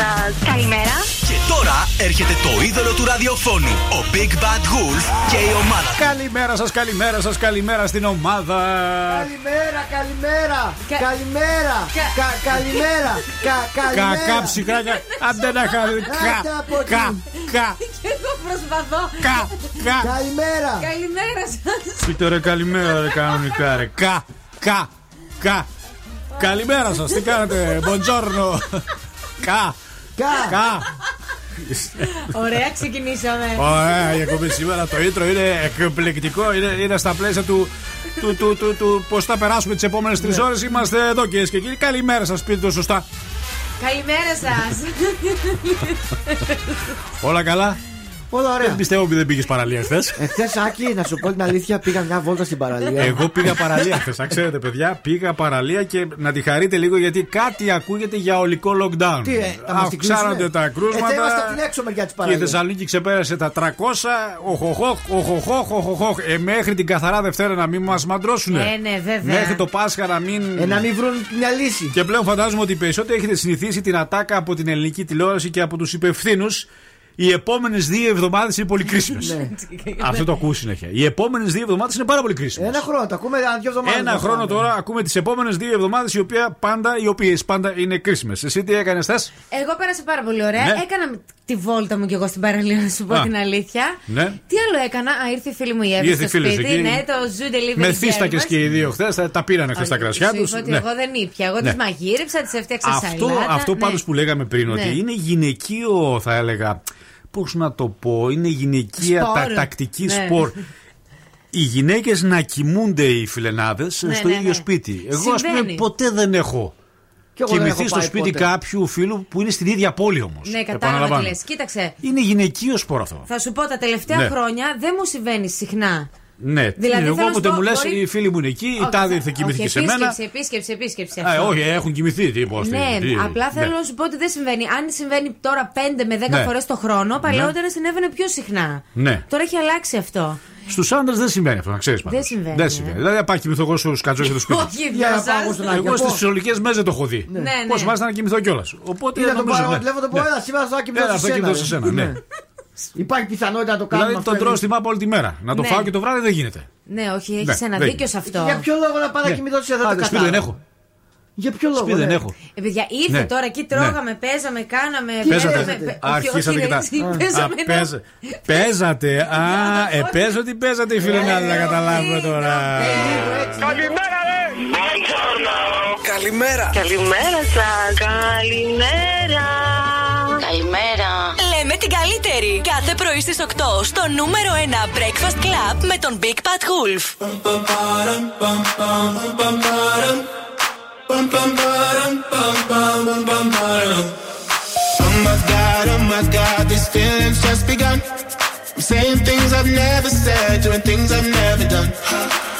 σας. Καλημέρα. Και τώρα έρχεται το είδωλο του ραδιοφώνου, ο Big Bad Wolf και η ομάδα. Καλημέρα σας, καλημέρα σας, καλημέρα στην ομάδα. Καλημέρα, καλημέρα. Καλημέρα. Κα- Καλημέρα. Κα- Καλημέρα. Κακά ψυχράκια. Άντε να χάρη. Άντε Κα, από κα, εκεί. κα, Και εγώ προσπαθώ. κα, κα. Καλημέρα. Καλημέρα σας. Πείτε ρε καλημέρα ρε κανονικά ρε. Κα, κα, κα. Καλημέρα σας, τι κάνετε, μποντζόρνο; Κα, Κα. κα. Ωραία, ξεκινήσαμε. Ωραία, η εκπομπή σήμερα το intro είναι εκπληκτικό. Είναι, είναι στα πλαίσια του, του, του, του, του πώς θα περάσουμε τις επόμενες τρεις ώρες. Είμαστε εδώ κυρίες και κύριοι. Καλημέρα σας, πείτε το σωστά. Καλημέρα σας. Όλα καλά; Όλα ωραία. Δεν πιστεύω ότι δεν πήγες παραλία χθες. Εχθέ, Άκη, να σου πω την αλήθεια, πήγα μια βόλτα στην παραλία. Εγώ πήγα παραλία χθες. Να ξέρετε, παιδιά, πήγα παραλία και να τη χαρείτε λίγο γιατί κάτι ακούγεται για ολικό lockdown. Τι, ε, τα μας την Αυξάνονται κλείσουνε; τα Ε, κρούσματα. θα είμαστε από την έξω μεριά της Και η παραλία. Θεσσαλονίκη ξεπέρασε τα 300. Οχοχοχ, οχοχοχ, οχοχοχ. Ε, μέχρι την καθαρά Δευτέρα να μην μας μαντρώσουν. Ναι, ναι, βέβαια. Μέχρι το Πάσχα να μην. Ε, να μην βρουν μια λύση. Και πλέον φαντάζομαι ότι οι περισσότεροι έχετε συνηθίσει την ατάκα από την ελληνική τηλεόραση και από τους υπευθύνους. Οι επόμενες δύο εβδομάδες είναι πολύ κρίσιμες. Ναι. Αυτό το ακούω συνέχεια. Οι επόμενες δύο εβδομάδες είναι πάρα πολύ κρίσιμες. Ένα χρόνο, το ακούμε ένα δύο εβδομάδες. Ένα χρόνο τώρα ακούμε τις επόμενες δύο εβδομάδες οι, οποία πάντα, οι οποίες πάντα είναι κρίσιμες. Εσύ τι έκανες, θες; Εγώ πέρασα πάρα πολύ ωραία. Ναι. Έκανα τη βόλτα μου κι εγώ στην παραλία, να σου πω Α. την αλήθεια. Ναι. Τι άλλο έκανα; Α, ήρθε η φίλη μου η Εύη Ήρθε στο η φίλη σπίτι. εκεί. Ναι, το zoo delivery. Μεθύστακε Germans. και οι δύο χθες. Τα, τα πήραν χθες τα κρασιά Σου τους. είπα ότι εγώ δεν ήπια. Εγώ Ναι. τις μαγείρεψα, τις έφτιαξα Αυτό, σαλάτα. αυτό ναι. πάντως που λέγαμε πριν, Ναι. ότι είναι γυναικείο, θα έλεγα. Πώς να το πω, είναι γυναικεία Σπορ. τα, τακτική Ναι. σπορ. Οι γυναίκες να κοιμούνται οι φιλενάδες Ναι, στο ναι, ίδιο ναι. σπίτι. Εγώ, ας πούμε, Συμβαίνει. ποτέ δεν έχω Κι εγώ δεν κοιμηθεί έχω στο πάει σπίτι ποτέ. κάποιου φίλου που είναι στην ίδια πόλη όμως. Ναι, κατάλαβα τι λες. Κοίταξε. Είναι γυναικείο σπορ αυτό. Θα σου πω τα τελευταία Ναι. χρόνια δεν μου συμβαίνει συχνά. Ναι, Δηλαδή, εγώ θέλω να όποτε σου πω, μου λες, μπορεί- οι φίλοι μου είναι εκεί, η Όχι, τάδε θα- ήρθε κοιμήθηκε όχι, σε μένα. Επίσκεψη, επίσκεψη, επίσκεψη. Α, αυτό. όχι, έχουν κοιμηθεί. Τι, πώς, τι, Ναι, τι, απλά ναι. θέλω να σου πω ότι δεν συμβαίνει. Αν συμβαίνει τώρα 5 με 10 Ναι. φορές το χρόνο, παλαιότερα συνέβαινε πιο συχνά. Ναι. Τώρα έχει αλλάξει αυτό. Στους άντρες δεν συμβαίνει αυτό, να ξέρεις. Δεν συμβαίνει, Δεν ε. συμβαίνει. Δηλαδή, να πάω κοιμηθώ εγώ στους κατζόχε του σπίτι. Όχι, Για δυο να πάω σας. στον Άκη. Εγώ στις Πώς; φυσιολογικές μέζε το έχω δει. Ναι, ναι. Πώ μάλιστα να κοιμηθώ κιόλας. Οπότε Είδα τον νομίζω. πάρω ναι. τηλέφωνο, το πω, Ναι. έλα, σήμερα θα κοιμηθώ Έλα, σε θα κοιμηθώ σε σένα. Σένα, ναι. Υπάρχει πιθανότητα να το κάνουμε Δηλαδή αυτό. τον τρώω στη μάπα όλη τη μέρα. Να το Ναι. φάω και το βράδυ δεν γίνεται. Ναι, όχι, Ναι, έχει ένα δεν δίκιο σε αυτό. Για ποιο λόγο να πάω να Ναι. κοιμηθώ σε εδώ Άντε, το σπίτι δεν κατάλαβα. έχω. Για ποιο λόγο. Σπίτι δεν ναι. έχω. Ε, παιδιά, ήρθε Ναι. τώρα εκεί, τρώγαμε, παίζαμε, κάναμε. Παίζατε. παίζαμε, παι- όχι, Αρχίσατε όχι, και ρε, τα. εσύ, Α, παίζαμε ένα- παίζε- Παίζατε. Α, ε, παίζω ότι παίζατε οι φίλοι να καταλάβουμε τώρα. Καλημέρα. Καλημέρα σα. Καλημέρα. Καλημέρα. Λέμε την καλύτερη. Κάθε πρωί στις 8 στο νούμερο 1 Breakfast Club με τον Big Bad Wolf. Oh my god, oh my god, these feelings just begun. I'm saying things I've never said, doing things I've never done.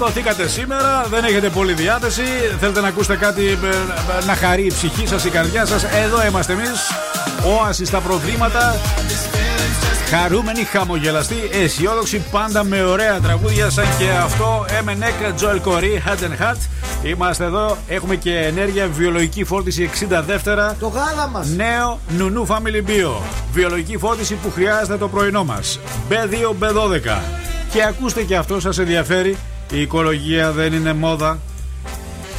Σηκωθήκατε σήμερα, δεν έχετε πολλή διάθεση. Θέλετε να ακούσετε κάτι ε, ε, να χαρεί η ψυχή σας, η καρδιά σας. Εδώ είμαστε εμείς. Όαση στα προβλήματα. Χαρούμενοι, χαμογελαστοί, αισιόδοξοι, πάντα με ωραία τραγούδια σαν και αυτό. Emenek, Joel Corey, Head and Heart. Είμαστε εδώ, έχουμε και ενέργεια, βιολογική φόρτιση 60 δεύτερα. Το γάλα μας. Νέο Νουνού Family Bio. Βιολογική φόρτιση που χρειάζεται το πρωινό μας. B2, B12. Και ακούστε και αυτό, σας ενδιαφέρει. Η οικολογία δεν είναι μόδα.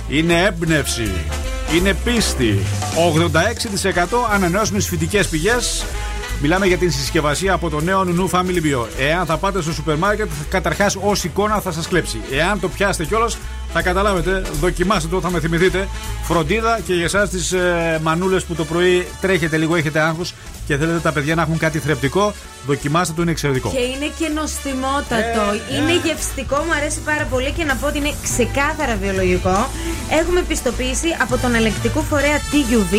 Είναι έμπνευση. Είναι πίστη. 86% ανανεώσιμες φυτικές πηγές. Μιλάμε για την συσκευασία από το νέο Νουνού Family Bio. Εάν θα πάτε στο σούπερ μάρκετ, καταρχάς ως εικόνα θα σας κλέψει. Εάν το πιάσετε κιόλας, θα καταλάβετε, δοκιμάστε το, θα με θυμηθείτε. Φροντίδα και για εσάς τις ε, μανούλες που το πρωί τρέχετε λίγο, έχετε άγχος και θέλετε τα παιδιά να έχουν κάτι θρεπτικό, δοκιμάστε το, είναι εξαιρετικό. Και είναι και νοστιμότατο. Ε, είναι γευστικό, μου αρέσει πάρα πολύ και να πω ότι είναι ξεκάθαρα βιολογικό. Έχουμε πιστοποίηση από τον ελεκτικό φορέα TUV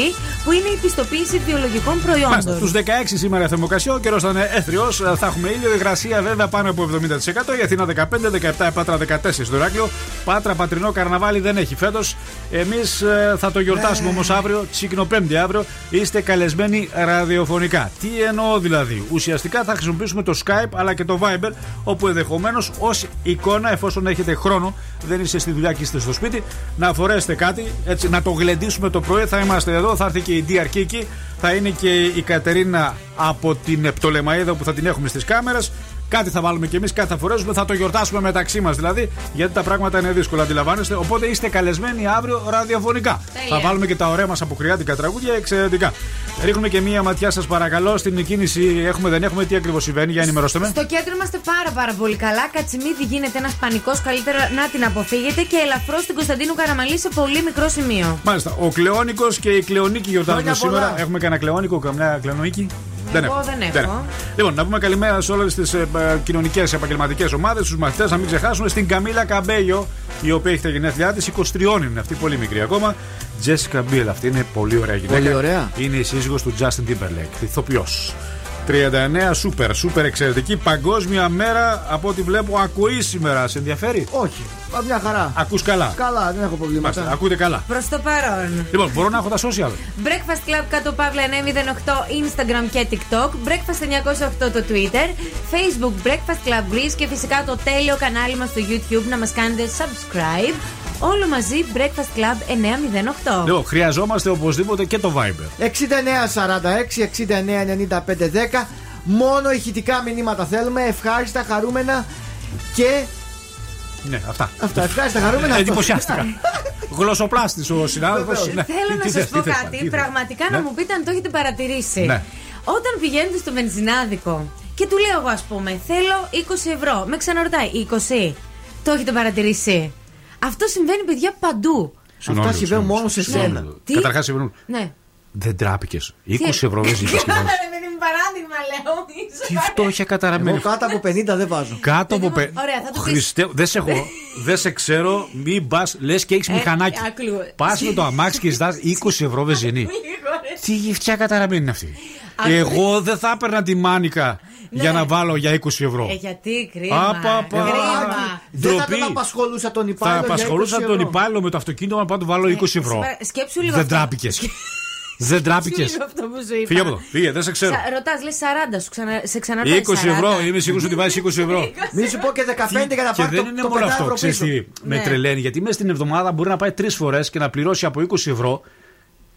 που είναι η πιστοποίηση βιολογικών προϊόντων. Στους 16 σήμερα θερμοκρασία, ο καιρός θα είναι έθριος. Θα έχουμε ήλιο, υγρασία βέβαια πάνω από 70%. Η Αθήνα 15, 17, Πάτρα 14 στο Ηράκλειο. Πάτρα πατρινό καρναβάλι δεν έχει φέτος. Εμείς θα το γιορτάσουμε όμως αύριο, τσίκνο-πέμπτη αύριο. Είστε καλεσμένοι ραδιοφωνικά. Τι εννοώ δηλαδή; Ουσιαστικά θα χρησιμοποιήσουμε το Skype αλλά και το Viber, όπου ενδεχομένως ως εικόνα, εφόσον έχετε χρόνο, δεν είστε στη δουλειά και είστε στο σπίτι, να φορέσετε κάτι, έτσι, να το γλεντήσουμε το πρωί. Θα είμαστε εδώ, θα έρθει και η Ντία Αρκίκη, θα είναι και η Κατερίνα από την Επτολεμαίδα που θα την έχουμε στις κάμερες. Κάτι θα βάλουμε κι εμείς, κάτι θα φορέσουμε, θα το γιορτάσουμε μεταξύ μας δηλαδή, γιατί τα πράγματα είναι δύσκολα, αντιλαμβάνεστε. Οπότε είστε καλεσμένοι αύριο ραδιοφωνικά. Τέλεια. Θα βάλουμε και τα ωραία μας αποκριάτικα τραγούδια, εξαιρετικά. Ρίχνουμε και μία ματιά σας παρακαλώ στην κίνηση. Έχουμε, δεν έχουμε, τι ακριβώς συμβαίνει, για ενημερώστε με. Στο κέντρο είμαστε πάρα πάρα πολύ καλά. Κατσιμίδη γίνεται ένας πανικός. Καλύτερα να την αποφύγετε. Και ελαφρώς στην Κωνσταντίνου Καραμαλή σε πολύ μικρό σημείο. Μάλιστα. Ο Κλεόνικος και η Κλεονίκη γιορτάζουν Χρόνια σήμερα. πολλά. Έχουμε κανένα Κλεόνικο, καμιά Κλεονίκη. Εγώ δεν έχω. Λοιπόν, να πούμε καλημέρα σε όλες τις ε, κοινωνικές επαγγελματικές ομάδες, στου μαθητές, να μην ξεχάσουμε στην Καμίλα Καμπέλιο, η οποία έχει τα γενέθλιά της. 23 είναι αυτή, πολύ μικρή ακόμα. Τζέσικα Μπίλ, αυτή είναι πολύ ωραία γυναίκα. Πολύ ωραία. Είναι η σύζυγος του Justin Timberlake, ηθοποιός. 39 σούπερ, σούπερ εξαιρετική. Παγκόσμια μέρα από ό,τι βλέπω ακοή σήμερα. Σε ενδιαφέρει; Όχι. Α, Μια χαρά. Ακούς καλά; Καλά, δεν έχω Μάλιστα, προβλήματα. ακούτε καλά. Προς το παρόν. Λοιπόν, μπορώ να έχω τα social; Breakfast Club κάτω παύλα 908 Instagram και TikTok. Breakfast 908 το Twitter. Facebook Breakfast Club Greece και φυσικά το τέλειο κανάλι μας στο YouTube να μας κάνετε subscribe. Όλο μαζί Breakfast Club 908. Λοιπόν, χρειαζόμαστε οπωσδήποτε και το Viber. 6946 69 95 10. Μόνο ηχητικά μηνύματα θέλουμε. Ευχάριστα, χαρούμενα και. Ναι, αυτά. Αυτά. Ευχάριστα, χαρούμενα. αυτό. Εντυπωσιάστηκα. Γλωσσοπλάστης ο συνάδελφος. Βεβαίως. Θέλω να σας πω κάτι, πραγματικά να μου πείτε αν το έχετε παρατηρήσει. Ναι. Όταν πηγαίνετε στο βενζινάδικο και του λέω εγώ, ας πούμε, θέλω 20 ευρώ, με ξαναρωτάει 20. Το έχετε παρατηρήσει; Αυτό συμβαίνει, παιδιά, παντού. Αυτά συμβαίνουν μόνο σε σένα. Τι; Καταρχάς συμβαίνουν. Ναι. Δεν τράπηκες. 20 Τι- ευρώ δεν ζήτησε. Ρε παιδί μου, παράδειγμα λέω. Τι φτώχεια Εγώ καταραμένη. κάτω από 50 δεν βάζω. Κάτω από πε. Ωραία, θα του πεις. Χριστέ, δεν σε έχω. Δεν σε ξέρω. Μην πα. Λες και έχεις Ε, μηχανάκι. άκλου. Πας με το αμάξι και ζητάς 20 ευρώ βεζινή. Λίγο, ρε. Τι γυφτιά καταραμένη είναι αυτή. Άκου. Εγώ δεν θα έπαιρνα τη μάνικα για Ναι. να βάλω για 20 ευρώ. Ε, γιατί κρίμα. Απα, απα. Κρίμα. Δεν θα Ντροπή. τον απασχολούσα τον Θα υπάλληλο. για απασχολούσα 20 τον ευρώ. υπάλληλο με το αυτοκίνητο να πάω να του βάλω 20 ευρώ. Σήμερα- Σκέψου λίγο. Δεν αυτό. τράπηκες. Δεν τράπηκες. Σκέψου λίγο αυτό που σου είπα; Φύγε από εδώ. Φύγε, δεν σε ξέρω. Ρωτάς, λες 40, σου ξανα, σε ξαναρωτάει. 20 ευρώ, είμαι σίγουρος ότι βάζεις 20 ευρώ. Μην σου πω και 15 για να Και πάρει δεν το, είναι το μόνο 5 αυτό. ευρώ Ξέρεις πίσω. τι με Ναι. τρελαίνει, γιατί μέσα στην εβδομάδα μπορεί να πάει τρεις φορές και να πληρώσει από 20 ευρώ.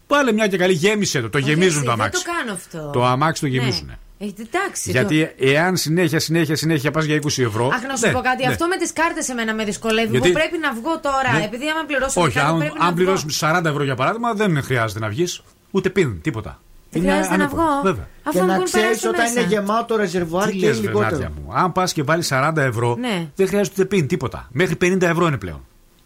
Πάλε μια και καλή, γέμισε το. Το γεμίζουν το Δεν αμάξι. το κάνω αυτό. Το αμάξι το Ναι. γεμίζουν. Ε, εντάξει. Γιατί εάν συνέχεια, συνέχεια, συνέχεια πας για 20 ευρώ. Αχ, να σου ναι, πω κάτι. ναι. Αυτό με τις κάρτες εμένα με δυσκολεύει. Γιατί- Εγώ πρέπει να βγω τώρα. Ναι. Επειδή άμα πληρώσω Όχι, την κάρτα, αν, πρέπει να αν βγω. πληρώσει 40 ευρώ για παράδειγμα, δεν χρειάζεται να βγεις. Ούτε πίν, τίποτα. Δεν Είναι χρειάζεται να ανέκο. βγω. Βέβαια. Αφού Και να βγουν ξέρεις περάσω όταν μέσα. είναι γεμάτο το ρεζερβουάρ Τι και λες, είναι Βενάτια λιγότερο. μου. Αν πας και βάλεις 40 ευρώ, Ναι. δεν χρειάζεται ούτε πίν, τίποτα. Μέχρι 50 ευρώ είναι πλέον.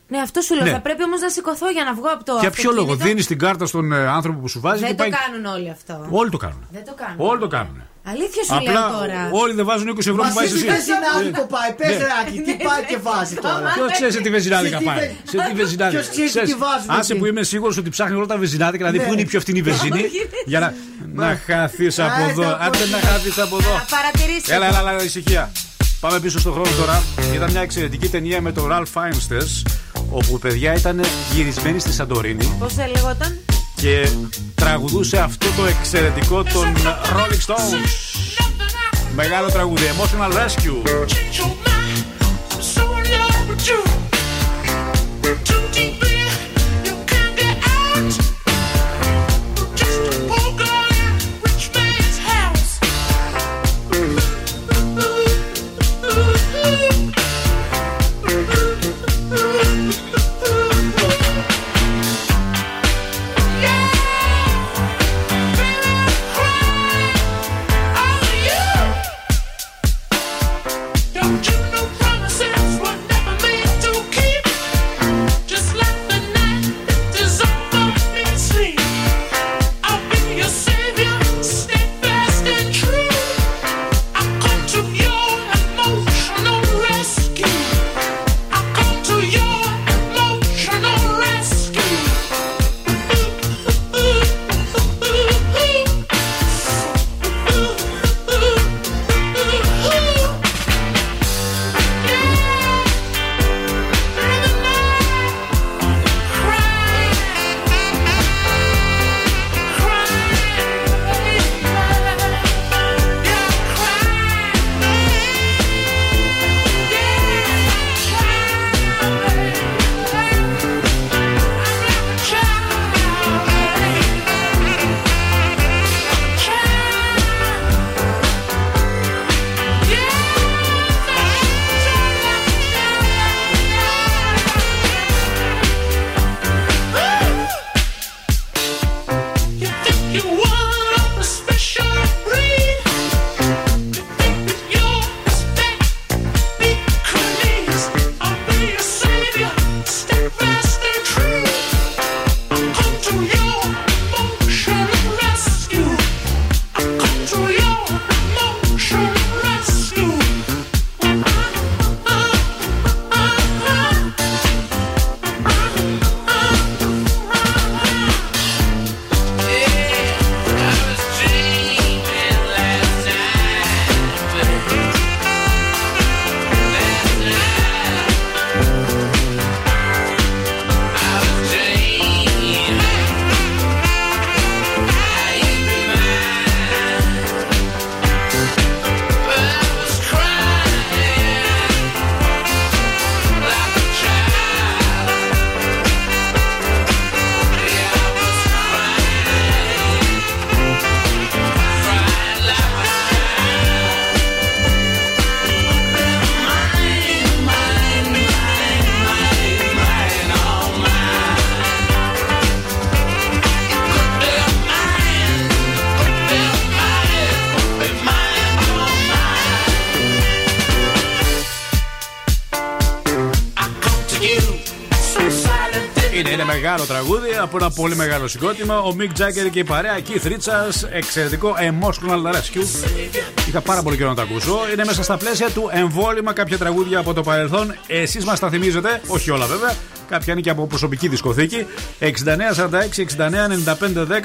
Ναι, αυτό σου λέω. Ναι. Θα πρέπει όμως να σηκωθώ για να βγω από το. Για ποιο λόγο, αυτοκίνητο. δίνεις την κάρτα στον ε, άνθρωπο που σου βάζει Δεν και το πάει. κάνουν όλοι αυτό. Όλοι το κάνουν. Δεν το κάνουν. Όλοι το κάνουν. Αλήθεια σου Απλά λέω τώρα. όλοι δεν βάζουν 20 ευρώ Μα που πάει σε εσύ. τι βεζινάδικο πάει, πες Ναι. ράκι, τι πάει και βάζει τώρα. Ποιος ξέρει σε τι βεζινάδικα Σε τι πάει. βε- Σε τι βεζινάδικα. Ποιος ξέρει Ξέρεις, τι βάζουν Άσε εκεί. που είμαι σίγουρος ότι ψάχνει όλα τα βεζινάδικα να δει Ναι. πού είναι η πιο φθηνή βεζινή. Όχι, δεν Για να, να χαθείς από Άσε εδώ. από Άντε εκεί. να χαθείς από εδώ. Να παρατηρήσετε. Έλα, έλα, έλα, ησυχία. Πάμε πίσω στον χρόνο τώρα. Ήταν μια εξαιρετική ταινία με τον Ralph Fiennes, όπου παιδιά ήταν γυρισμένοι στη Σαντορίνη Πώς λεγόταν; Και τραγουδούσε αυτό το εξαιρετικό των Rolling Stones. Μεγάλο τραγούδι, Emotional Rescue. Από ένα πολύ μεγάλο συγκρότημα. Ο Mick Jagger και η παρέα Keith Richards. Εξαιρετικό emotional rescue. Είχα πάρα πολύ καιρό να τα ακούσω. Είναι μέσα στα πλαίσια του εμβόλυμα κάποια τραγούδια από το παρελθόν. Εσείς μας τα θυμίζετε, όχι όλα βέβαια. Κάποια είναι και από προσωπική δισκοθήκη. 6946-699510.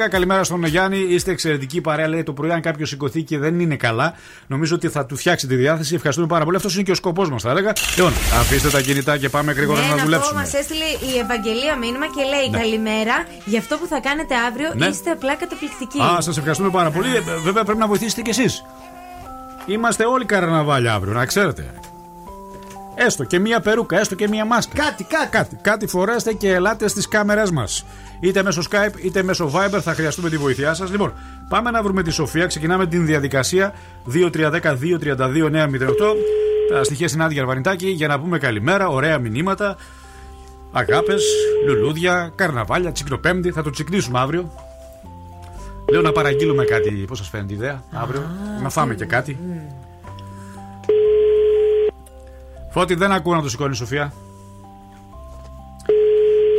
Καλημέρα στον Γιάννη. Είστε εξαιρετική παρέα. Λέει το πρωί, αν κάποιος σηκωθεί και δεν είναι καλά, νομίζω ότι θα του φτιάξει τη διάθεση. Ευχαριστούμε πάρα πολύ. Αυτός είναι και ο σκοπός μας, θα έλεγα. Λοιπόν, αφήστε τα κινητά και πάμε γρήγορα Ναι, να να πω, δουλέψουμε. μας έστειλε η Ευαγγελία μήνυμα και λέει Καλημέρα. Για αυτό που θα κάνετε αύριο Ναι. είστε απλά καταπληκτικοί. Α, σας ευχαριστούμε πάρα πολύ. Ε, Βέβαια πρέπει να βοηθήσετε κι εσείς. Είμαστε όλοι καρναβάλια αύριο, να ξέρετε. Έστω και μία περούκα, έστω και μία μάσκα. Κάτι, κάτι. Κάτι, κάτι φορέστε και ελάτε στις κάμερές μας. Είτε μέσω Skype είτε μέσω Viber θα χρειαστούμε τη βοήθειά σας. Λοιπόν, πάμε να βρούμε τη Σοφία. Ξεκινάμε την διαδικασία 2310-232-908. Τα στοιχεία στην Άντια Αρβανιτάκη για να πούμε καλημέρα, ωραία μηνύματα. Αγάπες, λουλούδια, καρναβάλια, τσικνοπέμπτη. Θα το τσικνίσουμε αύριο. Λέω να παραγγείλουμε κάτι. Πώς σας φαίνεται η ιδέα; Αύριο. Να φάμε και κάτι. Φώτη δεν ακούω να το σηκώνει η Σοφία.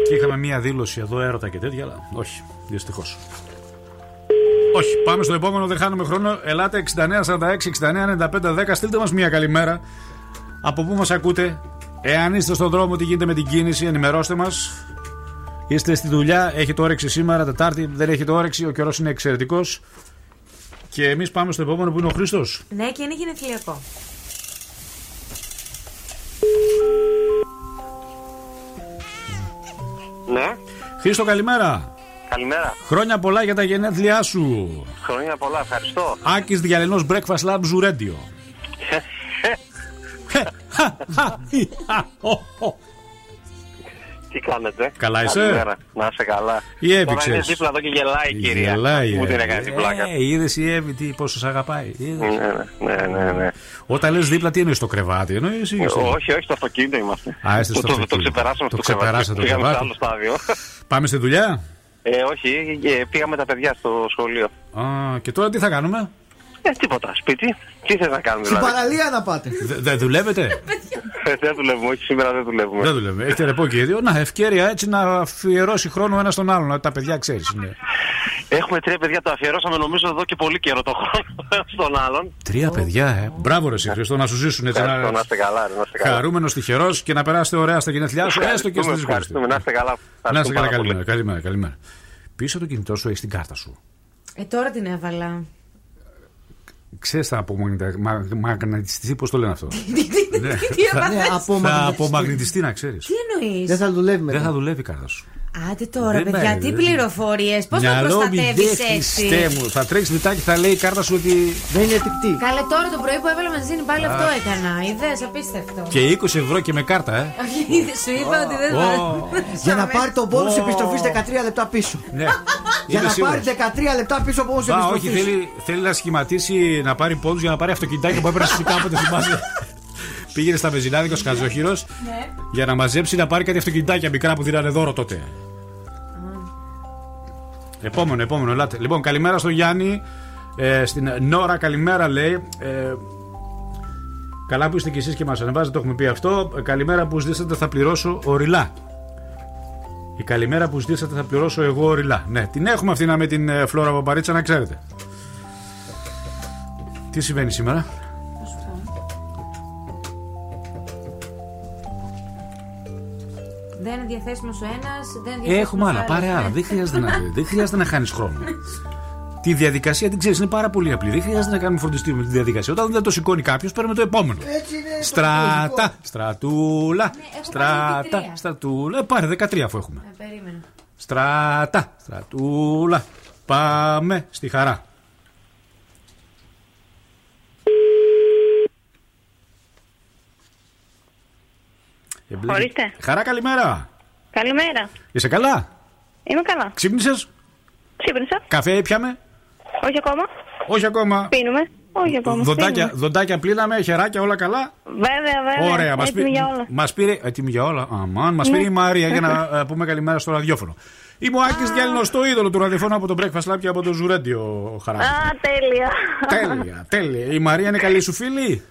Και είχαμε μία δήλωση εδώ έρωτα και τέτοια, αλλά όχι, δυστυχώς. Όχι, πάμε στο επόμενο, δεν χάνουμε χρόνο. Ελάτε 6946-699510. Στείλτε μας μία καλημέρα. Από πού μας ακούτε, εάν είστε στον δρόμο, τι γίνεται με την κίνηση, ενημερώστε μας. Είστε στη δουλειά, έχετε όρεξη σήμερα, Τετάρτη, δεν έχετε όρεξη, ο καιρός είναι εξαιρετικός. Και εμείς πάμε στο επόμενο που είναι ο Χρήστος. Ναι, και είναι γενεθλιακό. Χρήστο, καλημέρα. Καλημέρα. Χρόνια πολλά για τα γενέθλιά σου. Χρόνια πολλά, ευχαριστώ. Άκης Διαλενός Breakfast Lab Zoo Radio. Τι κάνετε; Καλά είσαι; Καλημέρα. Να είσαι καλά. Η Εύη, Τώρα είναι ξέρεις. δίπλα εδώ και γελάει η κυρία. Γελάει, Μου την ε. έκανε την πλάκα. Ε, είδες η Εύη τι, πόσο σε αγαπάει. Είδες; Ναι, ναι, ναι, ναι, ναι. Όταν λες δίπλα, τι εννοείς στο κρεβάτι, εννοείς ή στο- Όχι, όχι, στο αυτοκίνητο είμαστε. Α, είστε Το- στο το- Το αυτοκίνητο. ξεπεράσαμε Το στο κρεβάτι. ξεπεράσατε το Πήγαμε σε κρεβάτι. άλλο στάδιο. Πάμε στη δουλειά; Ε, όχι, ε, πήγαμε τα παιδιά στο σχολείο. Α, και τώρα τι θα κάνουμε; Ε, τίποτα, σπίτι. Τι θες να κάνουμε Στην δηλαδή; παραλία να πάτε. Δε- Δεν δουλεύετε; Ε, Δεν δουλεύουμε, όχι σήμερα δεν δουλεύουμε. Δεν δουλεύουμε. Έχετε ρεπό και οι δύο. Να, ευκαιρία έτσι να αφιερώσει χρόνο ένας στον άλλον. Τα παιδιά ξέρεις. Ναι. Έχουμε τρία παιδιά, το αφιερώσαμε νομίζω εδώ και πολύ καιρό το χρόνο στον άλλον. Τρία παιδιά, ε. Μπράβο, ρε εσύ, Χριστό, να σου ζήσουν έτσι. Ευχαριστώ, να είστε καλά, ρε, να είστε καλά. Χαρούμενος, τυχερός και να περάσετε ωραία στα γενέθλιά σου, έστω και Ευχαριστούμε, στις δύσκολε. ευχαριστούμε, να είστε καλά. Να είστε Ευχαριστούμε καλά, πάρα πολύ. καλημέρα, καλημέρα, καλημέρα. Πίσω το κινητό σου έχει την κάρτα σου. Ε, τώρα την έβαλα. Ξέρεις θα απομαγνητιστεί, πώς το λένε αυτό; Ναι. Τι έπαθες; Ναι, από Θα απομαγνητιστεί, να ξέρεις. Τι εννοείς; Δεν θα δουλεύει Δεν μετά. θα δουλεύει η κάρτα σου. Άντε τώρα, Δεν παιδιά, πάει, τι δεν- πληροφορίες. Πώς θα Μυαλό μη προστατεύεις δε Χριστέ έτσι. μου. Θα τρέξεις λιτάκι, θα λέει η κάρτα σου ότι. Δεν είναι εφικτή. Καλέ τώρα το πρωί που έβαλα μαζί πάλι αυτό έκανα. Είδε, απίστευτο. Και 20 ευρώ και με κάρτα, ε. Όχι, Σου είπα ότι δεν Ω. θα. Για να πάρει τον πόνου Ω. επιστροφής 13 λεπτά πίσω. Ναι. Για Είμαι να σίγουρος. πάρει 13 λεπτά πίσω από πόνου Α, όχι, επιστροφής. θέλει, θέλει να σχηματίσει να πάρει πόντους για να πάρει αυτοκινητάκι που έπαιρνε σου κάποτε, θυμάσαι. Πήγαινε στα βεζινάδικα ο Σκατζοχύρο για να μαζέψει να πάρει κάτι αυτοκινητάκια μικρά που δίνανε δώρο τότε. Επόμενο, επόμενο, ελάτε. Λοιπόν, καλημέρα στο Γιάννη. Ε, στην Νόρα, καλημέρα λέει. Ε, καλά που είστε κι εσείς και μας ανεβάζετε, το έχουμε πει αυτό. Ε, καλημέρα που ζήσατε, θα πληρώσω οριλά. Η καλημέρα που ζητήσατε θα πληρώσω εγώ οριλά. Ναι, την έχουμε αυτή να με την ε, Φλόρα Παπαρίτσα να ξέρετε. Τι συμβαίνει σήμερα; Δεν είναι διαθέσιμος ο ένας, δεν είναι διαθέσιμος Έχουμε ο άλλα, άλλος. πάρε άλλα. Δεν χρειάζεται να, δεν χρειάζεται να χάνεις χρόνο. Τη διαδικασία την ξέρεις, είναι πάρα πολύ απλή. Δεν χρειάζεται να κάνουμε φροντιστήριο με τη διαδικασία. Όταν δεν το σηκώνει κάποιος, παίρνουμε το επόμενο. Έτσι είναι. το Στράτα, λογικό. στρατούλα, έχω πάρει στράτα, 13. στρατούλα. Ε, πάρε 13 αφού έχουμε. Ε, Περίμενε. Στράτα, στρατούλα. Πάμε στη χαρά. Εμπλέκει- Ορίστε. Χαρά, καλημέρα. Καλημέρα. Είσαι καλά; Είμαι καλά. Ξύπνησες; Ξύπνησα. Καφέ έπιαμε; Όχι ακόμα. Όχι ακόμα. Πίνουμε. Όχι ακόμα. Δοντάκια, Πίνουμε. δοντάκια πλήναμε, χεράκια, όλα καλά; Βέβαια, βέβαια. Ωραία, μας Έτοιμη για όλα. μας πήρε. Έτοιμη για όλα. Αμάν, μας πήρε η Μαρία για να ε, πούμε καλημέρα στο ραδιόφωνο. Είμαι ο Άκης Γιάννη, το είδωλο του ραδιοφώνου από το Breakfast Lab και από το Ζουρέντιο χαρά. Α, τέλεια. τέλεια, τέλεια. Η Μαρία είναι καλή σου φίλη;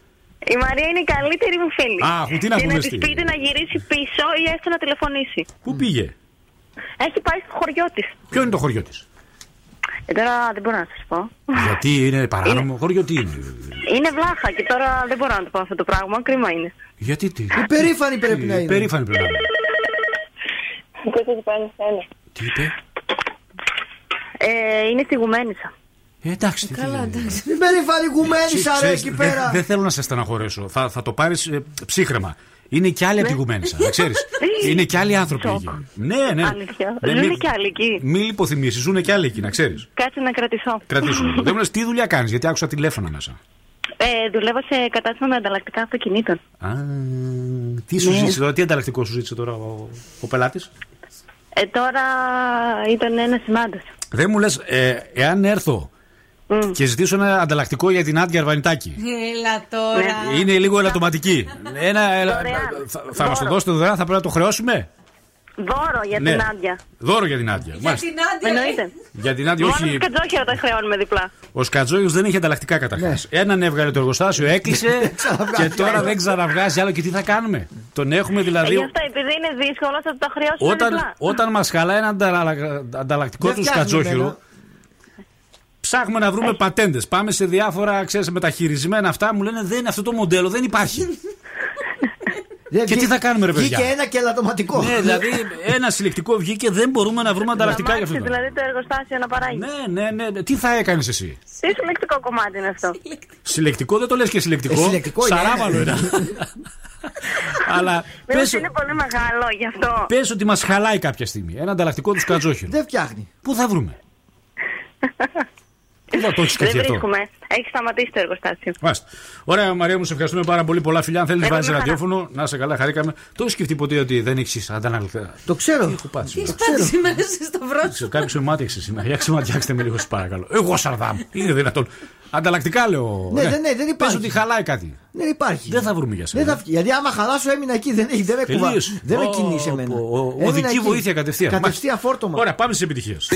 Η Μαρία είναι η καλύτερη μου φίλη. Α, αφού τι να και πούμε να της στη- πείτε να γυρίσει πίσω ή έστω να τηλεφωνήσει. Πού πήγε, Έχει πάει στο χωριό της. Ποιο είναι το χωριό της; Ε, τώρα δεν μπορώ να σας πω. Γιατί είναι παράνομο χωριό, τι είναι; Είναι βλάχα και τώρα δεν μπορώ να το πω αυτό το πράγμα. Κρίμα είναι. Γιατί τι; Υπερήφανη πρέπει να είναι. Περήφανη πρέπει να είναι. Τι είπε; Ε, είναι στη Γουμένισσα. Ε, εντάξει, τι Καλά, θέλει. εντάξει. Υπερήφανη γουμένισσα ρε Ξέρεις, εκεί δεν- πέρα. Δεν θέλω να σε στεναχωρέσω. Θα, θα το πάρεις ψύχρεμα. Είναι κι άλλοι από τη Γουμένισσα, να ξέρεις. Είναι κι άλλοι άνθρωποι Σοκ. εκεί. Ναι, ναι. Αλήθεια. Ναι, Ζουνε μη- κι άλλοι εκεί. Μη λιποθυμήσεις, ζουν κι άλλοι εκεί, να ξέρεις. Κάτσε να κρατηθώ. Κρατήσουν. Δεν μου λε τι δουλειά κάνεις, γιατί άκουσα τηλέφωνα μέσα. Ε, δουλεύω σε κατάστημα με ανταλλακτικά αυτοκινήτων. Α, τι σου Ναι. ζήτησε τώρα, τι ανταλλακτικό σου ζήτησε τώρα ο, ο πελάτης; Ε, τώρα ήταν ένας σημάδο. Δεν μου λες, ε, εάν έρθω και ζητήσω ένα ανταλλακτικό για την Άντια Αρβανιτάκη. Έλα τώρα. Ναι. Είναι λίγο ελαττωματική. Ένα, ελα- Δωρεάν. θα, θα μας το Δώρο. δώσετε δωρεάν, θα πρέπει να το χρεώσουμε; Δώρο για Ναι. την Άντια. Δώρο για την Άντια. Μάλιστα. Την Άντια. ρε. Εννοείται. Για την Άντια, Μόνο όχι. του κατζόχυρα τα χρεώνουμε διπλά. Ο Σκατζόγιος δεν είχε ανταλλακτικά καταρχάς. Ναι. Έναν έβγαλε το εργοστάσιο, έκλεισε και τώρα δεν ξαναβγάζει άλλο. Και τι θα κάνουμε; Τον έχουμε Ε, δηλαδή. Γι' αυτό επειδή είναι δύσκολο θα τα χρεώσουμε Όταν, διπλά. όταν μας χαλάει ένα ανταλλα- ανταλλακτικό Δεν του φτιάχνει Σκατζόχυρο, εμένα. Ψάχνουμε να βρούμε πατέντες. Πάμε σε διάφορα ξέρεις, μεταχειρισμένα αυτά. Μου λένε δεν είναι αυτό το μοντέλο, δεν υπάρχει. Δεν Και τι βγή- θα κάνουμε, ρε παιδιά; Βγήκε ένα και ελαττωματικό. ναι, δηλαδή ένα συλλεκτικό βγήκε, δεν μπορούμε να βρούμε ανταλλακτικά για αυτό. Σταμάτησε δηλαδή το εργοστάσιο να παράγει. Ναι, ναι, ναι. Τι θα έκανες εσύ; Τι συλλεκτικό κομμάτι είναι αυτό; Συλλεκτικό δεν το λες και συλλεκτικό. Ε, συλλεκτικό είναι. Σαράβαλο είναι. Αλλά Μήπως πες, είναι πολύ μεγάλο γι' αυτό. πες ότι μας χαλάει κάποια στιγμή. Ένα ανταλλακτικό του σκατζόχυρο. Δεν φτιάχνει. Πού θα βρούμε; Πού θα το έχεις Δεν σκεφτεί αυτό. βρίσκουμε. Έχει σταματήσει το εργοστάσιο. Μάλιστα. Ωραία, Μαρία μου, σε ευχαριστούμε πάρα πολύ. Πολλά φιλιά. Αν θέλεις, Εγώ βάζεις μια χαρά. ραδιόφωνο. Να σε καλά, χαρήκαμε. Το έχεις σκεφτεί ποτέ ότι δεν έχεις ανταναλκτικά. Το ξέρω. Έχω πάθει. Τι σπάτη σήμερα σε σταυρό σου. Κάποιο με μάτιαξε σήμερα. Για ξεματιάξτε με λίγο, σας παρακαλώ. Εγώ Σαρδάμ. Είναι δυνατόν. Ανταλλακτικά λέω. Ναι, δεν- ναι, δεν υπάρχει. Πες ότι χαλάει κάτι. Δεν υπάρχει. Δεν θα βρούμε για σένα. Δεν θα βγει. Γιατί άμα χαλάσω έμεινα εκεί, δεν, έχει- δεν με, κουβα... Τελείωσε. δεν με Ω, κινήσει εμένα. ο- ο- Έμεινα Οδική εκεί. βοήθεια κατευθείαν. Κατευθείαν φόρτωμα. Ωραία, πάμε στις επιτυχίες.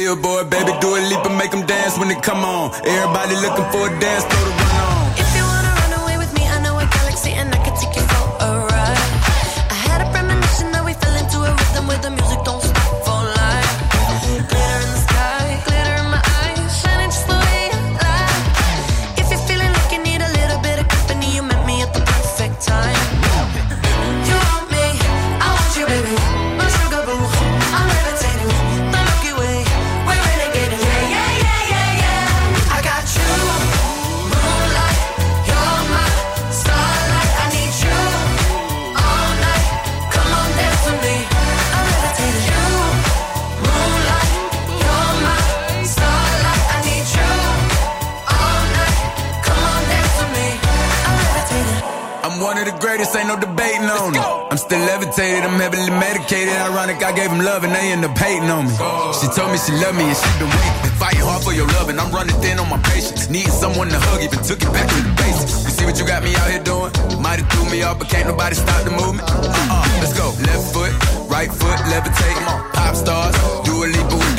Greatest, ain't no debating on it. I'm still levitated, I'm heavily medicated. Ironic, I gave him love and they end up hating on me. She told me she loved me and she been waiting. Fighting hard for your love and I'm running thin on my patience. Needing someone to hug, even took it back to the basics. You see what you got me out here doing? Might have threw me off, but can't nobody stop the movement. Uh-uh, let's go. Left foot, right foot, levitate. Pop stars, do a leap with the baby. I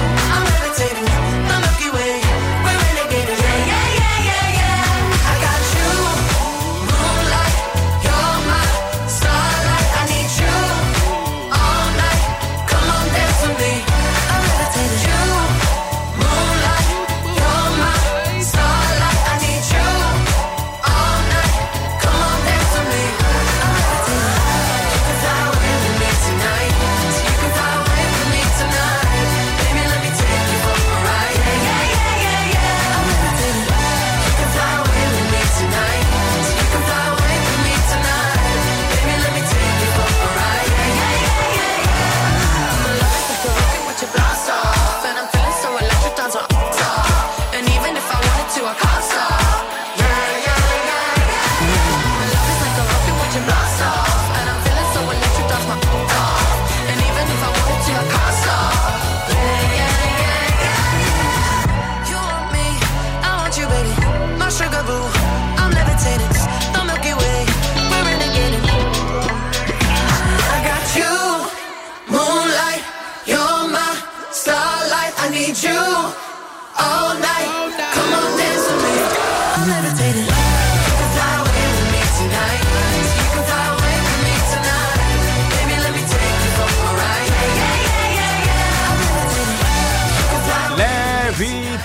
Oh.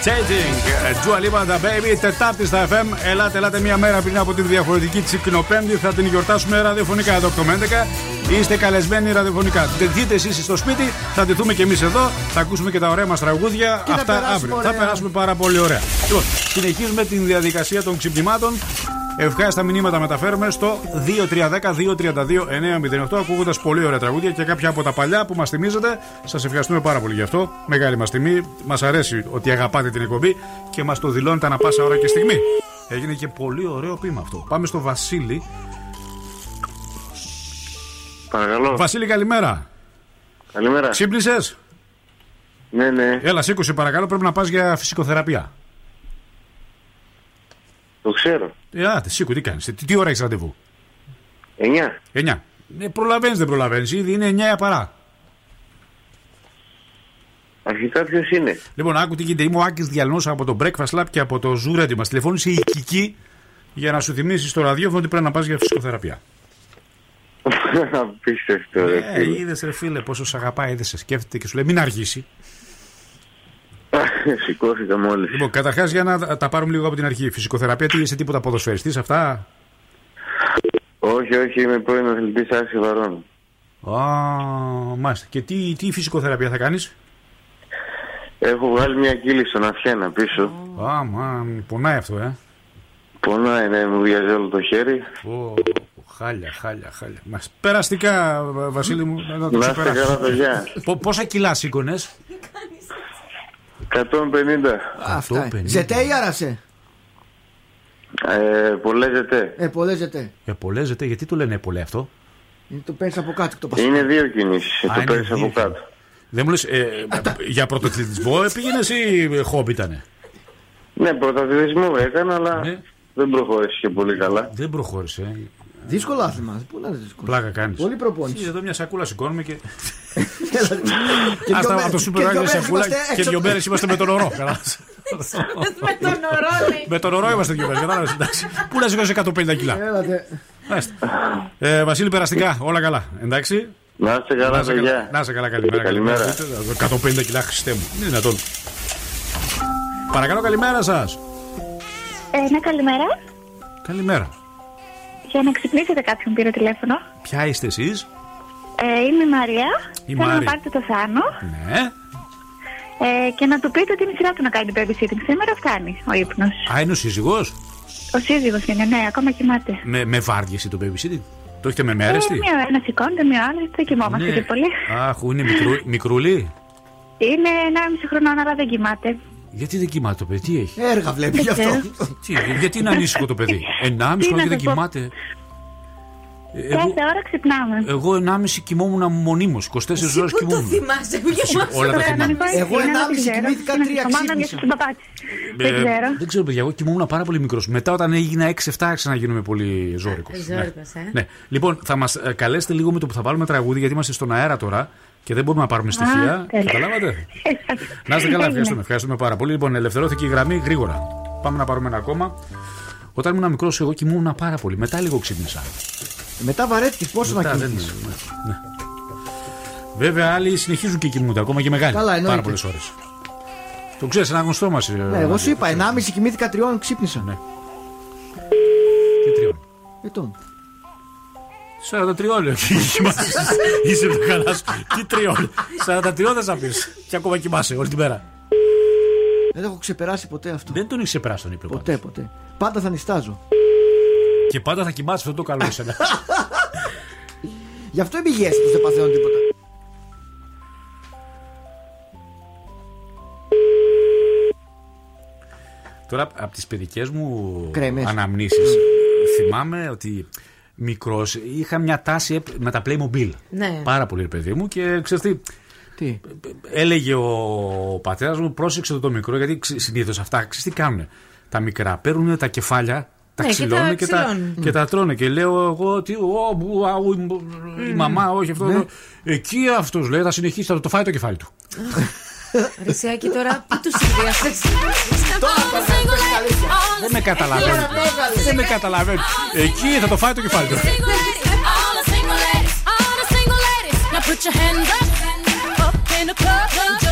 Levitating. Dua Lipa and the Baby, Τετάρτη στα FM. Ελάτε, ελάτε μία μέρα πριν από την διαφορετική Τσικνοπέμπτη. Θα την γιορτάσουμε ραδιοφωνικά εδώ από το 11. Είστε καλεσμένοι ραδιοφωνικά. Τεθείτε εσείς στο σπίτι, θα ντυθούμε και εμείς εδώ. Θα ακούσουμε και τα ωραία μας τραγούδια. Και θα Αυτά περάσουμε αύριο. ωραία. Θα περάσουμε πάρα πολύ ωραία. Λοιπόν, συνεχίζουμε την διαδικασία των ξυπνημάτων. Ευχάριστα μηνύματα μεταφέρουμε στο 2310-232-908 ακούγοντας πολύ ωραία τραγούδια και κάποια από τα παλιά που μας θυμίζετε. Σας ευχαριστούμε πάρα πολύ γι' αυτό. Μεγάλη μας τιμή. Μας αρέσει ότι αγαπάτε την εκπομπή και μας το δηλώνετε ανα πάσα ώρα και στιγμή. Έγινε και πολύ ωραίο πείμα αυτό. Πάμε στο Βασίλη. Παρακαλώ. Βασίλη, καλημέρα. Καλημέρα. Ξύπνησες; Ναι, ναι. Έλα, σήκωσε παρακαλώ. Πρέπει να πας για φυσικοθεραπεία. Το ξέρω. Ε, άτε, σήκω, τι κάνεις. Τι, τι ώρα έχεις ραντεβού; 9. 9. Ε, προλαβαίνεις, δεν προλαβαίνεις. Ήδη είναι 9 παρά. Αρχικά ποιος είναι; Λοιπόν, άκου τι γίνεται. Είμαι ο Άκης Διαλνός από το Breakfast Lab και από το Zoo Radio. Μας τηλεφώνησε η Κική για να σου θυμίσεις στο ραδιόφωνο ότι πρέπει να πας για φυσικοθεραπεία. Απίστευτο, ρε Ε, φίλε. είδες ρε φίλε πόσο σε αγαπάει, είδες σε σκέφτεται και σου λέει μην αργήσει. Σηκώθηκα μόλις. Λοιπόν, καταρχάς για να τα πάρουμε λίγο από την αρχή. Φυσικοθεραπεία, τι είσαι τίποτα ποδοσφαιριστής, αυτά; Όχι, όχι, είμαι πρώην αθλητής Άση Βαρών. Α, μάλιστα. Και τι, τι φυσικοθεραπεία θα κάνεις; Έχω βγάλει μια κύλη στον Αφιένα πίσω. Α, μαν, πονάει αυτό, ε. Πονάει, ναι, μου βιάζει όλο το χέρι. Ω, χάλια, χάλια, χάλια. Μας περαστικά, Βα- Βασίλη μου, να το Να είστε ξεπεράσεις. καλά, παιδιά. Πο- Πόσα κιλά σήκωνες, 150. Αυτά. Ζετέ ή άρασε; Ε, πολλές ζετέ. Ε, πολλές ζετέ. Επολέζεται, γιατί το λένε επολέ αυτό; Είναι Το παίρνεις από κάτω το πασχάλη. Είναι δύο κινήσεις, Α, το είναι παίρνεις δύο. από κάτω. Δεν μου λες, ε, για πρωτοθλητισμό πήγαινες ή χόμπι ήτανε; Ναι, πρωταθλητισμό έκανα, αλλά Ναι. δεν προχώρησε και πολύ καλά. Δεν προχώρησε. Ε. Δύσκολο άθλημα. Πού να είναι δύσκολο. Πλάκα κάνεις. Πολύ προπόνηση. Εδώ μια σακούλα σηκώνουμε και. Και Άστα δυο από το μέρες- σούπερ και δυο μάρκετ μέρες σακούλα είμαστε και έξω δύο από- μέρες είμαστε με τον ορό. Καλά. Με τον ορό, λέει. Με τον ορό είμαστε δύο μέρες. Κατάλαβες. εντάξει. Πού να σηκώσει 150 κιλά. Έλατε. Μάλιστα. Ε, Βασίλη, περαστικά. Όλα καλά. Εντάξει. Να είστε καλά, Να είσαι καλά, παιδιά. να είσαι καλά, καλημέρα. Καλημέρα. 150 κιλά, Χριστέ μου. Είναι δυνατόν. Παρακαλώ, καλημέρα σας. Ε, ναι, καλημέρα. Καλημέρα. Για να ξυπνήσετε κάποιον πήρε τηλέφωνο. Ποια είστε εσείς, Ε, είμαι η Μαρία. Η Θέλω Μάρη. να πάρετε το Θάνο Ναι. ε, και να του πείτε ότι είναι η σειρά του να κάνει babysitting. Σήμερα φτάνει ο ύπνος. Α, είναι ο σύζυγος; Ο σύζυγος είναι, ναι, ακόμα κοιμάται. Με, με βάργηση το babysitting; Το έχετε με Ε, μέρεστη. μία ένα σηκώνεται, μία άλλη. Δεν κοιμόμαστε και πολύ. Ναι. Αχ, είναι μικρού, μικρούλι. Είναι 1,5 χρονών, αλλά δεν κοιμάται. Γιατί δεν κοιμάται το παιδί, τι έχει; Έργα βλέπει γι' αυτό. Τι, γιατί είναι ανήσυχο το παιδί; Ενάμιση Τι χρόνο και να δεν σας πω. κοιμάται. Ε, Εγώ, Κάθε ώρα ξυπνάμε. εγώ ενάμιση κοιμόμουν μονίμως. 24 ώρες Πού το κοιμόμουν. θυμάσαι, που γεμάσαι όλα τα τώρα. θυμάμαι. Εγώ 1,5 κοιμήθηκα, τρία ξύπνησα. Δεν Ε, ξέρω. δεν ξέρω, παιδιά, εγώ κοιμόμουν πάρα πολύ μικρός. Μετά, όταν έγινα 6-7, άρχισα να γίνομαι πολύ ζώρικος. Ζώρικος, ε. Ναι. Λοιπόν, θα μας καλέσετε λίγο με το που θα βάλουμε τραγούδι, γιατί είμαστε στον αέρα τώρα και δεν μπορούμε να πάρουμε στοιχεία. τέλεια. Καταλάβατε. Να είστε καλά, ευχαριστούμε, ευχαριστούμε πάρα πολύ. Λοιπόν, ελευθερώθηκε η γραμμή γρήγορα. Πάμε να πάρουμε ένα ακόμα. Όταν ήμουν μικρός, εγώ κοιμούμουν πάρα πολύ. Μετά λίγο ξύπνησα. Μετά βαρέθηκε πόσο να Μετά δεν- κοιμηθείς. ναι. Βέβαια, άλλοι συνεχίζουν και κοιμούνται ακόμα και μεγάλοι. Καλά, εννοείται. πάρα πολλές ώρες. Το ξέρεις, ένα γνωστό μας. Ναι, εγώ σου είπα, 1,5 κοιμήθηκα τριών, ξύπνησα. Ναι. Τι τριών; Ετών. 43 λέω. Είσαι το καλά σου. Τι τριών. 43 δεν θα πεις. Και ακόμα κοιμάσαι όλη την μέρα. Δεν το έχω ξεπεράσει ποτέ αυτό. Δεν τον έχεις ξεπεράσει τον ύπνο. Ποτέ, ποτέ. Πάντα θα νιστάζω. Και πάντα θα κοιμάσαι αυτό το καλό εσένα. Γι' αυτό είμαι υγιές που δεν παθαίνω τίποτα. Τώρα από τις παιδικές μου Κρέμες. αναμνήσεις θυμάμαι ότι μικρός είχα μια τάση επ- με τα Playmobil. Ναι. Πάρα πολύ, ρε παιδί μου, και ξέρεις τι, Τι; έλεγε ο πατέρας μου, πρόσεξε το, το μικρό, γιατί συνήθως αυτά ξέρεις τι κάνουν. Τα μικρά παίρνουν τα κεφάλια, τα Ναι, και τα ξυλώνουν και, τα, ξυλώνουν. και τα τρώνε. Και λέω εγώ ότι «Ω, μπου, αου, η, η μαμά, όχι αυτό. Ναι. Εκεί αυτός λέει, θα συνεχίσει, θα το φάει το κεφάλι του. Ρησιάκι τώρα, πού τους συνδυάσαι. Δεν με καταλαβαίνει. Δεν με καταλαβαίνει. Εκεί θα το φάει το κεφάλι του. All the single ladies, all the single ladies. Now put your hands up, up in the club.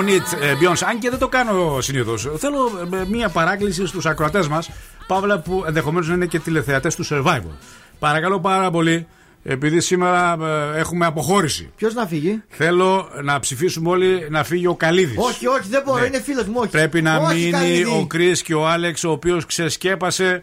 On it. Ε, Beyoncé. Αν και δεν το κάνω συνήθως. Θέλω ε, μία παράκληση στους ακροατές μας, Παύλα, που ενδεχομένως να είναι και τηλεθεατές του Survivor. Παρακαλώ πάρα πολύ, επειδή σήμερα ε, έχουμε αποχώρηση. Ποιος να φύγει; Θέλω να ψηφίσουμε όλοι να φύγει ο Καλίδη. Όχι, όχι, δεν μπορώ, Ναι. είναι φίλος μου. Όχι. Πρέπει να όχι, μείνει Καλίδη. ο Κρι και ο Άλεξ, ο οποίος ξεσκέπασε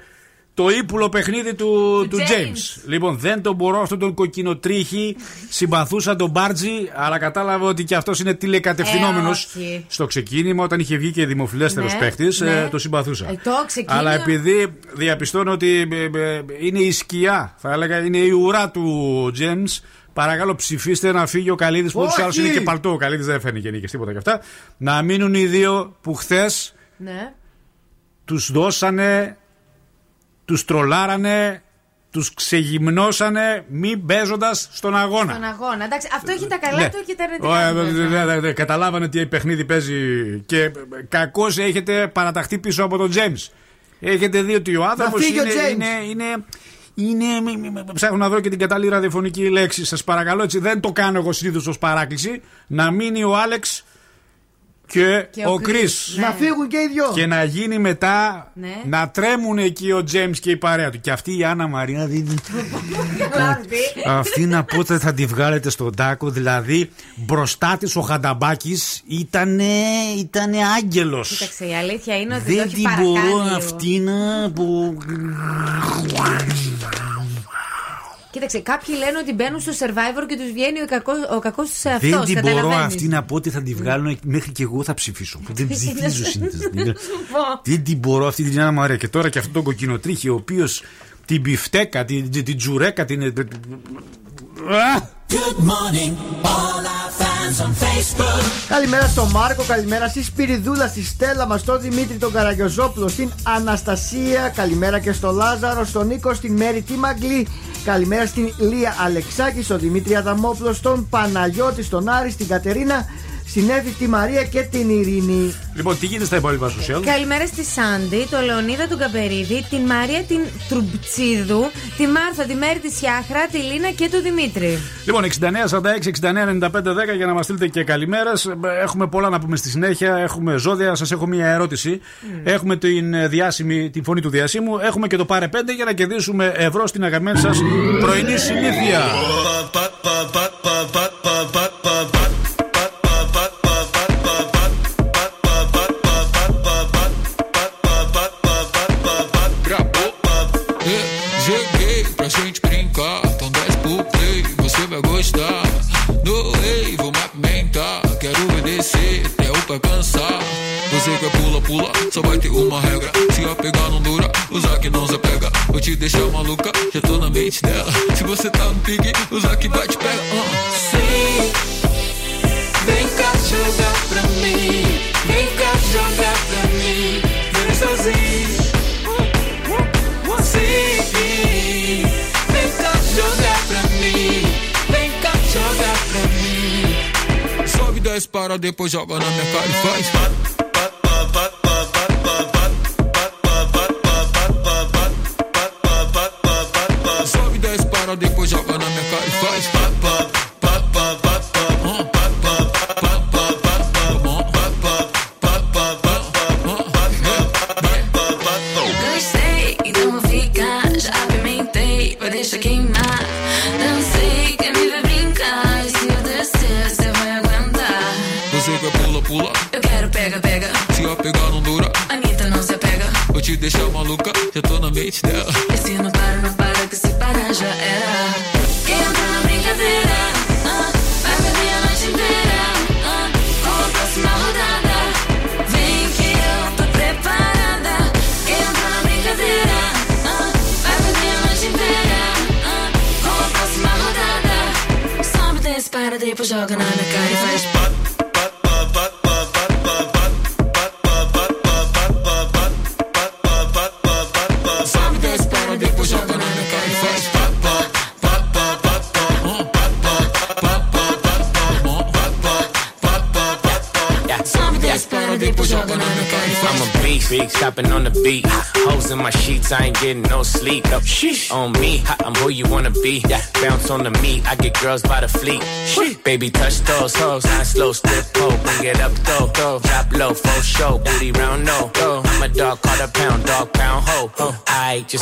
το ύπουλο παιχνίδι του, του James. James. Λοιπόν, δεν τον μπορώ αυτόν τον κοκκινοτρίχη. Συμπαθούσα τον Μπάρτζι, αλλά κατάλαβα ότι και αυτός είναι τηλεκατευθυνόμενος. Ε, όχι. Στο ξεκίνημα, όταν είχε βγει και δημοφιλέστερος Ναι, παίχτης, ναι. το συμπαθούσα. Ε, το ξεκίνημα- Αλλά επειδή διαπιστώνω ότι ε, ε, είναι η σκιά, θα έλεγα, είναι η ουρά του James. Παρακαλώ, ψηφίστε να φύγει ο Καλίδη που ούτω ή άλλω Όχι. είναι και παλτό. Ο Καλίδη δεν φαίνει και νίκες τίποτα και αυτά. Να μείνουν οι δύο που χθες Ναι. τους δώσανε, τους τρολάρανε, τους ξεγυμνώσανε μη παίζοντας στον αγώνα. Στον αγώνα. Εντάξει, αυτό έχει τα καλά Ναι. του και τα Ω, ε, αρνητικά. δε- του. δε- δε- δε- Καταλάβανε τι παιχνίδι παίζει και κακώς έχετε παραταχθεί πίσω από τον Τζέμ. Έχετε δει ότι ο άνθρωπος φύγει ο είναι, James. είναι, είναι, είναι, μη- μη- μη- Ψάχνω να βρω και την κατάλληλη ραδιοφωνική λέξη. Σας παρακαλώ, έτσι δεν το κάνω εγώ συνήθως ως παράκληση. Να μείνει ο Άλεξ και, Και ο ο Chris. Κρι. Να φύγουν και οι δυο. Και να γίνει μετά Ναι. να τρέμουν εκεί ο Τζέμ και η παρέα του. Και αυτή η Άννα Μαρία δεν. Αυτή να πότε θα τη βγάλετε στον τάκο. Δηλαδή μπροστά της ο Χανταμπάκης ήταν ήτανε άγγελος. Κοίταξε, η αλήθεια είναι ότι το Δεν έχει την παρακάνει μπορώ λίγο. αυτή να. Που... Κοίταξε, κάποιοι λένε ότι μπαίνουν στο survivor και τους βγαίνει ο κακός ο κακός τους εαυτός, Δεν την μπορώ καταλαβαίνεις. αυτή να πω ότι θα τη βγάλουν. Μέχρι και εγώ θα ψηφίσω. Δεν ψηφίζω Να συνήθως. σου πω. Δεν την μπορώ αυτή την Άννα Μαρία. Και τώρα και αυτόν τον κοκκινοτρίχη, ο οποίος την πιφτέκα, την, την, την τζουρέκα, την. Α! Good morning, all our fans on Facebook. Καλημέρα στον Μάρκο, καλημέρα στη Σπυριδούλα, στη Στέλλα μας, στον Δημήτρη τον Καραγιοζόπουλο, στην Αναστασία, καλημέρα και στον Λάζαρο, στον Νίκο, στην Μέρη τη Μαγκλή, καλημέρα στην Λία Αλεξάκη, στον Δημήτρη Αδαμόπουλο, στον Παναγιώτη, στον Άρη, στην Κατερίνα, στην Εύη, τη Μαρία και την Ειρήνη. Λοιπόν, τι γίνεται στα υπόλοιπα social. Καλημέρα στη Σάντι, το Λεωνίδα του Καπερίδη, την Μαρία την Τρουμπτσίδου, τη Μάρθα, τη Μέρη τη Σιάχρα, τη Λίνα και του Δημήτρη. Λοιπόν, 69, 46, 69, 95, 10 για να μας στείλετε και καλημέρες. Έχουμε πολλά να πούμε στη συνέχεια. Έχουμε ζώδια. Σας έχω μία ερώτηση. Έχουμε την, ε, διάσημη, την φωνή του διασύμου. Έχουμε και το πάρε 5 για να κερδίσουμε ευρώ στην αγαπημένη σας πρωινή συνήθεια. always up on I'm in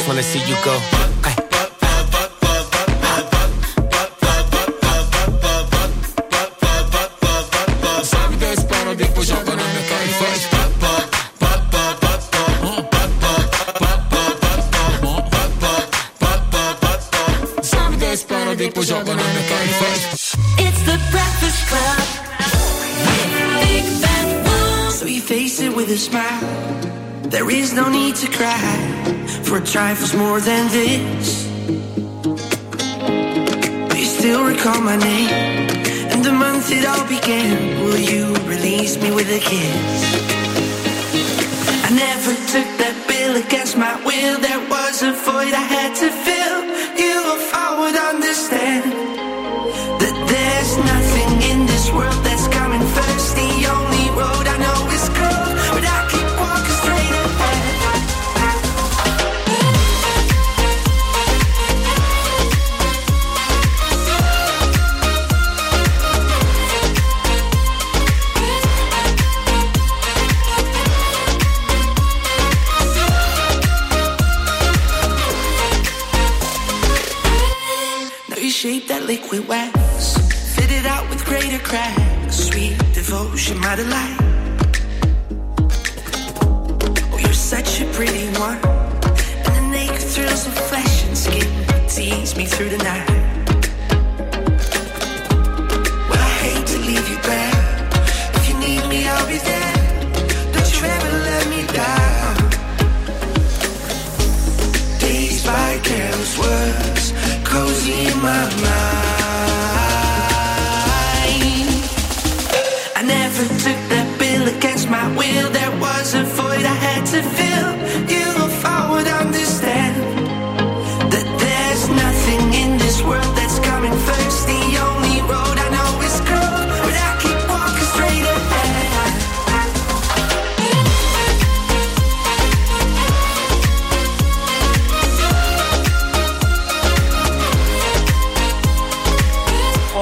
just wanna see you go. Ay. It's the Breakfast Club. Big Bad Wolf. So you face it with a smile. There is no need to cry trifles more than this. Do you still recall my name and the month it all began? Will you release me with a kiss?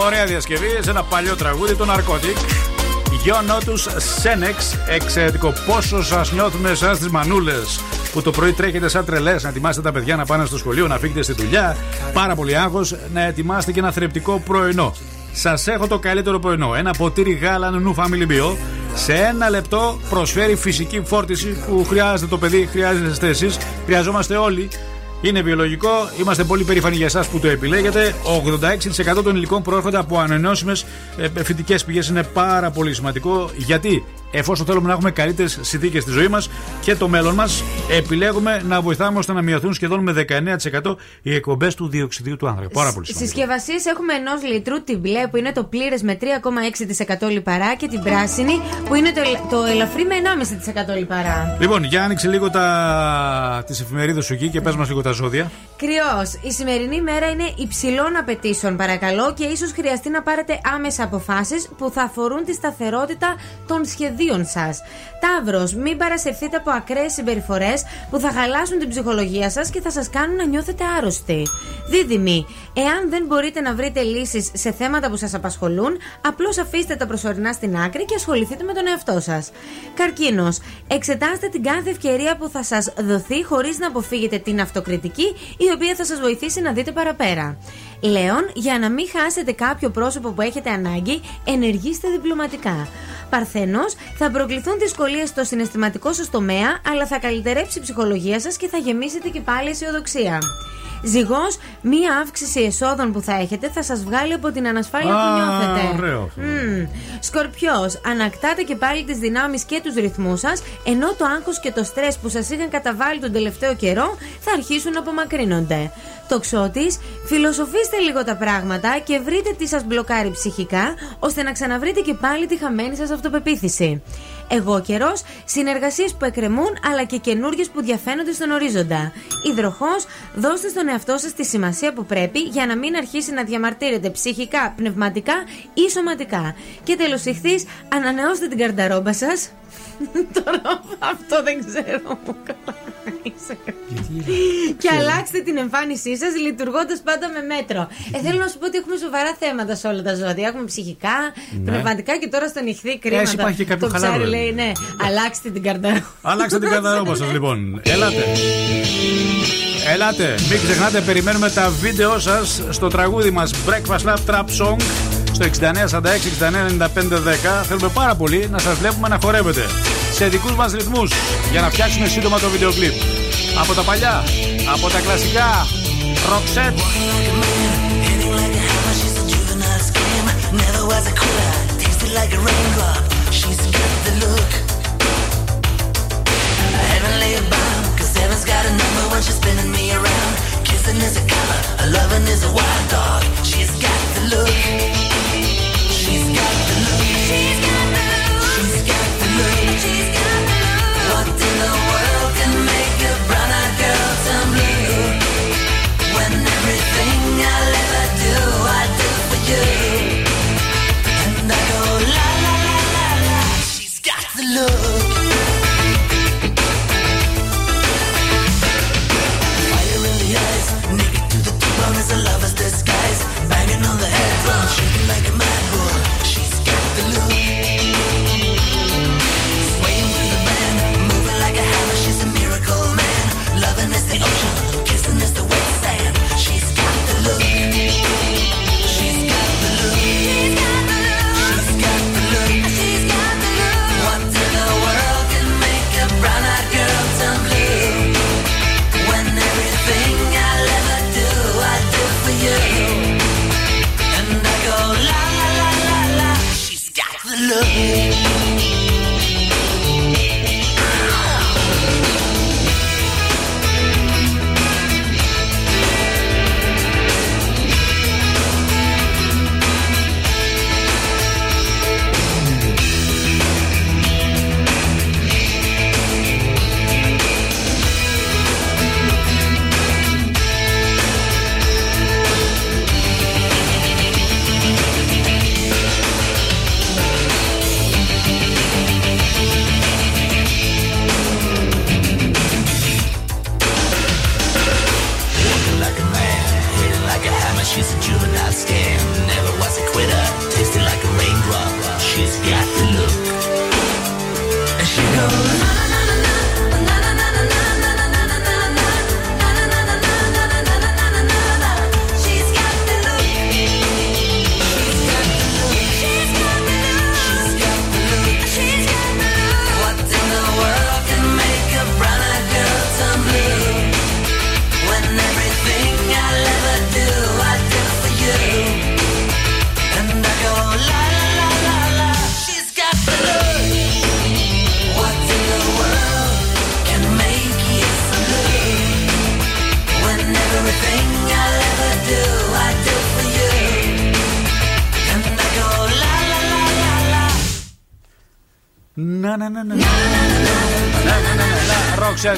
Ωραία διασκευή σε ένα παλιό τραγούδι, το Narcotic. Γιο του Σένεξ. Εξαιρετικό. Πόσο σας νιώθουμε εσά τι μανούλες που το πρωί τρέχετε σαν τρελές να ετοιμάσετε τα παιδιά να πάνε στο σχολείο, να φύγετε στη δουλειά. Πάρα πολύ άγχος να ετοιμάσετε και ένα θρεπτικό πρωινό. Σας έχω το καλύτερο πρωινό. Ένα ποτήρι γάλα νου Family Bio. Σε ένα λεπτό προσφέρει φυσική φόρτιση που χρειάζεται το παιδί, χρειάζεστε εσείς, χρειαζόμαστε όλοι. Είναι βιολογικό, είμαστε πολύ περήφανοι για εσάς που το επιλέγετε. 86% των υλικών προέρχονται από ανανεώσιμες φυτικές πηγές. Είναι πάρα πολύ σημαντικό γιατί εφόσον θέλουμε να έχουμε καλύτερες συνθήκες στη ζωή μας και το μέλλον μας, επιλέγουμε να βοηθάμε ώστε να μειωθούν σχεδόν με 19% οι εκπομπές του διοξιδίου του άνθρακα. Πάρα πολύ σημαντικό. Συσκευασίες έχουμε ενός λιτρού την μπλε που είναι το πλήρες με 3,6% λιπαρά και την πράσινη που είναι το, ελ- το ελαφρύ με 1,5% λιπαρά. Λοιπόν, για άνοιξε λίγο τα... τις εφημερίδες σου εκεί και πες μας λίγο τα ζώδια. Κρυός. Η σημερινή μέρα είναι υψηλών απαιτήσεων, παρακαλώ, και ίσως χρειαστεί να πάρετε άμεσα αποφάσεις που θα αφορούν τη σταθερότητα των σχεδίων σας. Ταύρος. Μην παρασυρθείτε από ακραίες συμπεριφορές που θα χαλάσουν την ψυχολογία σας και θα σας κάνουν να νιώθετε άρρωστοι. Δίδυμοι. Εάν δεν μπορείτε να βρείτε λύσεις σε θέματα που σας απασχολούν, απλώς αφήστε τα προσωρινά στην άκρη και ασχοληθείτε με τον εαυτό σας. Καρκίνος. Εξετάστε την κάθε ευκαιρία που θα σας δοθεί χωρίς να αποφύγετε την αυτοκριτική, η οποία θα σας βοηθήσει να δείτε παραπέρα. Λέων, για να μην χάσετε κάποιο πρόσωπο που έχετε ανάγκη, ενεργήστε διπλωματικά. Παρθένος, θα προκληθούν δυσκολίες στο συναισθηματικό σας τομέα, αλλά θα καλυτερέψει η ψυχολογία σας και θα γεμίσετε και πάλι αισιοδοξία. Ζυγός, μία αύξηση εσόδων που θα έχετε θα σας βγάλει από την ανασφάλεια που Α, νιώθετε. ωραίο αυτό. Σκορπιός, ανακτάτε και πάλι τις δυνάμεις και τους ρυθμούς σας, ενώ το άγχος και το στρες που σας είχαν καταβάλει τον τελευταίο καιρό θα αρχίσουν να απομακρύνονται. Τοξότη, φιλοσοφήστε λίγο τα πράγματα και βρείτε τι σας μπλοκάρει ψυχικά, ώστε να ξαναβρείτε και πάλι τη χαμένη σας αυτοπεποίθηση. Εγώ καιρός, συνεργασίες που εκκρεμούν αλλά και καινούριε που διαφαίνονται στον ορίζοντα. Υδροχός, δώστε στον εαυτό σας τη σημασία που πρέπει για να μην αρχίσει να διαμαρτύρεται ψυχικά, πνευματικά ή σωματικά. Και τέλος ηχθείς, ανανεώστε την καρταρόμπα σας. Τώρα αυτό δεν ξέρω. Και αλλάξτε την εμφάνισή σας λειτουργώντας πάντα με μέτρο. Ε, θέλω να σου πω ότι έχουμε σοβαρά θέματα σε όλα τα ζώδια. Έχουμε ψυχικά, Ναι. πνευματικά και τώρα στον ηχθή κρίματα. Έτσι υπάρχει και κάποιο το ψάρι χαλαρό. Λέει, ναι, αλλάξτε την καρταρόμπα. Αλλάξτε την καθαρόμπα σας λοιπόν. Ελάτε. Ελάτε. Μην ξεχνάτε, περιμένουμε τα βίντεο σας στο τραγούδι μας Breakfast Lab Trap Song στο 6946-699510. Θέλουμε πάρα πολύ να σας βλέπουμε να χορεύετε σε δικούς μας ρυθμούς για να φτιάξουμε σύντομα το βίντεο κλιπ. Από τα παλιά, από τα κλασικά. Roxette. Never was a quitter, tasted like a raindrop. She's heaven's got a number when she's spinning me around. Kissing is a color, a loving is a wild dog. She's got the look. She's got the look. She's got the look. She's got the look. She's got the look. What in the world can make a brown-eyed girl turn blue? When everything I'll ever do, I do for you. And I go la la la la la. She's got the look. you.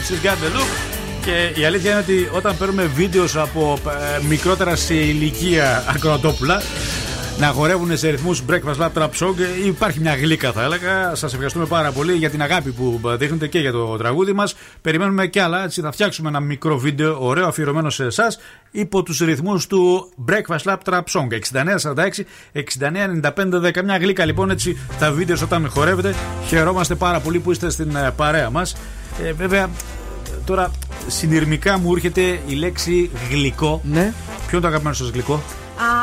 She's got the look. Και η αλήθεια είναι ότι όταν παίρνουμε βίντεος από ε, μικρότερα σε ηλικία ακροατόπουλα να χορεύουν σε ρυθμούς Breakfast Lab Trap Song ε, υπάρχει μια γλύκα θα έλεγα. Σας ευχαριστούμε πάρα πολύ για την αγάπη που δείχνετε και για το τραγούδι μας. Περιμένουμε και άλλα, έτσι θα φτιάξουμε ένα μικρό βίντεο ωραίο αφιερωμένο σε εσάς υπό τους ρυθμούς του Breakfast Lab Trap Song 6946 699510 μια γλύκα λοιπόν έτσι τα βίντεος όταν χορεύετε χαιρόμαστε πάρα πολύ που είστε στην ε, παρέα μας ε, βέβαια τώρα συνειρμικά μου έρχεται η λέξη γλυκό ναι ποιο είναι το αγαπημένο σας γλυκό;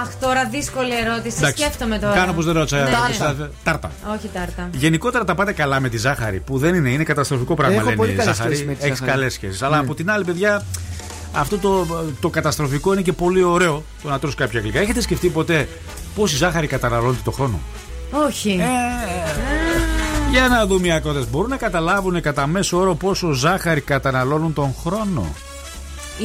Αχ, τώρα δύσκολη ερώτηση. Εντάξει, Σκέφτομαι τώρα. Κάνω πως δεν ρώτησα. Ναι, ναι. Τάρτα. Τάρτα. Όχι τάρτα. Γενικότερα τα πάτε καλά με τη ζάχαρη, που δεν είναι, είναι καταστροφικό πράγμα. Έχω λένε πολύ η καλές ζάχαρη. σχέσεις με τη Έχεις ζάχαρη. καλές σχέσεις. Αλλά Ναι. από την άλλη, παιδιά, αυτό το, το καταστροφικό είναι και πολύ ωραίο το να τρως κάποια γλυκά. Έχετε σκεφτεί ποτέ πόση ζάχαρη καταναλώνετε το χρόνο; Όχι. Ε, Για να δούμε οι ακρότες. Μπορούν να καταλάβουν κατά μέσο όρο πόσο ζάχαρη καταναλώνουν τον χρόνο;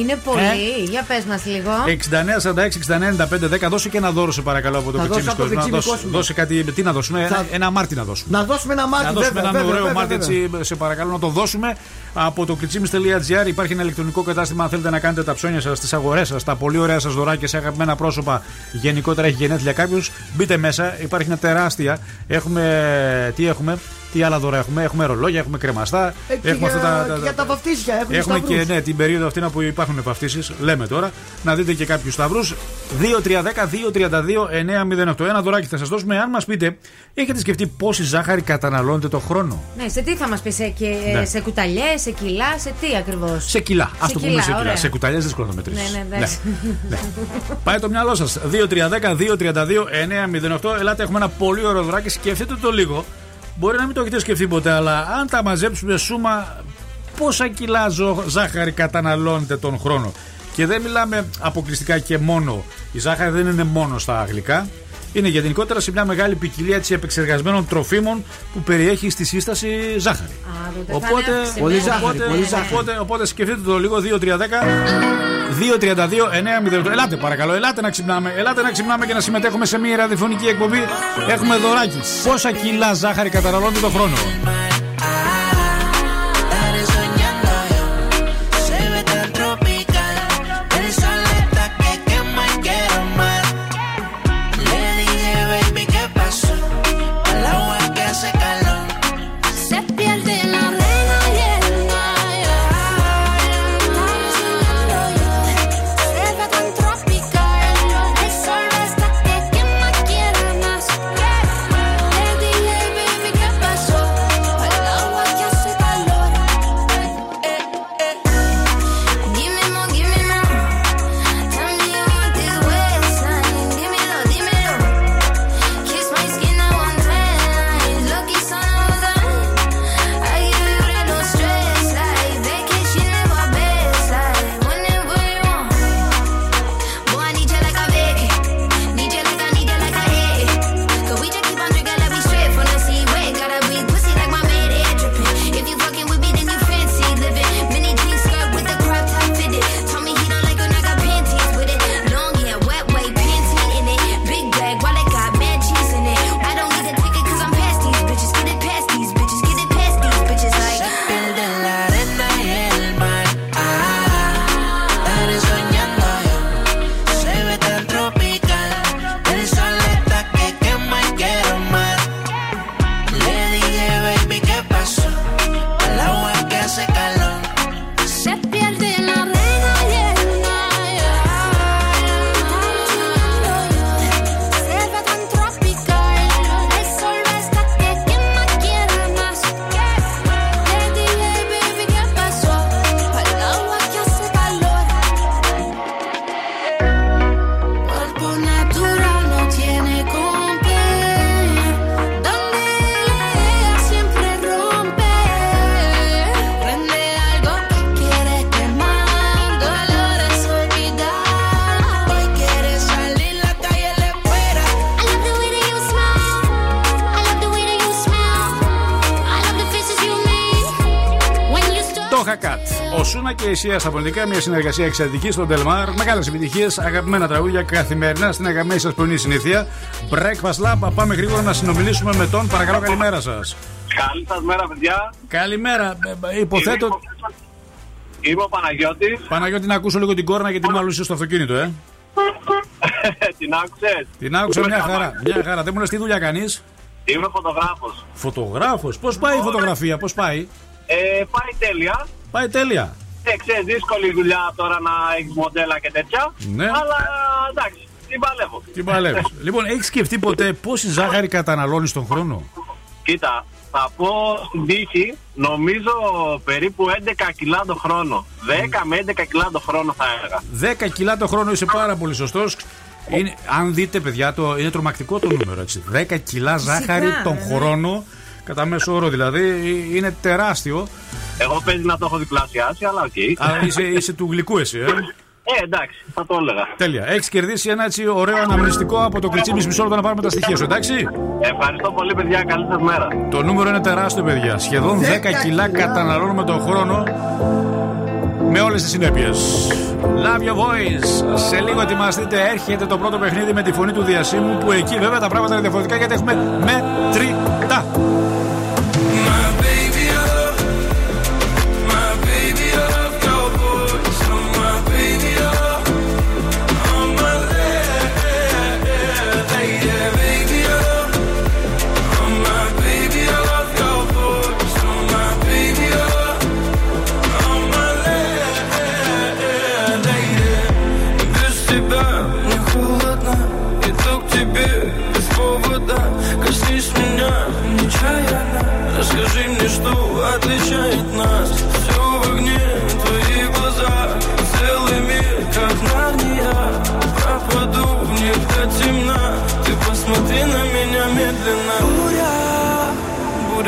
Είναι πολύ. Για πες μας λίγο. 69, 46, 69, 95, 10. Δώσε και ένα δώρο, σε παρακαλώ, από το Θα Κριτσίμι δώσω από το Κόσμο. Να Κριτσίμι δώσει, Κόσμο. δώσε κάτι. Τι να δώσουμε, ένα, ένα μάρτι να δώσουμε. Να δώσουμε ένα μάτι, Να δώσουμε βέβαια, ένα βέβαια, ωραίο βέβαια, μάτι βέβαια. έτσι, σε παρακαλώ να το δώσουμε από το κριτσίμι.gr. Υπάρχει ένα ηλεκτρονικό κατάστημα. Αν θέλετε να κάνετε τα ψώνια σας, τις αγορές σας, τα πολύ ωραία σας δωράκια σε αγαπημένα πρόσωπα. Γενικότερα έχει γενέθλια κάποιο. Μπείτε μέσα. Υπάρχει μια τεράστια. Έχουμε. Τι έχουμε; Τι άλλα δώρα έχουμε. Έχουμε ρολόγια, έχουμε κρεμαστά. Ε, και έχουμε για, και για τα βαφτίσια έχουμε, Έχουμε σταυρούς. και ναι, την περίοδο αυτή που υπάρχουν βαφτίσεις. Λέμε τώρα. Να δείτε και κάποιους σταυρούς. 2-3-10-2-32-908. Ένα δωράκι θα σας δώσουμε. Αν μας πείτε, έχετε σκεφτεί πόση ζάχαρη καταναλώνετε το χρόνο; Ναι, σε τι θα μας πει, σε, και- Ναι. σε κουταλιές, σε κιλά, σε τι ακριβώς; Σε κιλά. Α το πούμε σε κιλά. ωραία. Σε κουταλιές δύσκολο να το μετρήσεις. Ναι, ναι, εντάξει. Πάει το μυαλό σας. 2-3-10-2-32-908. Ελάτε, έχουμε ένα πολύ ωραίο δωράκι. Σκεφτείτε το λίγο. Μπορεί να μην το έχετε σκεφτεί ποτέ, αλλά αν τα μαζέψουμε σούμα, πόσα κιλά ζω- ζάχαρη καταναλώνετε τον χρόνο. Και δεν μιλάμε αποκλειστικά και μόνο. Η ζάχαρη δεν είναι μόνο στα γλυκά. Είναι γενικότερα σε μια μεγάλη ποικιλία έτσι, επεξεργασμένων τροφίμων που περιέχει στη σύσταση ζάχαρη. Οπότε, Πολύ ζάχαρη, οπότε, πολύ ζάχαρη. οπότε, οπότε σκεφτείτε το λίγο 2-3-10. 2-32-9-08. Ελάτε παρακαλώ, ελάτε να ξυπνάμε. Ελάτε να ξυπνάμε και να συμμετέχουμε σε μια ραδιοφωνική εκπομπή. Έχουμε δωράκι. Πόσα κιλά ζάχαρη καταναλώνετε το χρόνο; Σούνα και η Σία στα πολιτικά, μια συνεργασία εξαιρετική στον Τελμάρ. Μεγάλε επιτυχίες, αγαπημένα τραγούδια καθημερινά στην αγαπημένη σας πρωινή συνήθεια. Breakfast Lab. Πάμε γρήγορα να συνομιλήσουμε με τον. Παρακαλώ, καλημέρα σας. Καλή σας μέρα, παιδιά. Καλημέρα. Ε, ε, Υποθέτω. Είμαι ο Παναγιώτης. Παναγιώτη, να ακούσω λίγο την κόρνα γιατί μάλλον είσαι στο αυτοκίνητο, ε. Την άκουσες; Την άκουσα μια χαρά. Μια χαρά. Δεν μου λες τι δουλειά κάνεις; Είμαι φωτογράφος. Φωτογράφος. Πώς πάει η φωτογραφία, πώς πάει; Ε, πάει τέλεια. Πάει τέλεια. Ε, ξέρεις, δύσκολη δουλειά τώρα να έχεις μοντέλα και τέτοια. Ναι. Αλλά εντάξει, την παλεύω. Τι παλεύεις. λοιπόν, έχεις σκεφτεί ποτέ πόση ζάχαρη καταναλώνεις τον χρόνο; Κοίτα, θα πω στην τύχη, νομίζω περίπου 11 κιλά το χρόνο. 10 με 11 κιλά το χρόνο θα έλεγα. 10 κιλά το χρόνο είσαι πάρα πολύ σωστός. Είναι, αν δείτε, παιδιά, το, είναι τρομακτικό το νούμερο. Έτσι. 10 κιλά ζάχαρη τον ναι. χρόνο. Κατά μέσο όρο δηλαδή είναι τεράστιο. Εγώ παίζει να το έχω διπλασιάσει, αλλά οκ. Αλλά είσαι, είσαι του γλυκού εσύ, ε; Ε, εντάξει, θα το έλεγα. Τέλεια. Έχεις κερδίσει ένα έτσι ωραίο αναμνηστικό από το κριτσίμι μισό λεπτό να πάρουμε τα στοιχεία σου, εντάξει; Ευχαριστώ πολύ, παιδιά. Καλή σας μέρα. Το νούμερο είναι τεράστιο, παιδιά. Σχεδόν 10 κιλά καταναλώνουμε τον χρόνο με όλες τις συνέπειες. Love your voice. Σε λίγο ετοιμαστείτε, έρχεται το πρώτο παιχνίδι με τη φωνή του διασήμου που εκεί βέβαια τα πράγματα είναι διαφορετικά γιατί έχουμε μετρητά.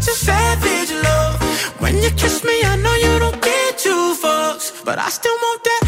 such a savage love. When you kiss me, I know you don't get two fucks, but I still want that.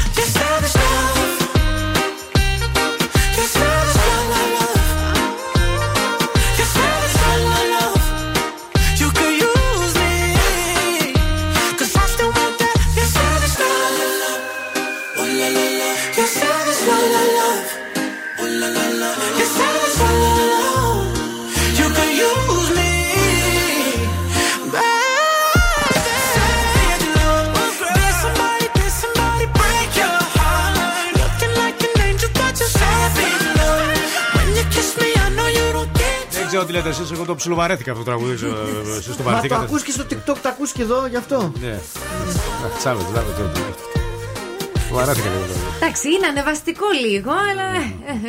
τι λέτε εσείς, εγώ το ψιλοβαρέθηκα αυτό το τραγούδι. Εσεί το βαρεθήκατε. Το ακούς και στο TikTok, το ακούς και εδώ γι' αυτό. Ναι. Τσάβε, τσάβε, τσάβε. Βαράθηκα λίγο. τώρα. Εντάξει, είναι ανεβαστικό λίγο, αλλά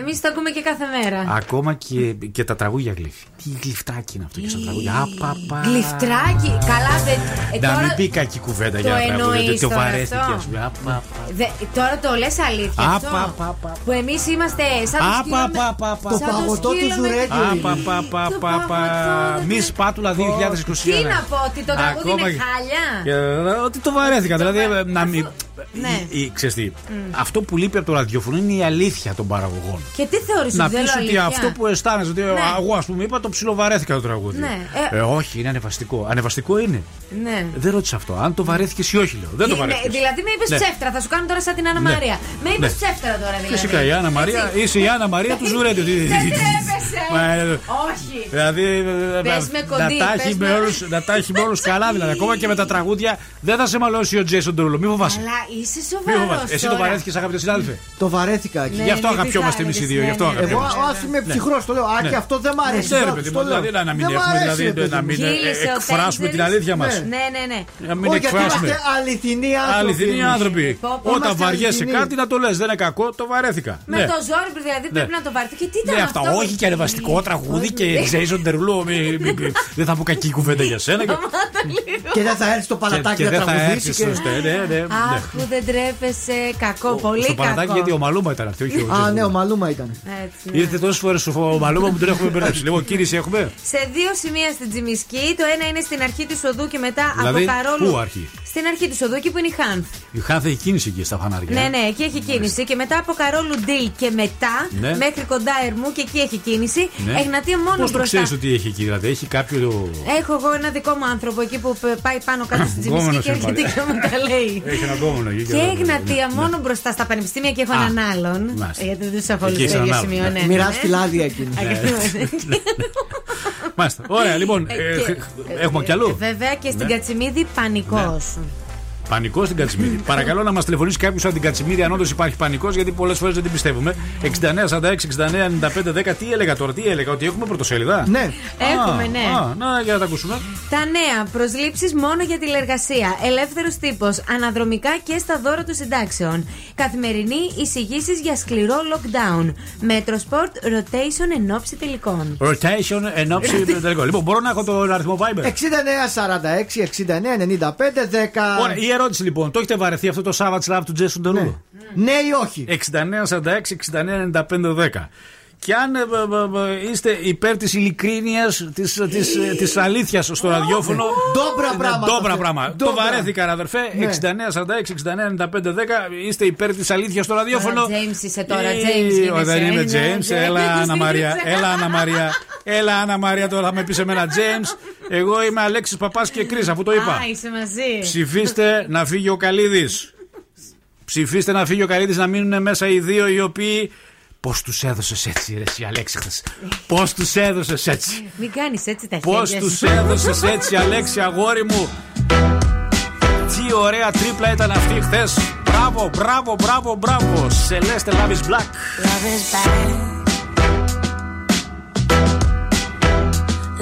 εμείς το ακούμε και κάθε μέρα. Ακόμα και, και τα τραγούδια γλύφη. Τι γλυφτάκι είναι αυτό και στα τραγούδια. Απαπα. Γλυφτράκι. Καλά, δε, ε, Να τώρα, μην πει κακή κουβέντα το για να τραγούδια. εννοείς Το τώρα βαρέθηκε, αυτό; ας πούμε. Απαπα. δε, τώρα το λες αλήθεια. Α, αυτό, πα, πα, πα, Που εμείς είμαστε σαν το Α, σκύλο. πα, με- πα, πα, πα. σαν Το παγωτό του σκύλο με- Ζουρέντιου. Α, πα, πα, πα, Το πα, πα. παγωτό, Μη σπάτουλα 2021. Τι να πω, ότι το τραγούδι Ακόμα είναι και- χάλια. Και, ε, Ότι το βαρέθηκα. Δηλαδή, ε, να μην. Ναι. ή- ή, Ξέρεις τι, αυτό που λείπει από το ραδιόφωνο είναι η αλήθεια των παραγωγών. Και τι θεωρείς Να ότι δεν πεις λέω ότι αλήθεια; αυτό που αισθάνεσαι, ότι Ναι. εγώ ας πούμε είπα το ψιλοβαρέθηκα το τραγούδι. Ναι, Ε, ε, όχι, είναι ανεβαστικό. Ανεβαστικό είναι. Ναι. Δεν ρώτησα αυτό. Αν το βαρέθηκες ή όχι, λέω. Δεν το Ναι, βαρέθηκες. δηλαδή με είπες Ναι. ψεύτρα, θα σου κάνω τώρα σαν την Άννα Ναι. Μαρία. Με είπες Ναι. ψεύτρα τώρα δηλαδή. Φυσικά η Άννα Μαρία, Έτσι. είσαι η Άννα Μαρία του Ζουρέντιου. Τι- Δεν τρέπεσαι. Μα, ε, Όχι. Δηλαδή ε, Πες με να κοντή, τα πες έχει με- με όλους- να τα έχει με όλους καλά δηλαδή. Ακόμα και με τα τραγούδια δεν θα σε μαλώσει ο Τζέισον Ντρούλο. Μη φοβάσαι. Αλλά είσαι Μη σοβαρό. φοβάσαι. Εσύ το βαρέθηκες, αγαπητέ συνάδελφε. Το βαρέθηκα εκεί. Ναι, Γι' αυτό ναι, αγαπιόμαστε τι εμείς οι θα δύο. Γι' αυτό έλεγες, ναι, Εγώ αγαπιόμαστε. α είμαι ψυχρός, το λέω. Α, Ναι. και αυτό δεν μ' αρέσει. Ναι, ρε Γιώργο, παιδί το μου, λέω. δηλαδή να μην Δεν μ' έχουμε αρέσει, δηλαδή, ρε παιδί να μου. μην ε, Κύλησε ο εκφράσουμε την Τέντζερης. αλήθεια μας. Ναι, ναι, ναι. Να μην Όχι, γιατί εκφράσουμε. είμαστε αληθινοί άνθρωποι. Αληθινοί εμείς. άνθρωποι. Πω, πω, Όταν είμαστε βαριέσαι αληθινοί. κάτι να το λες. Δεν είναι κακό, το βαρέθηκα. Με Ναι. το ζόρι δηλαδή Ναι. πρέπει να το βάρετε. Και τι ήταν Ναι, αυτό. αυτά όχι και ανεβαστικό τραγούδι και Jason Derulo. μη- μη- μη- Δεν θα πω κακή κουβέντα για σένα. και- Και δεν θα έρθει στο Και, παλατάκι και να δεν θα τραγουδήσει. έρθει και- σωστά. Ναι, ναι, ναι. Αχ, που δεν τρέπεσαι. Κακό, πολύ Στο παρατάκι κακό. γιατί ο Μαλούμα ήταν αυτή, όχι ο Α, Jason ναι, ο Derulo. Μαλούμα ήταν. Έτσι, ναι. Ήρθε τόσες φορές ο Μαλούμα που τον έχουμε μπερδέψει. Λοιπόν, κίνηση έχουμε; Σε δύο σημεία στην Τζιμισκή. Το ένα είναι στην αρχή του οδού και μετά Δηλαδή, από Καρόλου. πού αρχή; Στην αρχή του οδού, εκεί που είναι η Χάνθ. Η Χάνθ έχει κίνηση εκεί στα φανάρια. Ναι, ε. ναι, εκεί έχει κίνηση. Και μετά από Καρόλου Ντίλ και μετά Ναι. μέχρι κοντά Ερμού και εκεί έχει κίνηση. Ναι. Εγνατία μόνο Πώς το μπροστά. ξέρεις ότι έχει εκεί, δηλαδή έχει κάποιο. Έχω εγώ ένα δικό μου άνθρωπο εκεί που π- πάει πάνω κάτω στην Τζιμισκή Γκόμενος και είναι έρχεται πάλι. και μου τα λέει. Έχει ένα κόμμα εκεί. Και δεν- Εγνατία ναι, μόνο ναι. μπροστά στα πανεπιστήμια και έχω Α, έναν άλλον. μάλιστα. Γιατί δεν τους Εκεί αφολούθησα έχεις στο ίδιο έναν σημείο. άλλον, ναι, ναι. ναι, Μοιράζει ναι. φυλάδια εκείνη. Ακριβώς. Μάλιστα. Ωραία, λοιπόν. Ε, ε, και- Έχουμε κι αλλού. Βέβαια και στην Ναι. Κατσιμίδη πανικός. Πανικός στην Κατσιμίδη. Παρακαλώ να μας τηλεφωνήσει κάποιος από την Κατσιμίδη αν όντως υπάρχει πανικός, γιατί πολλές φορές δεν την πιστεύουμε. 69, 46, 69, 95, 10. Τι έλεγα τώρα, τι έλεγα, ότι έχουμε πρωτοσέλιδα; Ναι. Έχουμε, Α, ναι. Α, να, για να τα ακούσουμε. Τα νέα προσλήψεις μόνο για τηλεργασία. Ελεύθερος τύπος. Αναδρομικά και στα δώρα των συντάξεων. Καθημερινή εισηγήσεις για σκληρό lockdown. Metrosport rotation εν όψει τελικών. Rotation εν όψει τελικών. Λοιπόν, μπορώ να έχω τον αριθμό Viber; 69, 46, 69, 95, 10. Ωραία, η ερώτηση λοιπόν, το έχετε βαρεθεί αυτό το Savage Love του Jason Derulo; Ναι ή όχι; 69, 46, 69, 95, 10. Και αν ε, ε, ε, είστε υπέρ της ειλικρίνειας, της της, ε, της αλήθειας στο ραδιόφωνο. Ντόμπρα είναι πράγματα Ντόμπρα αυτό. πράγμα. Το Ντόμπρα. βαρέθηκα, αδερφέ. Ναι. 69, 46, 69, 95, 10. Είστε υπέρ της αλήθειας στο ραδιόφωνο. Τώρα, Jason είσαι τώρα, Ε, James γίνεσαι. ω, Δεν είμαι Ναι, James. ναι, Έλα, James Άννα Μαρία. γίνεσαι. Έλα, Άννα Μαρία. Έλα, Άννα Μαρία, τώρα θα με πεις σε μένα James. Εγώ είμαι Αλέξης Παπάς και Κρι, αφού το είπα. Α, είσαι μαζί. Ψηφίστε να φύγει ο Καλίδη. Ψηφίστε να φύγει ο Καλίδη να μείνουν μέσα οι δύο οι οποίοι. Πώς τους έδωσες έτσι, ρε, εσύ Αλέξη, χθες. Πώς τους έδωσες έτσι; Μην κάνεις έτσι τα Πώς χέρια τους σου. έδωσες έτσι, Αλέξη, αγόρι μου; Τι ωραία τρίπλα ήταν αυτή χθες. Μπράβο, μπράβο, μπράβο, μπράβο. Celeste Love is Black.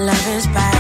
Love is bad.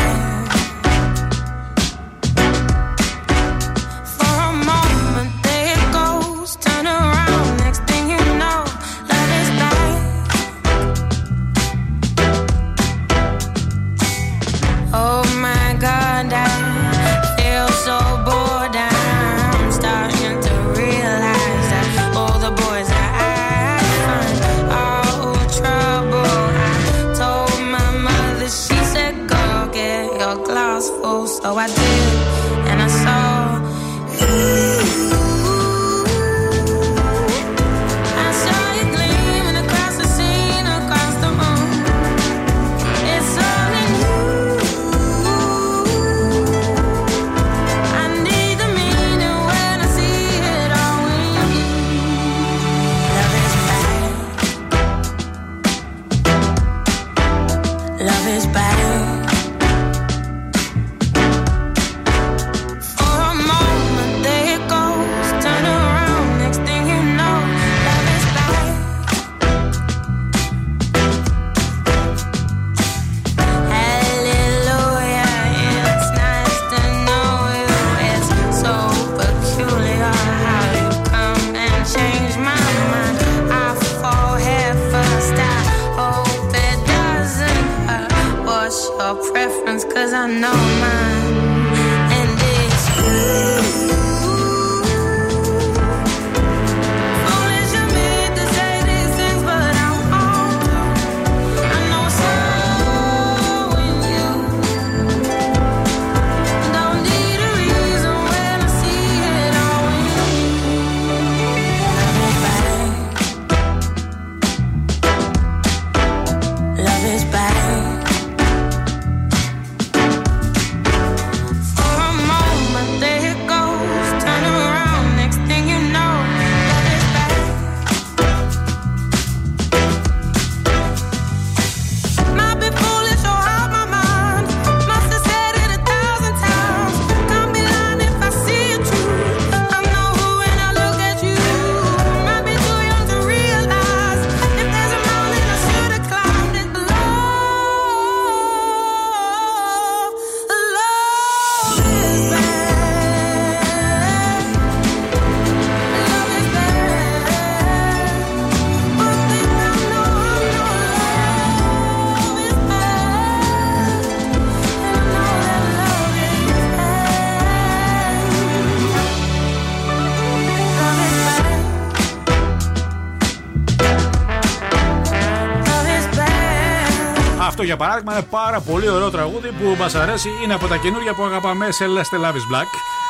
Αυτό για παράδειγμα είναι πάρα πολύ ωραίο τραγούδι που μας αρέσει. Είναι από τα καινούργια που αγαπάμε σε Celeste Love is Black.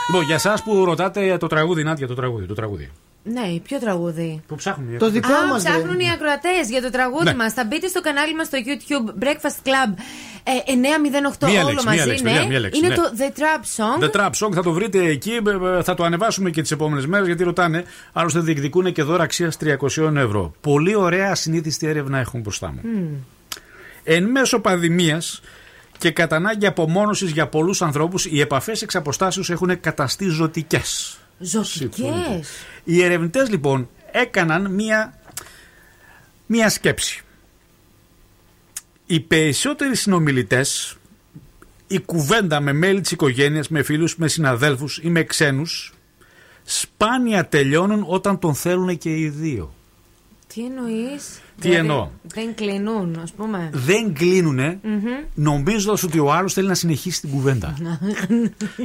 Λοιπόν, για εσάς που ρωτάτε το τραγούδι, Νάντια, το τραγούδι. Το τραγούδι. Ναι, ποιο τραγούδι; Που ψάχνουν. Το δικό Α, μας, ψάχνουν δε. οι ακροατές για το τραγούδι Ναι. μας. Θα μπείτε στο κανάλι μας στο YouTube Breakfast Club ε, 908 Μία όλο λέξη, μία μαζί. λέξη, ναι. παιδιά, μία λέξη, Είναι ναι. το The Trap Song. The Trap Song θα το βρείτε εκεί. ε, ε, Θα το ανεβάσουμε και τις επόμενες μέρες γιατί ρωτάνε. Άλλωστε διεκδικούν και δώρα αξίας 300 ευρώ. Πολύ ωραία συνήθιστη έρευνα έχουν μπροστά μου. Μμμ. Εν μέσω πανδημίας και κατά ανάγκη απομόνωσης για πολλούς ανθρώπους, οι επαφές εξ αποστάσεως έχουν καταστεί ζωτικές. Ζωτικές; Οι ερευνητές λοιπόν έκαναν μία, μία σκέψη. Οι περισσότεροι συνομιλητές, η κουβέντα με μέλη της οικογένειας, με φίλους, με συναδέλφους ή με ξένους, σπάνια τελειώνουν όταν τον θέλουν και οι δύο. Τι εννοείς; Τι εννοώ; Δεν κλείνουν, ας πούμε. Δεν κλείνουνε Μμμ. νομίζοντας ότι ο άλλος θέλει να συνεχίσει την κουβέντα.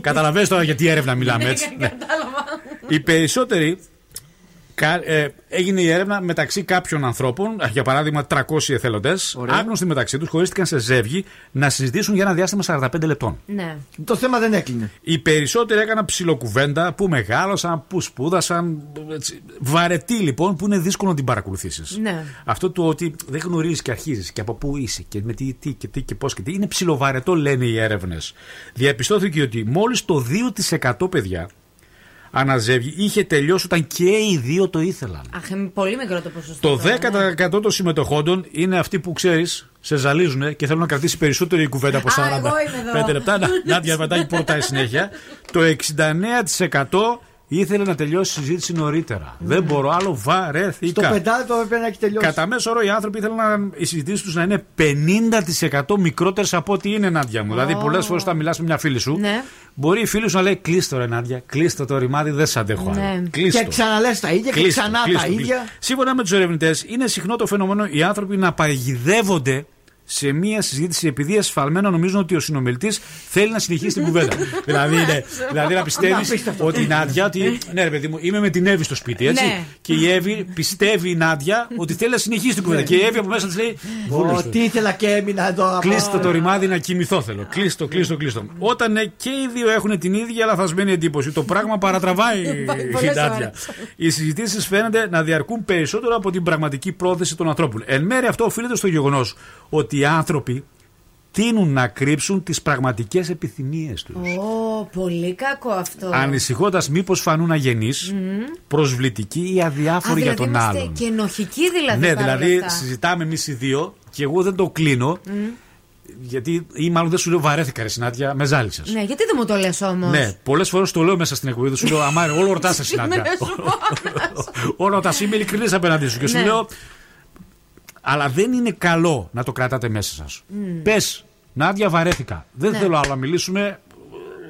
Καταλαβαίνεις τώρα γιατί έρευνα μιλάμε έτσι. Ναι. Οι περισσότεροι κα- ε, έγινε η έρευνα μεταξύ κάποιων ανθρώπων, για παράδειγμα 300 εθελοντές, άγνωστοι μεταξύ τους, χωρίστηκαν σε ζεύγη να συζητήσουν για ένα διάστημα 45 λεπτών. Ναι. Το θέμα δεν έκλεινε. Οι περισσότεροι έκαναν ψιλοκουβέντα που μεγάλωσαν, που σπούδασαν. έτσι. Βαρετή λοιπόν που είναι δύσκολο να την παρακολουθήσεις. Ναι. Αυτό το ότι δεν γνωρίζεις και αρχίζεις και από πού είσαι και με τι, τι και τι και πώς και τι. Είναι ψιλοβαρετό, λένε οι έρευνες. Διαπιστώθηκε ότι μόλις το 2% παιδιά αναζεύγει είχε τελειώσει όταν και οι δύο το ήθελαν. Αχ, είναι πολύ μικρό το ποσοστό. Το τώρα, ναι. 10% των συμμετοχόντων είναι αυτοί που ξέρεις, σε ζαλίζουν και θέλουν να κρατήσει περισσότερη η κουβέντα από Α, εγώ είμαι εδώ. 45 λεπτά. Να, Νάντια Βατάκη πρωτάει συνέχεια. Το 69% ήθελε να τελειώσει η συζήτηση νωρίτερα. Δεν μπορώ άλλο, Στο βαρέθηκα. πεντάλεπτο έπρεπε να έχει τελειώσει. Κατά μέσο όρο οι άνθρωποι ήθελαν να, οι συζητήσεις τους να είναι 50% μικρότερες από ό,τι είναι, Νάντια μου. Δηλαδή, πολλές φορές όταν μιλάς με μια φίλη σου, Ναι. μπορεί η φίλη σου να λέει Κλείστο, ρε Νάντια, κλείστο το ρημάδι, δεν σε αντέχω. άλλο. Ναι. Κλείστο. Και ξαναλέ τα ίδια και Κλείστο, ξανά κλείστο, τα κλείστο. ίδια. Σύμφωνα με τους ερευνητές, είναι συχνό το φαινόμενο οι άνθρωποι να παγιδεύονται σε μία συζήτηση επειδή ασφαλμένα νομίζουν ότι ο συνομιλητής θέλει να συνεχίσει την κουβέντα. δηλαδή, είναι, δηλαδή να πιστεύεις Απίστευτο. ότι η Νάντια, ότι ναι, ρε παιδί μου, είμαι με την Εύη στο σπίτι, έτσι. Ναι. Και η Εύη πιστεύει η Νάντια ότι θέλει να συνεχίσει την κουβέντα. Και η Εύη από μέσα της λέει. «Βούλος το. Ότι ήθελα και έμεινα εδώ. Κλείστο το ρημάδι να κοιμηθώ θέλω. Κλείστο, κλείστο, κλείστο. Όταν ε, και οι δύο έχουν την ίδια λαθασμένη εντύπωση, το πράγμα παρατραβάει η πολλές Νάντια. ώρες. Οι συζητήσεις φαίνεται να διαρκούν περισσότερο από την πραγματική πρόθεση των ανθρώπων. Εν μέρει αυτό οφείλεται στο γεγονός ότι οι άνθρωποι τείνουν να κρύψουν τις πραγματικές επιθυμίες τους. Ω, πολύ κακό αυτό. Ανησυχώντας μήπως φανούν αγενείς, Μμμ. προσβλητικοί ή Α, αδιάφοροι για δηλαδή τον είμαστε άλλον. Και ενοχικοί δηλαδή. Ναι, παρόλα δηλαδή αυτά. συζητάμε εμείς οι δύο και εγώ δεν το κλείνω. Μμ. Γιατί, ή μάλλον δεν σου λέω βαρέθηκα, ρε συνάντια, με ζάλισες. Ναι, γιατί δεν μου το λες όμως; Ναι, πολλές φορές το λέω μέσα στην εκπομπή. Δεν σου λέω Αμάρε, όλο ρωτάς σε συνάντια. όλο ρωτάς, είμαι ειλικρινής απέναντί σου. Και σου Ναι. λέω, αλλά δεν είναι καλό να το κρατάτε μέσα σας. Μμ. Πες, Νάντια, βαρέθηκα. Δεν Ναι. θέλω άλλο να μιλήσουμε.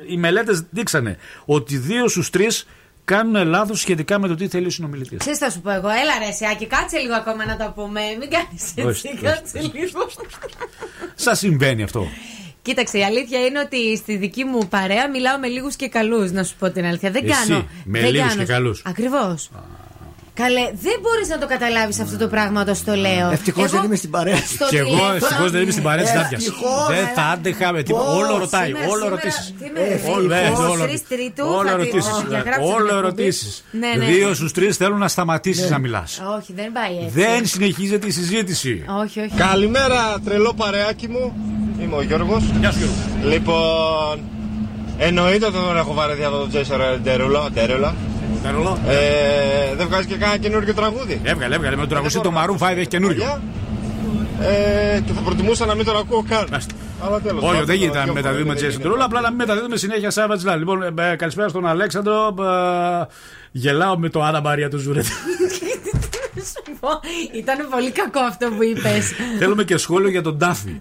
Οι μελέτες δείξανε ότι δύο στους τρεις κάνουν λάθος σχετικά με το τι θέλει ο συνομιλητής. Ξέρεις θα σου πω εγώ, έλα ρε Σιάκη, κάτσε λίγο ακόμα να το πούμε. Μην κάνεις έτσι, Ορίστε, κάτσε λίγο. Σας συμβαίνει αυτό. Κοίταξε, η αλήθεια είναι ότι στη δική μου παρέα μιλάω με λίγους και καλούς, να σου πω την αλήθεια. Δεν Εσύ, κάνω. με δεν λίγους κάνω. και καλούς. Ακριβώς. Καλέ, δεν μπορείς να το καταλάβεις αυτό το πράγμα, το στο λέω. Ευτυχώς Εγώ δεν είμαι στην παρέα. στο Και εγώ τηλέφωνο- ευτυχώς δεν είμαι στην παρέα της Νάντιας. Ευτυχώς. Δεν θα άντεχα με τίποτα. Πώς, Όλο ρωτάει, σήμερα, όλο σήμερα, ερωτήσει. τι με Όλο ευτυχώς, ε, όλο- τρεις τρίτου, όλο θα τη- ερωτήσεις, όχι, για ε, γράψτε Όλο την εκπομπή. ερωτήσει. Ναι, ναι. Δύο στους τρεις θέλουν να σταματήσεις να μιλάς. Όχι, δεν πάει έτσι. Δεν συνεχίζεται η συζήτηση. Όχι, όχι. Καλημέρα, τρελό παρεάκι μου. Είμαι ο Γιώργος. Γεια σου Γιώργο. Λοιπόν, εννοείται ότι δεν έχω βαρεθεί από τον Τζέσορ Ντέρουλα. Derulo. Derulo. Ε, δεν βγάζει και κανένα καινούργιο τραγούδι. Έβγαλε, έβγαλε με το τραγουδιστή το Maroon 5 έχει καινούριο. Ε, και θα προτιμούσα να μην τον ακούω καν. Αλλά τέλος Όχι, πάντων, δεν γίνεται δύο να μεταδίδουμε φορές Jason δεν Derulo, απλά να μην μεταδίδουμε συνέχεια Savage Love. Λοιπόν, ε, καλησπέρα στον Αλέξανδρο. ε, Γελάω με το Άννα Μαρία του Ζουρέτ. Σου πω, Ήταν πολύ κακό αυτό που είπες. Θέλουμε και σχόλιο για τον Τάφι.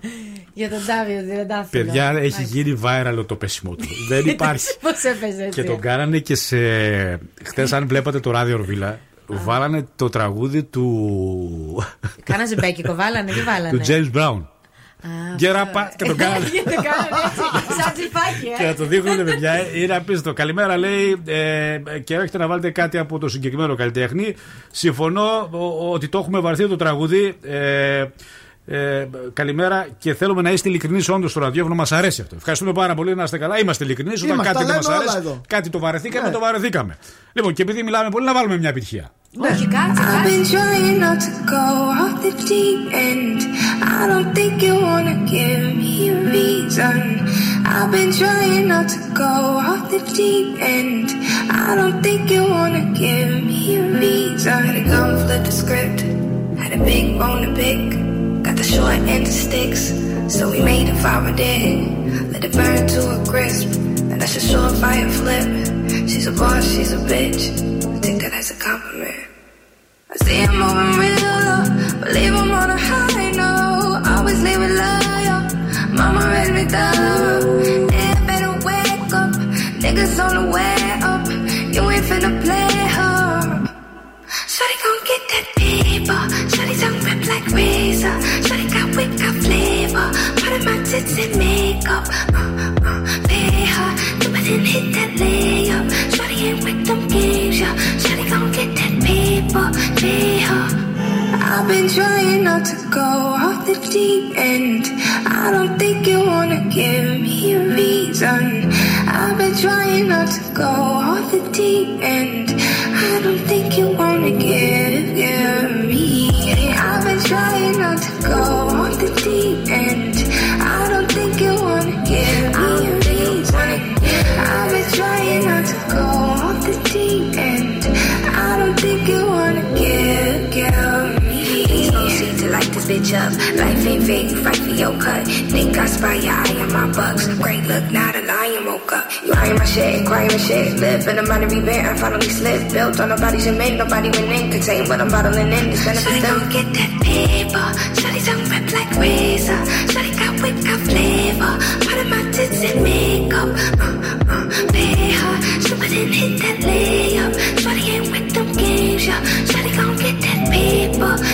Για τον Τάβιο, δεν τα άφηνα. Παιδιά, έχει γίνει viral το πέσιμο του. Δεν υπάρχει. Πώς έπαιζε έτσι. Και τον κάνανε και σε. Χθες, αν βλέπατε το ράδιο Ορβίλα, βάλανε το τραγούδι του. Κάνα ζεμπέκικο, βάλανε, τι βάλανε; του James Brown. Γκεραπά και τον κάνανε. Και τον κάνανε έτσι, σαν τσιφάκι, Και ε. να το δείχνουν, παιδιά, είναι απίστευτο. Καλημέρα, λέει, ε, και έχετε να βάλετε κάτι από το συγκεκριμένο καλλιτέχνη. Συμφωνώ ο- ότι το έχουμε βαρθεί το τραγούδι. Ε, καλημέρα και θέλουμε να είστε ειλικρινείς όντως στο ραδιόφωνο. Μας αρέσει αυτό. Ευχαριστούμε πάρα πολύ να είστε καλά. Είμαστε ειλικρινείς. Όταν κάτι δεν μας αρέσει, κάτι το βαρεθήκαμε, ναι. το βαρεθήκαμε. Λοιπόν, και επειδή μιλάμε πολύ, να βάλουμε μια επιτυχία. Όχι, Short end of sticks. So we made a fire dig. Let it burn to a crisp. And that's a surefire flip. She's a boss, she's a bitch. Take that as a compliment. I see him moving real low, but leave him on a high note. Always leave it loyal. Mama raised me thorough. Yeah, better wake up. Niggas on the way up. You ain't finna play her. Shawty gon' get that paper. Shawty like razor. Shawty got got flavor. Part of my tits and makeup. Uh, uh, pay her. It and hit that layup. Shawty ain't with them games, yeah. Shawty gon' get that paper. Pay her. I've been trying not to go off the deep end. I don't think you wanna give me a reason. I've been trying not to go off the deep end. I don't think you up. Life ain't you fight for your cut. Think I spy your eye on my bucks. Great look, not a lion woke up. You eyeing my shit, crying my shit. Live in a money band, I finally slipped. Built on nobody's cement, nobody went in. Contain what I'm bottling in. This benefit them. get that paper. Shawty don't rip like razor. Shawty got wit, got flavor. Part of my tits and makeup. Uh, uh, pay her. She wouldn't hit that layup. Shawty ain't with them games, yeah. Shawty gon' get that paper.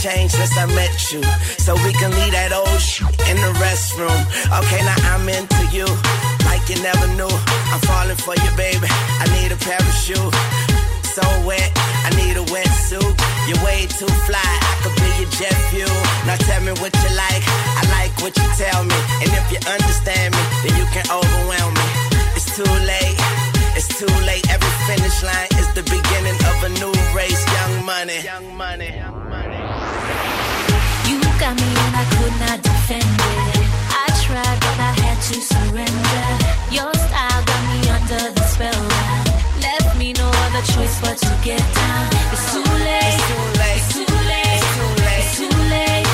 changed since I met you. So we can leave that old shit in the restroom. Okay, now I'm into you, like you never knew. I'm falling for you, baby. I need a parachute. So wet, I need a wetsuit. You're way too fly, I could be your jet fuel. Now tell me what you like, I like what you tell me. And if you understand me, then you can overwhelm me. It's too late, it's too late. Every finish line is the beginning of a new race. Young money, young money. Got me and I could not defend it. I tried, but I had to surrender. Your style got me under the spell. Left me no other choice but to get down. It's too late. It's too late. It's too late. It's too late. It's too late.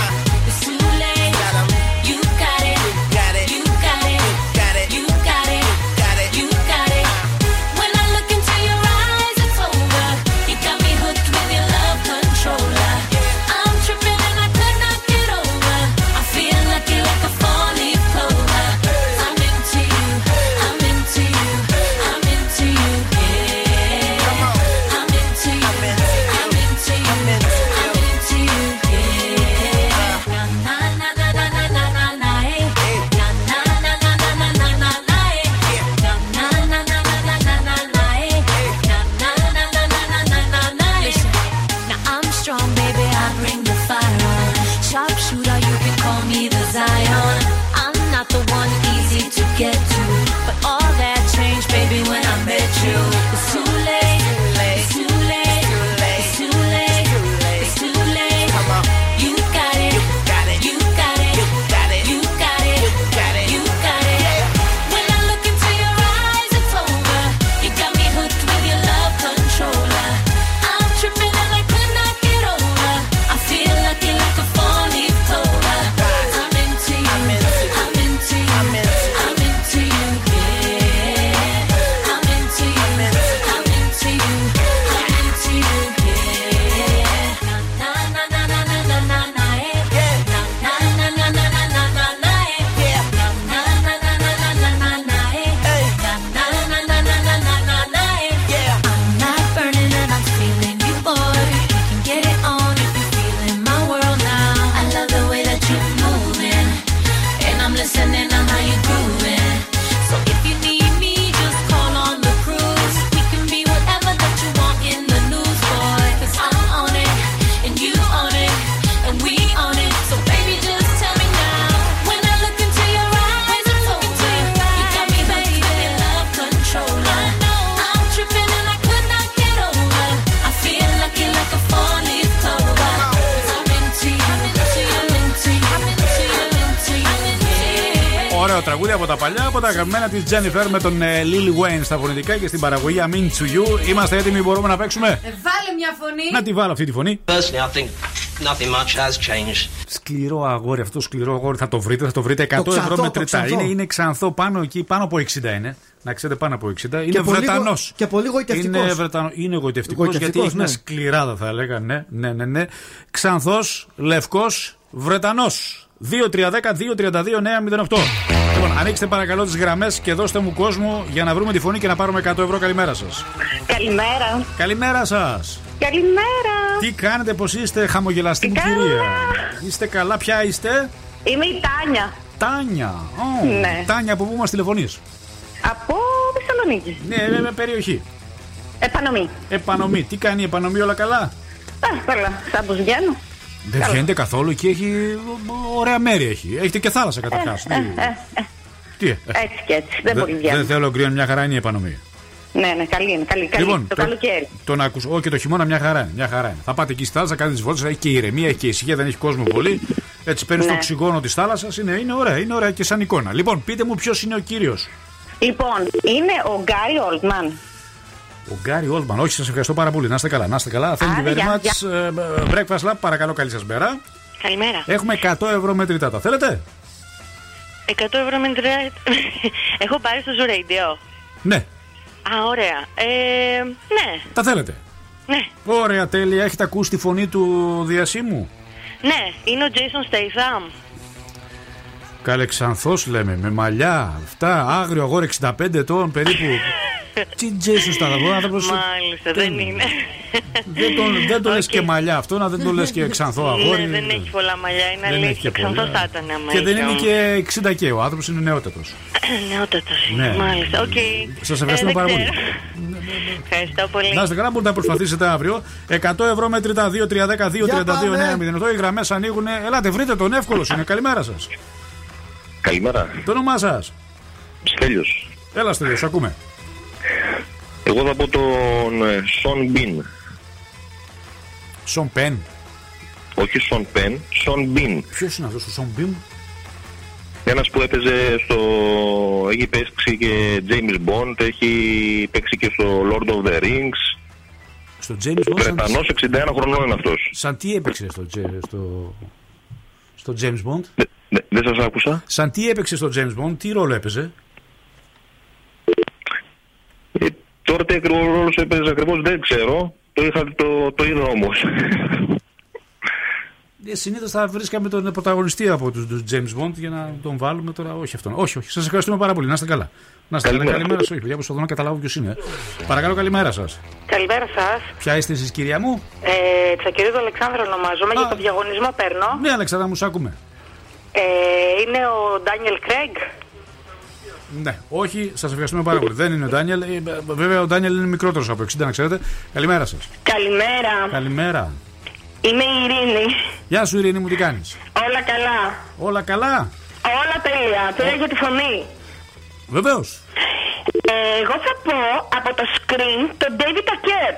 Από τα παλιά, από τα αγαπημένα της Jennifer με τον ε, Lil Wayne στα φωνητικά και στην παραγωγή Amin to You. Είμαστε έτοιμοι, μπορούμε να παίξουμε; Ε, Βάλε μια φωνή. Να τη βάλω αυτή τη φωνή. Personally, I think nothing much has changed. Σκληρό αγόρι, αυτό σκληρό αγόρι. Θα το βρείτε, θα το βρείτε 100 ξανθό, ευρώ το μετρητά. ξανθό. Είναι, είναι ξανθό πάνω εκεί, πάνω από 60 είναι. Να ξέρετε πάνω από 60. Είναι Και πολύ Βρετανός. γο- και πολύ γοητευτικός. Είναι, Βρετανο... είναι εγωιτευτικό γιατί Γοητευτικός, έχει μια ναι. σκληράδα, θα έλεγα. Ναι, ναι, ναι. ναι. Ξανθός, λευκός, Βρετανός. 2-3-10-2-32-9-08. Λοιπόν, ανοίξτε παρακαλώ τις γραμμές και δώστε μου κόσμο για να βρούμε τη φωνή και να πάρουμε 100 ευρώ. Καλημέρα σας. Καλημέρα. Καλημέρα σας. Καλημέρα. Τι κάνετε, πώ είστε, χαμογελαστή μου Καλά. κυρία; Είστε καλά, ποια είστε; Είμαι η Τάνια. Τάνια. Ω, Ναι. Τάνια, από πού μας τηλεφωνείς; Από Θεσσαλονίκη. Ναι, ναι, ναι, περιοχή. Επανομή. Επανομή. Τι κάνει η επανομή, όλα καλά; Α, καλά. Σαν πως βγαίνω. Δεν Καλά. βγαίνετε καθόλου και έχει ωραία μέρη. Έχει. Έχετε και θάλασσα καταρχάς. Ε, ε, ε, Τι, ε, Έτσι και έτσι. Δεν μπορεί να δεν βγαίνει. θέλω κρύο, μια χαρά είναι η επανομή. Ναι, ναι, καλή είναι. Καλή, καλή. Λοιπόν, το καλοκαίρι. Τον ακούσω. Όχι, και το χειμώνα μια χαρά είναι. Μια χαρά είναι. Θα πάτε εκεί στη θάλασσα, κάνετε τις βόλτες, έχει και ηρεμία, έχει και ησυχία, δεν έχει κόσμο πολύ. Έτσι παίρνεις Ναι. το οξυγόνο της θάλασσας. Είναι, είναι ωραία, είναι ωραία και σαν εικόνα. Λοιπόν, πείτε μου ποιος είναι ο κύριος. Λοιπόν, είναι ο Γκάρι Όλτμαν. Ο Γκάρι Όλτμαν. Όχι, σας ευχαριστώ πάρα πολύ. Να είστε καλά. Να είστε καλά. Thank you Άντε, very γεια, much. Ε, ε, Breakfast Lab, παρακαλώ, καλή σας μέρα. Καλημέρα. Έχουμε 100 ευρώ μετρητά. Τα θέλετε; 100 ευρώ με τρία. Έχω πάρει στο Zoo Radio. Ναι, Α, ωραία. Ε, ναι, τα θέλετε; ναι, Ωραία, τέλεια. Έχετε ακούσει τη φωνή του διασύμου; ναι. Είναι ο Jason Statham. Καλεξανθός λέμε, με μαλλιά, αυτά, άγριο αγόρι 65 ετών περίπου. Τι τζέσου στα δαβό, άνθρωπος Μάλιστα, δεν είναι. Δεν τον, δεν τον λες και μαλλιά αυτό, να δεν τον λες και ξανθό αγόρι. Ναι, δεν έχει πολλά μαλλιά, είναι Δεν έχει αλήθεια. και Ξανθός πολλά. θα ήταν άμα Και δεν είχε είναι όμως. και 60 και ο άνθρωπος είναι νεότατος. Νεότατος Ναι. είναι, μάλιστα. Οκ. Σας ευχαριστούμε Ε, πάρα δεν πολύ. ξέρω. Ευχαριστώ πολύ. Να είστε καλά, μπορείτε να προσπαθήσετε αύριο. 100 ευρώ μέτρητα 2-3-10-2-32-9-08. Οι γραμμές ανοίγουν. Ελάτε, βρείτε τον εύκολο είναι. Καλημέρα σας. Καλημέρα. Το όνομά σας. Στέλιος. Έλα, Στέλιος, σ' ακούμε. Εγώ θα πω τον ε, Σον Μπιν. Σον Πεν. Όχι Σον Πεν, Σον Μπιν. Ποιος είναι αυτός ο Σον Μπιν; Ένας που έπαιζε στο... Έχει παίξει και James Bond, έχει παίξει και στο Lord of the Rings. Στο James Bond. σαν- Βρετανός 61 χρονών είναι αυτός. Σαν τι έπαιξε στο, Τζε- στο, στο James Bond; Δεν σας άκουσα. Σαν τι έπαιξε στο James Bond, τι ρόλο έπαιζε; Ε, τώρα τι ακριβώ ρόλος έπαιζε ακριβώς δεν ξέρω. Το, είχα, το, το είδα όμως. Ε, Συνήθως θα βρίσκαμε τον πρωταγωνιστή από τους τους James Bond για να τον βάλουμε τώρα. Όχι αυτόν. Όχι, όχι. Σας ευχαριστούμε πάρα πολύ. Να είστε καλά. Να είστε καλά. Καλημέρα. Καλημέρα σα. Όχι, παιδιά, προσπαθώ να καταλάβω ποιος είναι. Παρακαλώ, καλημέρα σας. Καλημέρα σας. Ποια είστε εσείς, κυρία μου; Ε, Τσακυρίδου Αλεξάνδρα ονομάζομαι. Για τον διαγωνισμό παίρνω. Ναι, Αλεξάνδρα, μου σ' ακούμε. Ε, είναι ο Ντάνιελ Κρέγκ. Ναι, όχι, σας ευχαριστούμε πάρα πολύ. Δεν είναι ο Ντάνιελ. Ε, Βέβαια, ο Ντάνιελ είναι μικρότερος από 60, να ξέρετε. Καλημέρα σας. Καλημέρα. Καλημέρα. Είμαι η Ειρήνη. Γεια σου, Ειρήνη, μου τι κάνεις; Όλα καλά. Όλα καλά; Όλα τέλεια. Πήρα για τη φωνή. Βεβαίως. Ε, εγώ θα πω από το screen τον David Acker.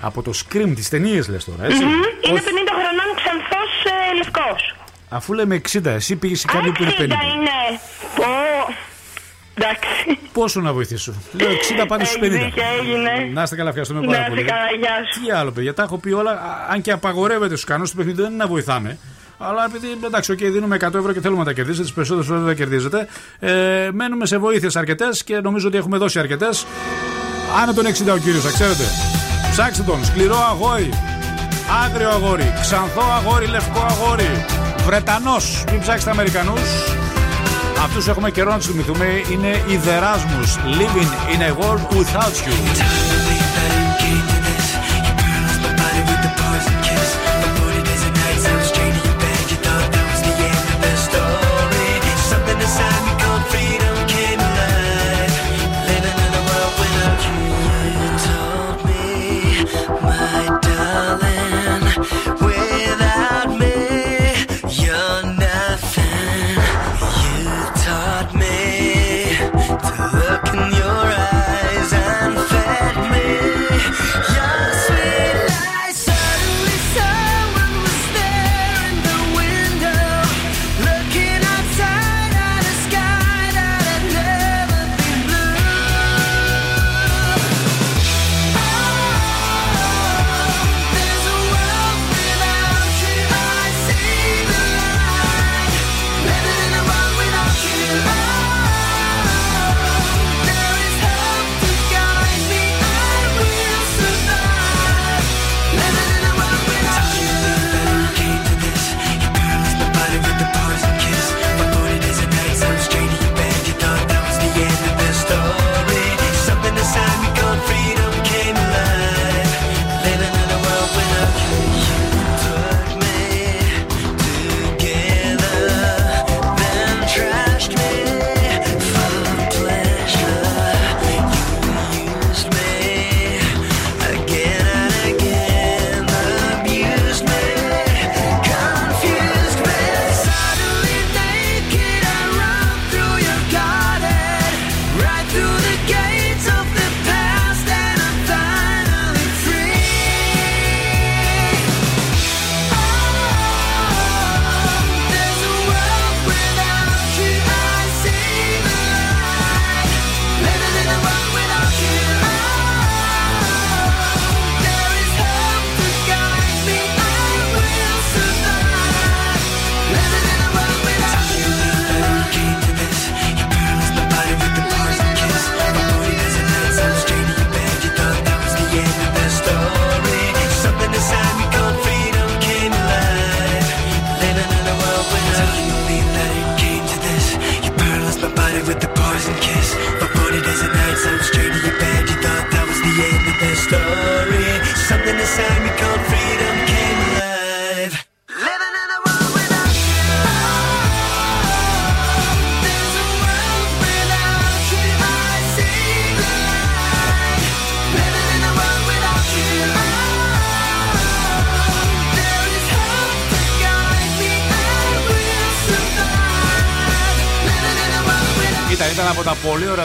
Από το Scream, τις ταινίες λες τώρα, έτσι. Μμμ. Είναι 50 Όχι, χρονών ξανθός ε, λευκός. Αφού λέμε 60, εσύ πήγες σε κάποιο που είναι 50. 60 είναι. Πω. Εντάξει. Πόσο να βοηθήσω; Λέω 60 πάντα στους 50. Έχεις δίκιο, έγινε. Να είστε καλά, ευχαριστούμε Να πάρα είστε πολύ. καλά, γεια σου. Τι άλλο, παιδιά, τα έχω πει όλα. α, Αν και απαγορεύεται στους κανόνες του παιχνιδιού, δεν είναι να βοηθάμε. Αλλά επειδή εντάξει, okay, δίνουμε 100 ευρώ και θέλουμε να τα κερδίσετε, τις περισσότερες φορές δεν τα κερδίζετε. Ε, μένουμε σε βοήθειες αρκετές και νομίζω ότι έχουμε δώσει αρκετές. Άνω τον 60 ο κύριος, θα ξέρετε. Ψάξτε τον. Σκληρό αγόρι. Άγριο αγόρι. Ξανθό αγόρι, λευκό αγόρι. Βρετανός. Μην ψάξετε Αμερικανούς. Αυτούς έχουμε καιρό να τους θυμηθούμε. Είναι οι The Erasmus. Living in a world without you.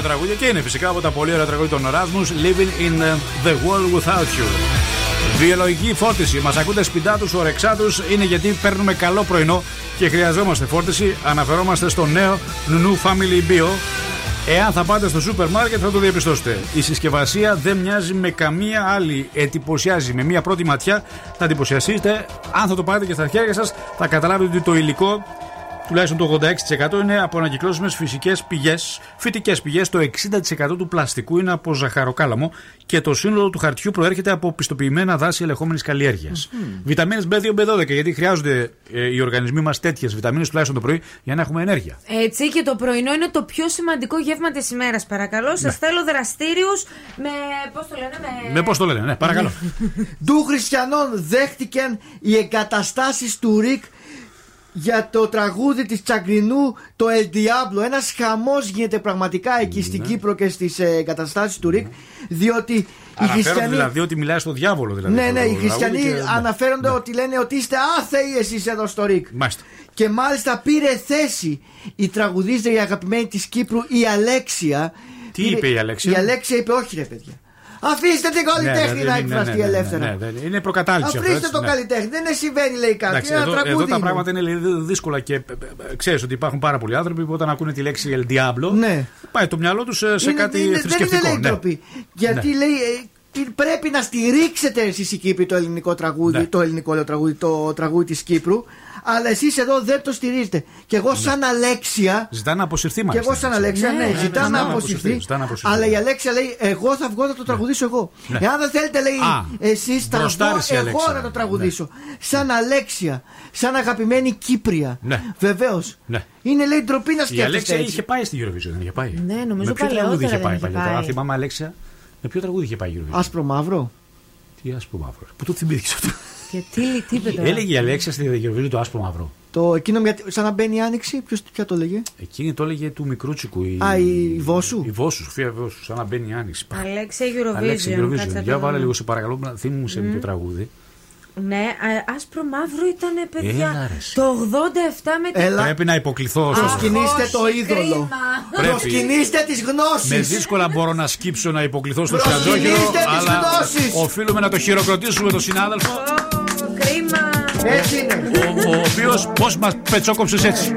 Τραγούδια και είναι φυσικά από τα πολύ ωραία τραγούδια των Erasmus Living in uh, the World Without You. Βιολογική φόρτιση. Μας ακούτε σπιτά τους, ορεξά τους. Είναι γιατί παίρνουμε καλό πρωινό και χρειαζόμαστε φόρτιση. Αναφερόμαστε στο νέο Nunu Family Bio. Εάν θα πάτε στο σούπερ μάρκετ θα το διαπιστώσετε. Η συσκευασία δεν μοιάζει με καμία άλλη. Εντυπωσιάζει με μία πρώτη ματιά. Θα εντυπωσιαστείτε. Αν θα το πάρετε και στα χέρια σας, θα καταλάβετε ότι το υλικό τουλάχιστον το 86% είναι από ανακυκλώσιμες φυσικές πηγές, φυτικές πηγές. Το 60% του πλαστικού είναι από ζαχαροκάλαμο και το σύνολο του χαρτιού προέρχεται από πιστοποιημένα δάση ελεγχόμενης καλλιέργειας. Βιταμίνες B2, B12, γιατί χρειάζονται ε, οι οργανισμοί μας τέτοιες βιταμίνες τουλάχιστον το πρωί για να έχουμε ενέργεια. Έτσι και το πρωινό είναι το πιο σημαντικό γεύμα της ημέρας. Παρακαλώ, σας Ναι. θέλω δραστήριους με. Πώς το λένε, με. Με πώς το λένε, ναι, παρακαλώ. Ντου Χριστιανών δέχτηκαν οι εγκαταστάσεις του Ρικ για το τραγούδι της Τσαγκρινού το El Diablo. Ένας χαμός γίνεται πραγματικά εκεί στην Ναι. Κύπρο και στις ε, εγκαταστάσεις του Ρικ διότι οι Αναφέρονται χριστιανοί... δηλαδή ότι μιλάει στο διάβολο. Δηλαδή, ναι, το ναι, οι τραγούδι χριστιανοί και- ναι. αναφέρονται ότι λένε ότι είστε άθεοι εσείς εδώ στο Ρικ. Μάλιστα. Και μάλιστα πήρε θέση η τραγουδίστρια η αγαπημένη της Κύπρου η Αλέξια. Τι Πήρε- είπε η Αλέξια; Η Αλέξια είπε όχι ρε παιδιά. Αφήστε την καλλιτέχνη Ναι, να ναι, ναι, εκφραστεί ναι, ναι, ελεύθερα. ναι, ναι, ναι. Είναι προκατάληψη αυτό. Αφήστε έτσι, το ναι. καλλιτέχνη. Δεν είναι συμβαίνει λέει κάτι. Εντάξει, Ένα εδώ, τραγούδι εδώ τα είναι. πράγματα είναι λίγο δύσκολα και ξέρεις ότι υπάρχουν πάρα πολλοί άνθρωποι που όταν ακούνε τη λέξη El Diablo Ναι. πάει το μυαλό τους σε Είναι- κάτι είναι- θρησκευτικό. Δεν είναι λέει ναι. ντροπή. Γιατί Ναι. λέει ε, πρέπει να στηρίξετε εσείς οι Κύπροι το ελληνικό τραγούδι, Ναι. το ελληνικό λέω τραγούδι, το τραγούδι της Κύπρου. Αλλά εσείς εδώ δεν το στηρίζετε. Και εγώ σαν Αλέξια. Ζητά να αποσυρθεί Και μάλιστα. εγώ σαν Αλέξια, ναι, ναι, ζητά ναι, να να αποσυρθεί. ζητά να αποσυρθεί. Αλλά η Αλέξια λέει: Εγώ θα βγω να το τραγουδήσω εγώ. Ναι. Εάν δεν θέλετε, λέει, Α, εσείς θα βγω μπροστάρης η εγώ Αλέξια. να το τραγουδήσω. Σαν Αλέξια, σαν αγαπημένη Κύπρια. Ναι. Βεβαίως. Ναι. Είναι λέει ντροπή να Η σκέφτεστε. Αλέξια έτσι. είχε πάει στη Eurovision, δεν είχε πάει. Ναι, νομίζω με ποιο τραγούδι παλαιότερα είχε δεν πάει είχε παλιότερα. πάει. Αν θυμάμαι, Αλέξια, με ποιο τραγούδι είχε πάει η Eurovision; Άσπρο μαύρο. Τι άσπρο μαύρο. Πού το θυμήθηκες αυτό; Και τι, τι είπε τώρα; Έλεγε η Αλέξια στη Eurovision το άσπρο μαύρο. Το εκείνο μια- σαν να μπαίνει η άνοιξη, ποιος, ποια το λέγε. Εκείνη το έλεγε του μικρούτσικου. Η... Α, η Βόσου. Η Βόσου, Σοφία Βόσου, σαν να μπαίνει η άνοιξη. Αλέξια Αλέξια Eurovision. Eurovision. κάτσε να Για το βάλε δούμε. λίγο σε παρακαλώ, να θύμουσε με Μμ. το τραγούδι. Ναι, α, άσπρο μαύρο ήταν παιδιά. Έλα, ρε, εσύ. το 87 με την. Πρέπει να υποκληθώ. στο- Προσκυνήστε το όχι, είδωλο. κρίμα. Πρέπει. Προσκυνήστε τις γνώσεις. Με δύσκολα μπορώ να σκύψω να υποκληθώ στο Προσκυνήστε Σκατζόχυρο, τις αλλά γνώσεις. οφείλουμε να το χειροκροτήσουμε τον συνάδελφο, Κρίμα. Έτσι είναι. ο, ο οποίος πώς μας πετσόκοψες έτσι.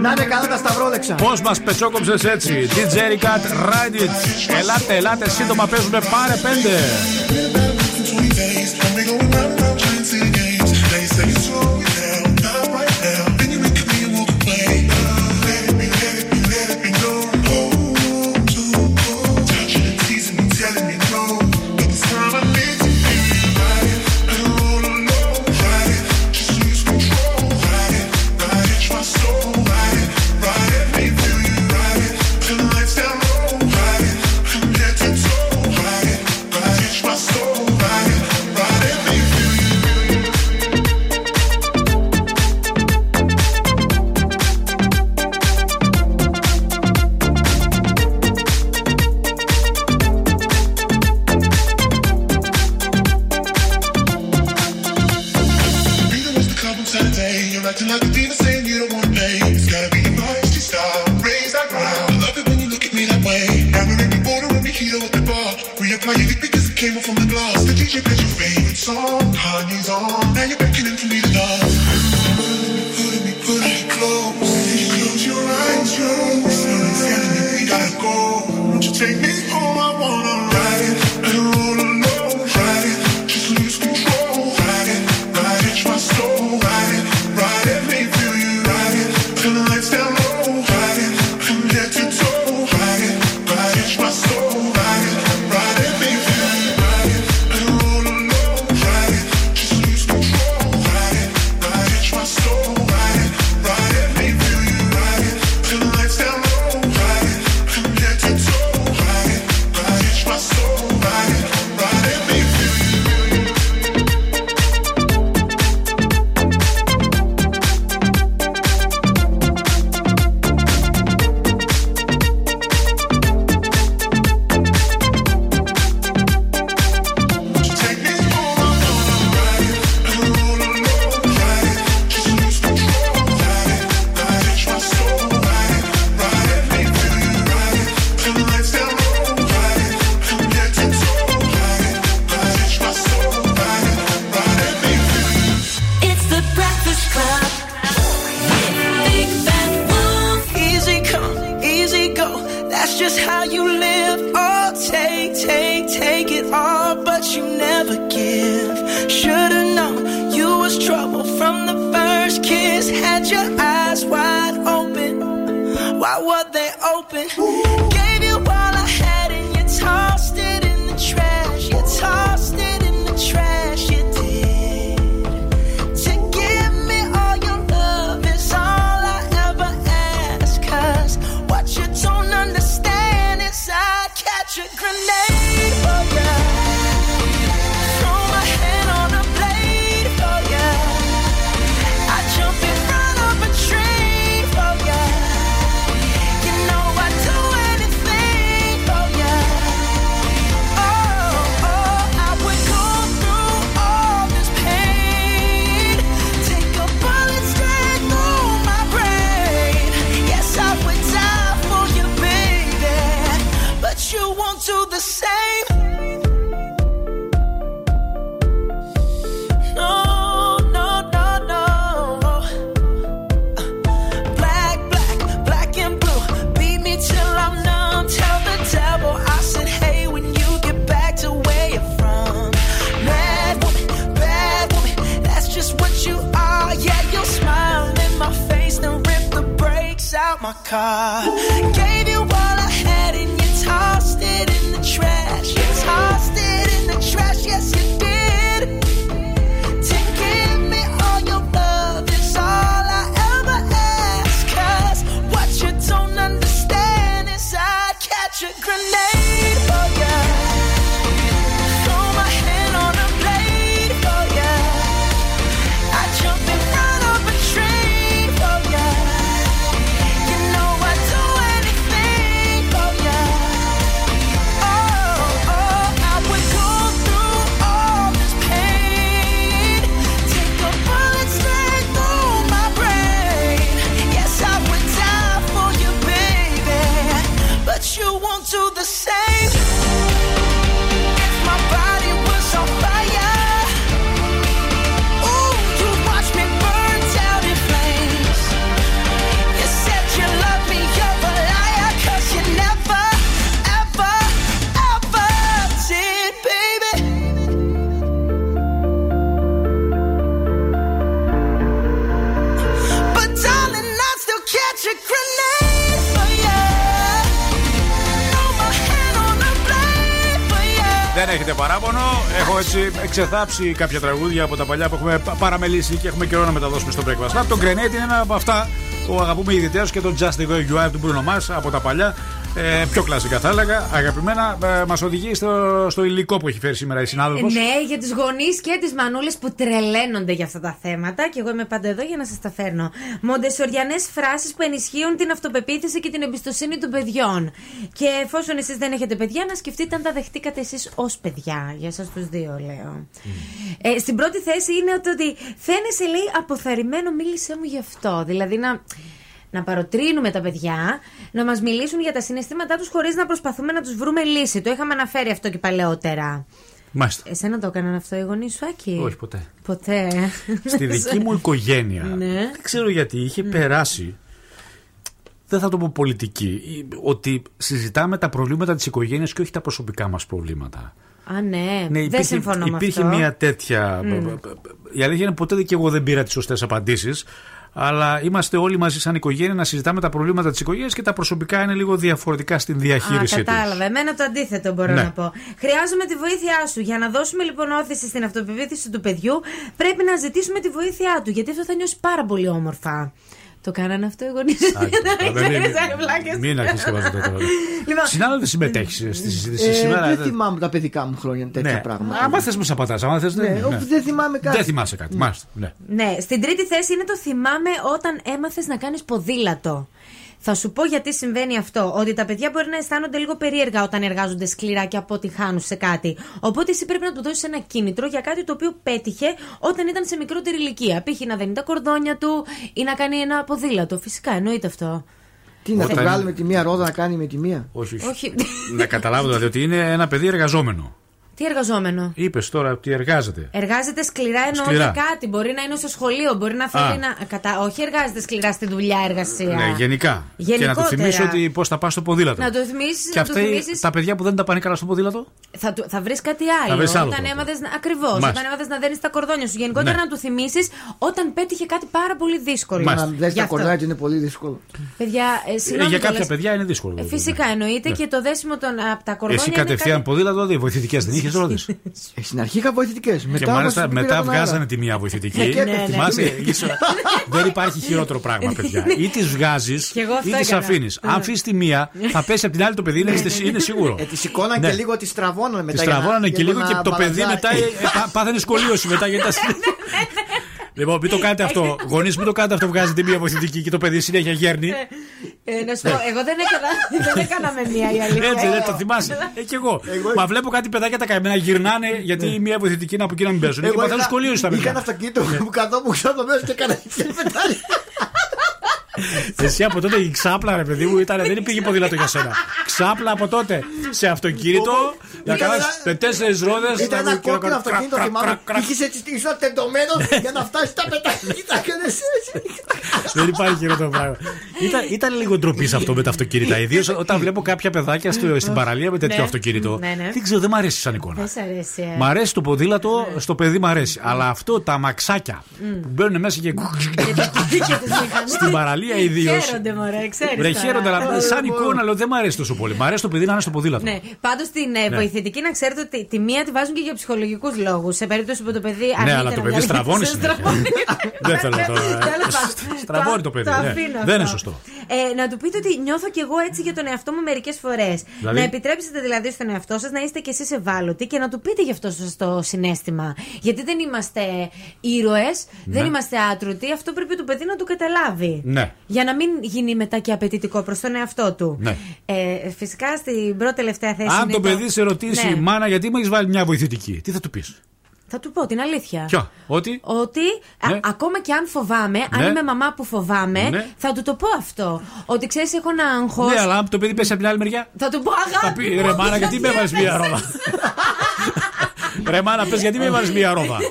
Να είναι καλά τα σταυρόλεξα. Πώς μας πετσόκοψες έτσι. DJ Ricat, ride it. Ελάτε, ελάτε, σύντομα παίζουμε πάρε πέντε. Έτσι εξεθάψει κάποια τραγούδια από τα παλιά που έχουμε πα- παραμελήσει και έχουμε καιρό να μεταδώσουμε στο Breakfast Club. Το Grenade είναι ένα από αυτά που αγαπούμε ιδιαίτερω και το Just the Way You Are του Bruno Mars από τα παλιά. Ε, πιο κλασικά θα έλεγα. Αγαπημένα, ε, μας οδηγεί στο, στο υλικό που έχει φέρει σήμερα η συνάδελφος. Ναι, για τους γονείς και τις μανούλες που τρελαίνονται για αυτά τα θέματα. Και εγώ είμαι πάντα εδώ για να σας τα φέρνω. Μοντεσοριανές φράσεις που ενισχύουν την αυτοπεποίθηση και την εμπιστοσύνη των παιδιών. Και εφόσον εσείς δεν έχετε παιδιά, να σκεφτείτε αν τα δεχτήκατε εσείς ως παιδιά. Για εσά τους δύο, λέω. Ε, στην πρώτη θέση είναι ότι, ότι φαίνεσαι, λέει, αποθαρρυμένο, μίλησέ μου γι' αυτό. Δηλαδή να, να παροτρύνουμε τα παιδιά να μας μιλήσουν για τα συναισθήματά τους χωρίς να προσπαθούμε να τους βρούμε λύση. Το είχαμε αναφέρει αυτό και παλαιότερα. Μάλιστα. Εσένα το έκαναν αυτό οι γονείς σου, Άκη; Όχι ποτέ. Ποτέ. Στη δική μου οικογένεια. Ναι. Δεν ξέρω γιατί είχε περάσει. Δεν θα το πω πολιτική. Ότι συζητάμε τα προβλήματα της οικογένειας και όχι τα προσωπικά μας προβλήματα. Α, ναι. Ναι, δεν συμφωνώ με υπήρχε αυτό. μια τέτοια. Μμ. Η αλήθεια είναι ποτέ και εγώ δεν πήρα τις σωστές απαντήσεις. Αλλά είμαστε όλοι μαζί σαν οικογένεια να συζητάμε τα προβλήματα της οικογένειας και τα προσωπικά είναι λίγο διαφορετικά στην διαχείρισή Α, τους. κατάλαβα. Εμένα το αντίθετο μπορώ Ναι. να πω. Χρειάζομαι τη βοήθειά σου. Για να δώσουμε λοιπόν όθηση στην αυτοπεποίθηση του παιδιού, πρέπει να ζητήσουμε τη βοήθειά του. Γιατί αυτό θα νιώσει πάρα πολύ όμορφα. Το κάνανε αυτό οι γονείς. Μην αρχίσεις και βάζετε τώρα. Λοιπόν, Συνάδελφε, συμμετέχεις στη συζήτηση Ε, σήμερα. δεν θυμάμαι τα παιδικά μου χρόνια τέτοια Ναι. πράγματα. Άμα θες, με απαντά. Άμα θες, Ναι, δεν. όπου δεν θυμάμαι κάτι. Δεν θυμάσαι κάτι. Μάλιστα. Ναι. Ναι, στην τρίτη θέση είναι το θυμάμαι όταν έμαθες να κάνεις ποδήλατο. Θα σου πω γιατί συμβαίνει αυτό. Ότι τα παιδιά μπορεί να αισθάνονται λίγο περίεργα όταν εργάζονται σκληρά και αποτυχάνουν σε κάτι. Οπότε εσύ πρέπει να του δώσεις ένα κίνητρο για κάτι το οποίο πέτυχε όταν ήταν σε μικρότερη ηλικία. Π.χ. να δένει τα κορδόνια του ή να κάνει ένα ποδήλατο. Φυσικά εννοείται αυτό. Τι να Όταν- τη βγάλει με τη μία ρόδα να κάνει με τη μία; Όχι, όχι. Όχι. να καταλάβω δηλαδή ότι είναι ένα παιδί εργαζόμενο. Τι εργαζόμενο; Είπες τώρα ότι εργάζεται. Εργάζεται σκληρά εννοώ Σκληρά. για κάτι. Μπορεί να είναι στο σχολείο, μπορεί να θέλει Α. να. Κατά... Όχι εργάζεται σκληρά στη δουλειά, εργασία. Ναι, γενικά. Και να του Γενικότερα. θυμίσω ότι πώς θα πας στο ποδήλατο. Να του θυμίσεις, Και να του αυτοί θυμίσεις τα παιδιά που δεν τα πάνε καλά στο ποδήλατο; Θα, του- θα βρεις κάτι άλλο. Θα βρεις άλλο όταν τρόπο. έμαθες. Ακριβώς. Μάλιστα. Όταν έμαθες να δένεις τα κορδόνια σου. Γενικότερα Ναι. να του θυμίσεις όταν πέτυχε κάτι πάρα πολύ δύσκολο. Να δες Γι' τα αυτό. κορδάκια είναι πολύ δύσκολο. Παιδιά, ε, Ε, συγγνώμη για κιόλας. κάποια παιδιά είναι δύσκολο. Ε, βέβαια. φυσικά εννοείται Ναι. και το δέσιμο των, από τα κορδόνια. Εσύ είναι κατευθείαν κάτι- ποδήλατο, δηλαδή βοηθητικές δεν είχες ρόδε. Ε, Στην αρχή είχα βοηθητικές. Και μάλιστα μετά βγάζανε τη μία Ναι, βοηθητική. και έπεφτε. Θυμάσαι, Ναι. ίσο- δεν υπάρχει χειρότερο πράγμα, παιδιά. Ή τις βγάζεις Κι εγώ αυτό ή τις έκανα. αφήνεις. Αν αφήσεις τη μία, θα πέσει από την άλλη το παιδί, είναι, είναι σίγουρο. Ε, τη σηκώναν Ναι. και λίγο, τη στραβώναν μετά. Τη για να- στραβώνανε και για λίγο να και το παιδί μπαλαντζάρει. μετά ε, ε, πά- πάθανε σχολείωση μετά γιατί τα Λοιπόν, μην το κάνετε αυτό. Γονείς, μην το κάνετε αυτό. Βγάζετε μία βοηθητική και το παιδί συνέχεια γέρνει. Ε, να σου πω, εγώ δεν έκανα, δεν έκανα με μία η αλήθεια. Έτσι, δεν το θυμάσαι. Ε, κι εγώ. Μα βλέπω κάτι παιδάκια τα καημένα γυρνάνε γιατί μία βοηθητική είναι από εκεί να μην παίζουν. Και Εγώ παθαίνουν είχα- σχολείο στα Είχα ένα παιδιά. αυτοκίνητο που καθόμουν κάτω μέσα και έκανα έτσι και πετάει. Εσύ από τότε η ξάπλα, ρε παιδί μου, ήταν, δεν υπήρχε ποδήλατο για σένα. Ξάπλα από τότε σε αυτοκίνητο να Ήταν κάνεις ένα- με τέσσερις ρόδες. Ήταν ένα κόκκινο αυτοκίνητο, θυμάμαι. Είχες έτσι ήσουν τεντωμένος για να φτάσεις τα πετάκια. Κοίταξε έτσι. Δεν υπάρχει χειρότερο πράγμα. Ήταν, ήταν λίγο ντροπής σε αυτό με τα αυτοκίνητα. Ιδίως όταν βλέπω κάποια παιδάκια στο, στην παραλία με τέτοιο Ναι. αυτοκίνητο. Ναι, ναι. Δεν ξέρω, δεν μ' αρέσει σαν εικόνα. Δεν σ' αρέσει. ε. Μ' αρέσει το ποδήλατο, στο παιδί μ' αρέσει. Αλλά αυτό τα μαξάκια Μμ. που μπαίνουν μέσα και. Και τις μηχανές. Στην παραλία ιδίω. Χαίρονται, μωρέ, ξέρεις Βρε τώρα. χαίρονται, αλλά Ε, σαν μπορώ. εικόνα λέω δεν μ' αρέσει τόσο πολύ. Μ' αρέσει το παιδί να είναι στο ποδήλατο. Ναι, πάντως την ε, Ναι. βοηθητική να ξέρετε ότι τη μία τη βάζουν και για ψυχολογικούς λόγους. Σε περίπτωση που το παιδί. Ναι, αρνείται αλλά να το παιδί βγάλει- στραβώνει Σε συνέχεια. στραβώνει. Δεν θέλω τώρα. Τέλος πάντων. Στραβώνει το παιδί. Το ναι. αφήνω Δεν είναι αυτό. σωστό. Ε, να του πείτε ότι νιώθω κι εγώ έτσι για τον εαυτό μου μερικές φορές. Δηλαδή; Να επιτρέψετε δηλαδή στον εαυτό σας να είστε κι εσείς ευάλωτοι και να του πείτε γι' αυτό σας το συνέστημα. Γιατί δεν είμαστε ήρωες, δεν Ναι. είμαστε άτρωτοι. Αυτό πρέπει το παιδί να το καταλάβει. Ναι. Για να μην γίνει μετά και απαιτητικό προς τον εαυτό του. Ναι. Ε, φυσικά στην πρώτη τελευταία θέση. Αν είναι το παιδί σε ρωτήσει, Ναι. μάνα, γιατί μου έχεις βάλει μια βοηθητική, τι θα του πεις; Θα του πω την αλήθεια. Ποιο, ότι; Ότι α- Ναι. ακόμα και αν φοβάμαι, αν Ναι. είμαι μαμά που φοβάμαι, Ναι. θα του το πω αυτό. Ότι ξέρεις, έχω ένα άγχος. Ναι, αλλά αν το παιδί πέσει από την άλλη μεριά. Θα του πω αγάπη. Θα πει μου, ρε μάνα, γιατί με έβαλε μια έπαιξες;» ρόδα. Ρε μάνα, πες γιατί με έβαλε μια ρόδα;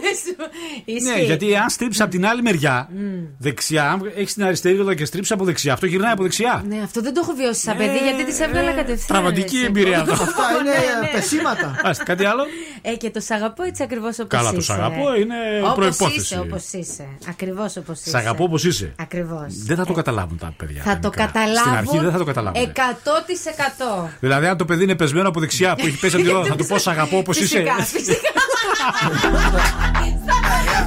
Ισχύει. Ναι, γιατί αν στρίψει από την άλλη μεριά, Μμ. δεξιά, αν έχεις την αριστερή ρόδα και στρίψεις από δεξιά, αυτό γυρνάει από δεξιά. Ναι, αυτό δεν το έχω βιώσει σαν παιδί, γιατί τη έβγαλα κατευθείαν. Τραυματική έτσι. εμπειρία αυτό. Αυτά είναι Ναι, ναι. πεσήματα. Άστε, κάτι άλλο; Ε, και το σ' αγαπώ έτσι ακριβώς όπως είσαι. Καλά, το σ' αγαπώ είναι Όπως προϋπόθεση. Είσαι, όπως είσαι. Ακριβώς όπως είσαι. Σ' αγαπώ όπως είσαι. Ακριβώς. Δεν θα το καταλάβουν τα παιδιά. Θα τα το μικρά. καταλάβουν. Στην αρχή δεν θα το καταλάβουν. 100%. Δηλαδή, αν το παιδί είναι πεσμένο από δεξιά που έχει πέσει από τη ρόδα, θα του πω Σ' αγαπώ όπως είσαι. Φυσικά,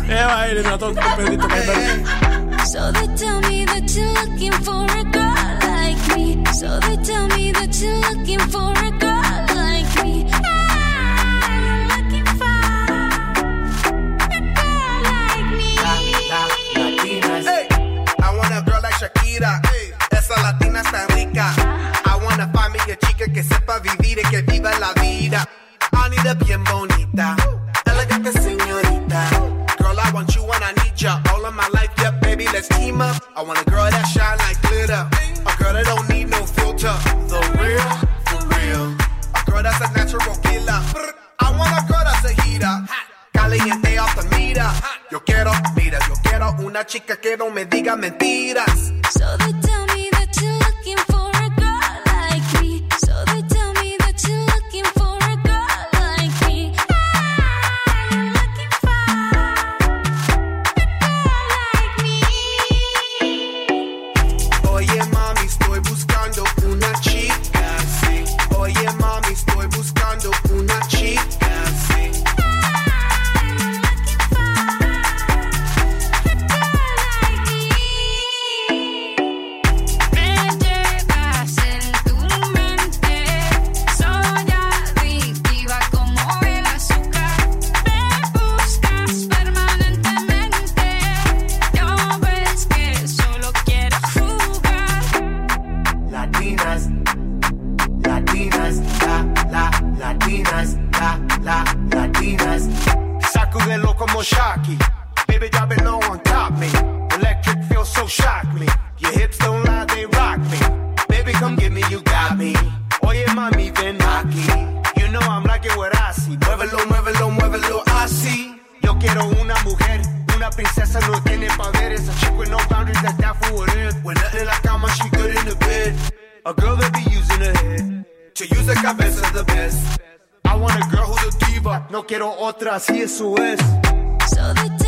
Eva Iris, mira todo tu pedito. So they tell me that you're looking for a girl like me. So they tell me that you're looking for a girl like me. Ah, you're looking for a girl like me. La Latina. Hey, I want a girl like Shakira, hey. esa latina está rica. I wanna find me a chica que sepa vivir y que viva la vida. I need a bien bonita. All of my life. Yeah, baby, let's team up. I want a girl that shine like glitter, a girl that don't need no filter. The real, for real. A girl that's a natural killer. I want a girl that's a heater. Caliente off the meter. Yo quiero, mira, yo quiero una chica que no me diga mentiras. So they tell Shocky. Baby, drop it low on top me. Electric feels so shock me. Your hips don't lie, they rock me. Baby, come get me, you got me. Oye, mami, ven aquí. You know I'm liking what I see. Muévelo muévelo, muévelo, I see. Yo quiero una mujer, una princesa no tiene poderes. A chick with no boundaries, that's that for what it is. When nothing in la cama, she good in the bed. A girl that be using her head to use her cabeza the best. I want a girl who's a diva, no quiero otra, así eso es. So they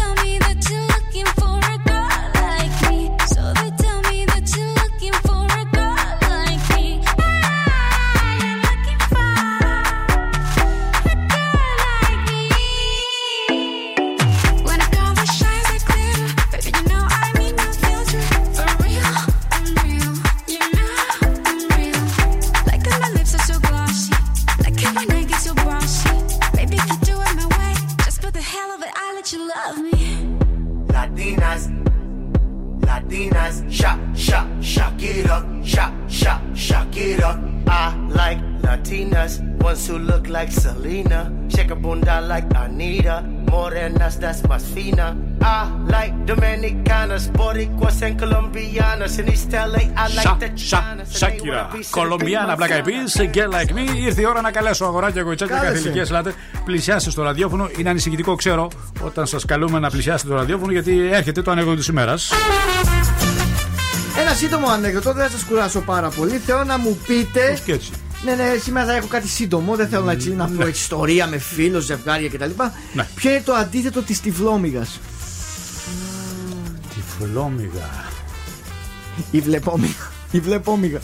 Latinas, Latinas, shock, shock, shock it up, shock, shock, shock it up. I like Latinas, ones who look like Selena, shake a bunda like Anita, morenas that's más fina. I like Dominicanas, Boricuas and Colombianas, in East LA I like the Chinas. Σάκυρα. Κολομπιάνα, Black Eyed Peas, Get Like Me. Ήρθε η ώρα να καλέσω αγοράκια κοτσάκια Κάλεσε. κάθε ηλικία. Ελάτε, πλησιάστε στο ραδιόφωνο. Είναι ανησυχητικό, ξέρω, όταν σας καλούμε να πλησιάσετε το ραδιόφωνο, γιατί έρχεται το ανέκδοτο της ημέρας. Ένα σύντομο ανέκδοτο, δεν θα σας κουράσω πάρα πολύ. Θέλω να μου πείτε. Και έτσι. Ναι, ναι, σήμερα θα έχω κάτι σύντομο. Δεν θέλω να, έτσι, να πω έτσι ιστορία με φίλο, ζευγάρια κτλ. Ναι. Ποιο είναι το αντίθετο της τυφλόμυγας; Τυφλόμυγα. Η βλεπόμυγα. Η βλεπόμυγα.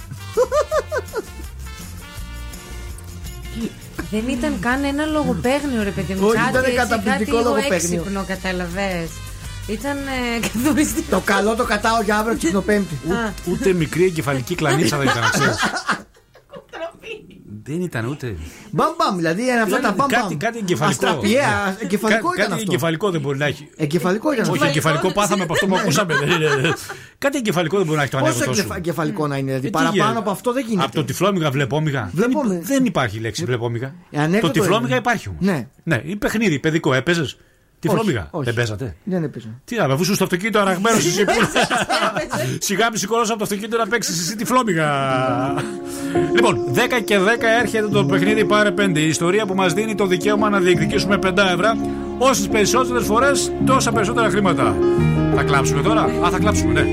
Δεν ήταν καν ένα λογοπαίγνιο, ρε παιδί μου. Όχι, Κάτι ήταν έτσι, καταπληκτικό κάτι λογοπαίγνιο. έξυπνο, καταλαβες. Ήταν ε, καθοριστικό. το καλό το κατάω για αύριο ξυπνοπέμπτη. Α. Ούτε μικρή εγκεφαλική κλανίτσα δεν ήταν, ξέρεις. Δεν ήταν ούτε. Μπαμ μπαμ, δηλαδή είναι αυτά τα μπαμ μπαμ. Κάτι, κάτι εγκεφαλικό. Αστραπιαία, εγκεφαλικό Κα- ήταν Κάτι αυτό. εγκεφαλικό δεν μπορεί να έχει. Εγκεφαλικό ήταν Όχι, αυτό. εγκεφαλικό πάθαμε από αυτό που ακούσαμε. δεν είναι. Κάτι εγκεφαλικό δεν μπορεί να έχει το Πόσο ανέκδοτο σου. εγκεφα- εγκεφαλικό να είναι, δηλαδή Ε, τι παραπάνω γίνεται; από αυτό δεν γίνεται. Από το τυφλόμυγα βλεπόμυγα. Δεν, Βλεπόμυγα. υπά- δεν υπάρχει λέξη βλεπόμυγα. Ε, ανέκδοτο Το τυφλόμυγα είναι. υπάρχει όμως. Ναι. Ναι, είναι παιχνίδι, παιδικό. Έπαιζες; Τυφλόμυγα. όχι. Δεν παίζατε. Δεν έπαιζε. Τι να με αφού σου στο αυτοκίνητο αραγμένο εσύ που. Σιγά μη σηκώνω από το αυτοκίνητο να παίξεις εσύ τυφλόμυγα. λοιπόν, 10 και 10 έρχεται το παιχνίδι Πάρε 5. Η ιστορία που μας δίνει το δικαίωμα να διεκδικήσουμε 5 ευρώ. Όσες περισσότερες φορές, τόσα περισσότερα χρήματα. Θα κλάψουμε τώρα; Α, θα κλάψουμε, ναι.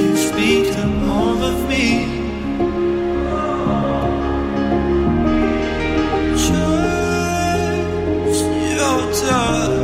You speak to all of me. water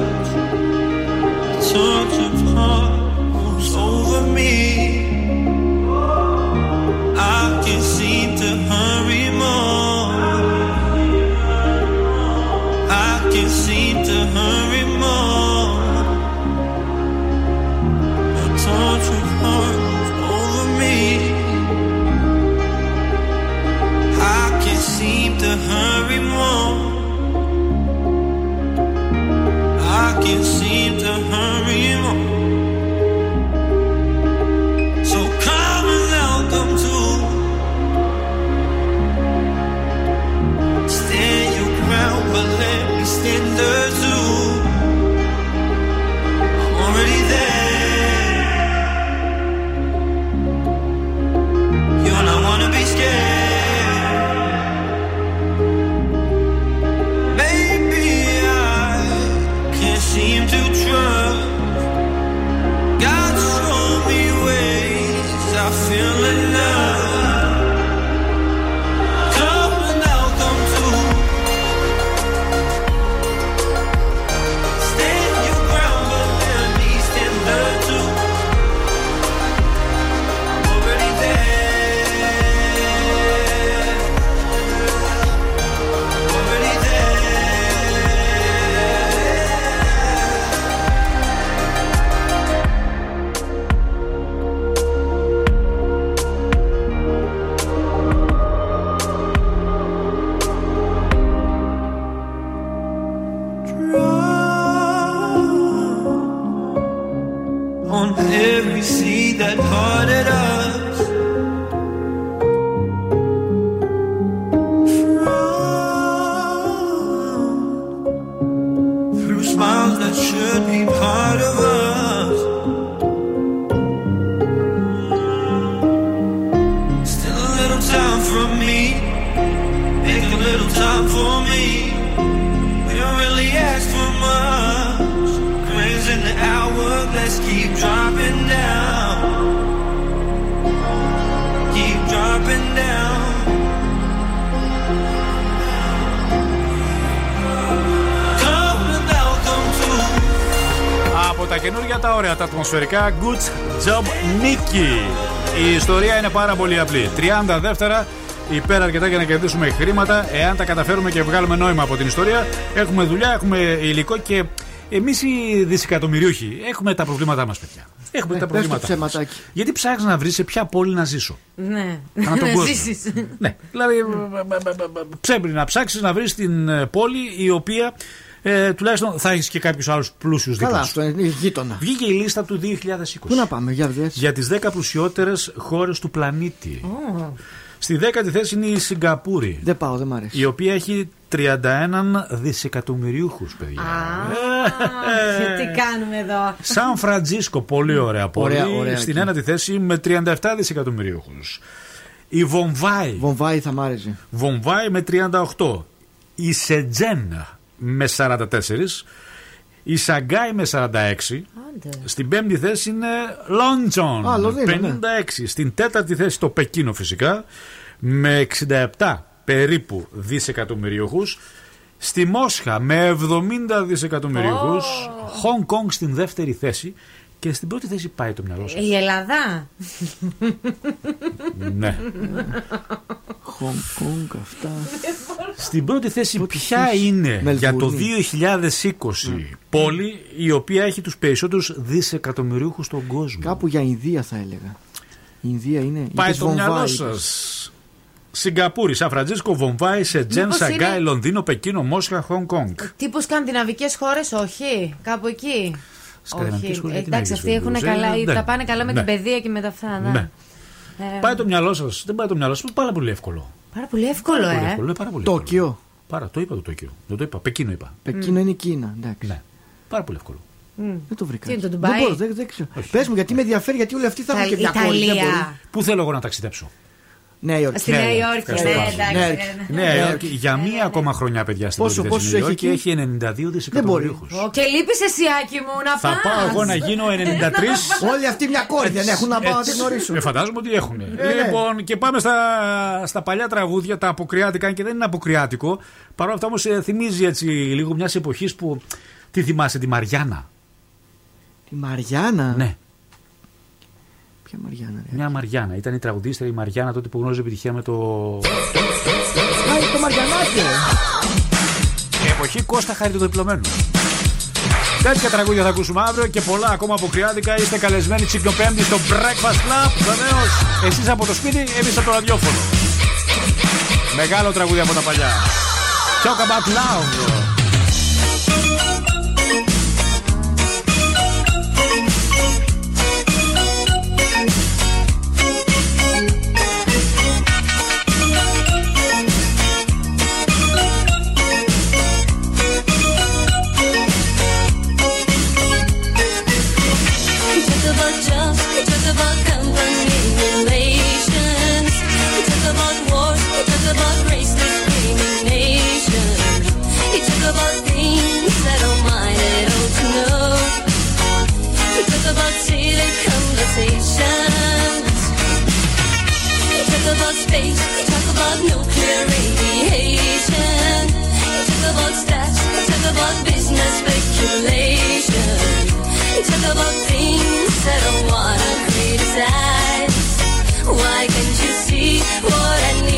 ατμοσφαιρικά Good Job Nicky. Η ιστορία είναι πάρα πολύ απλή. 30 δεύτερα υπέρ αρκετά για να κερδίσουμε χρήματα. Εάν τα καταφέρουμε και βγάλουμε νόημα από την ιστορία, έχουμε δουλειά, έχουμε υλικό και εμεί οι δισεκατομμυριούχοι έχουμε τα προβλήματά μα, παιδιά. Έχουμε Ε, τα πες το προβλήματά μας. ψέματάκι. Γιατί ψάχνει να βρει σε ποια πόλη να ζήσω. Ναι. Ανά τον Να κόσμο. ζήσεις. Ναι, δηλαδή πρέπει να ψάξει να βρει την ε, πόλη η οποία ε, τουλάχιστον θα έχεις και κάποιους άλλους πλούσιους δίπλα Καλά, σου. αυτό είναι γείτονα. Βγήκε η λίστα του 2020. Πού να πάμε, για δες. Για τις 10 πλουσιότερες χώρες του πλανήτη. Στη 10η θέση είναι η Σιγκαπούρη. Δεν πάω, δεν μ' αρέσει. Η οποία έχει 31 δισεκατομμυρίουχους, παιδιά. Ε, Τι κάνουμε εδώ. Σαν Φραντζίσκο, πολύ ωραία πόλη. Ωραία, ωραία στην εκεί. ένατη θέση με 37 δισεκατομμυρίουχους. Η Βομβάη. Βομβάη θα μ' άρεσε. Βομβάη με 38. Η Σετζέν με 44. Η Σαγκάη με 46. Στην πέμπτη θέση είναι London. Α, Λονδίνο, ναι. 56. Στην τέταρτη θέση το Πεκίνο φυσικά. Με 67 περίπου δισεκατομμυριούχους. Στη Μόσχα με 70 δισεκατομμυριούχους. Χονγκ Κονγκ στην δεύτερη θέση. Και στην πρώτη θέση πάει το μυαλό σας. Η Ελλάδα. ναι. Χονγκ Κονγκ αυτά. Στην πρώτη θέση ποια είναι για το 2020 πόλη η οποία έχει τους περισσότερους δισεκατομμυριούχους στον κόσμο; Κάπου για Ινδία θα έλεγα. Η Ινδία είναι. Πάει είπες το μυαλό Βομβάη, σας. είπες. Σιγκαπούρη, Σαν Φραντζίσκο, Βομβάη, Σετζέν, Μήπως Σαγκάη, είναι- Λονδίνο, Πεκίνο, Μόσχα, Χονγκ Κονγκ. Τύπου σκανδιναβικές χώρες, όχι. Κάπου εκεί. Σκανδιναβικές Όχι. χώρες, Ε, γιατί να Εντάξει, έχεις αυτοί έχουν βεβαίως, καλά, ε, ναι. τα πάνε καλά με Ναι. την παιδεία και με τα αυτά. Ναι. Ναι. Ε, Πάει το μυαλό σας. Δεν πάει το μυαλό σας. Πάρα πολύ εύκολο. Πάρα πολύ εύκολο, Πάρα πολύ ε. εύκολο. ναι, πάρα πολύ εύκολο. Τόκιο. Πάρα, το είπα το Τόκιο. Δεν το είπα. Πεκίνο είπα. Πεκίνο είναι η Κίνα. Εντάξει. Ναι. Πάρα πολύ εύκολο. Δεν το βρήκα. Τι είναι το Δεν Ντουμπάι; μπορώ, δεν, δεν ξέρω. Πες μου, γιατί με ενδιαφέρει, γιατί όλοι αυτοί θα έχουν και μια κόρη. δεν Ιταλία. μπορεί. Πού θέλω εγώ να ταξιδέψω; Νέα Υόρκη. Στη Νέα Υόρκη, Ευχαριστώ ναι, πάρα εντάξει. πολύ. ναι, ναι. Ναι, Υόρκη, για μία ακόμα χρονιά, παιδιά, στην Πόσο- πρώτη θέση πόσους Νέα έχει Υόρκη εκεί; έχει 92 δισεκατομμυρίουχους. Ω, Και λείπεις εσύ, Άκη μου, να Θα πας. πάω εγώ να γίνω 93. Όλοι αυτοί μια κόρη δεν έχουν να πάω να την γνωρίσουν. Ε, φαντάζομαι ότι έχουν. ναι. Λοιπόν, και πάμε στα, στα παλιά τραγούδια, τα αποκριάτικα, αν και δεν είναι αποκριάτικο. Παρ' όλα αυτά όμως θυμίζει έτσι λίγο μιας εποχής που. Τι θυμάσαι, τη Μαριάννα; Τη Μαριάννα; Ναι, Ποια Μαριάννα, ρε. μια Μαριάννα. Ήταν η τραγουδίστρια η Μαριάννα τότε που γνώριζε επιτυχία με το. Α, είναι το Μαριανάκι, ρε. Εποχή Κώστα Χαριτοδεπλωμένου. Τέτοια τραγούδια θα ακούσουμε αύριο και πολλά ακόμα αποκριάτικα. Είστε καλεσμένοι τσιπιοπέμπτη στο Breakfast Club. Βεβαίως, εσείς από το σπίτι, εμείς από το ραδιόφωνο. Μεγάλο τραγούδι από τα παλιά. Talk about love. Conversations. Talk about space, talk about nuclear radiation. Talk about stats, talk about business speculation. Talk about things criticize. Why can't you see what I need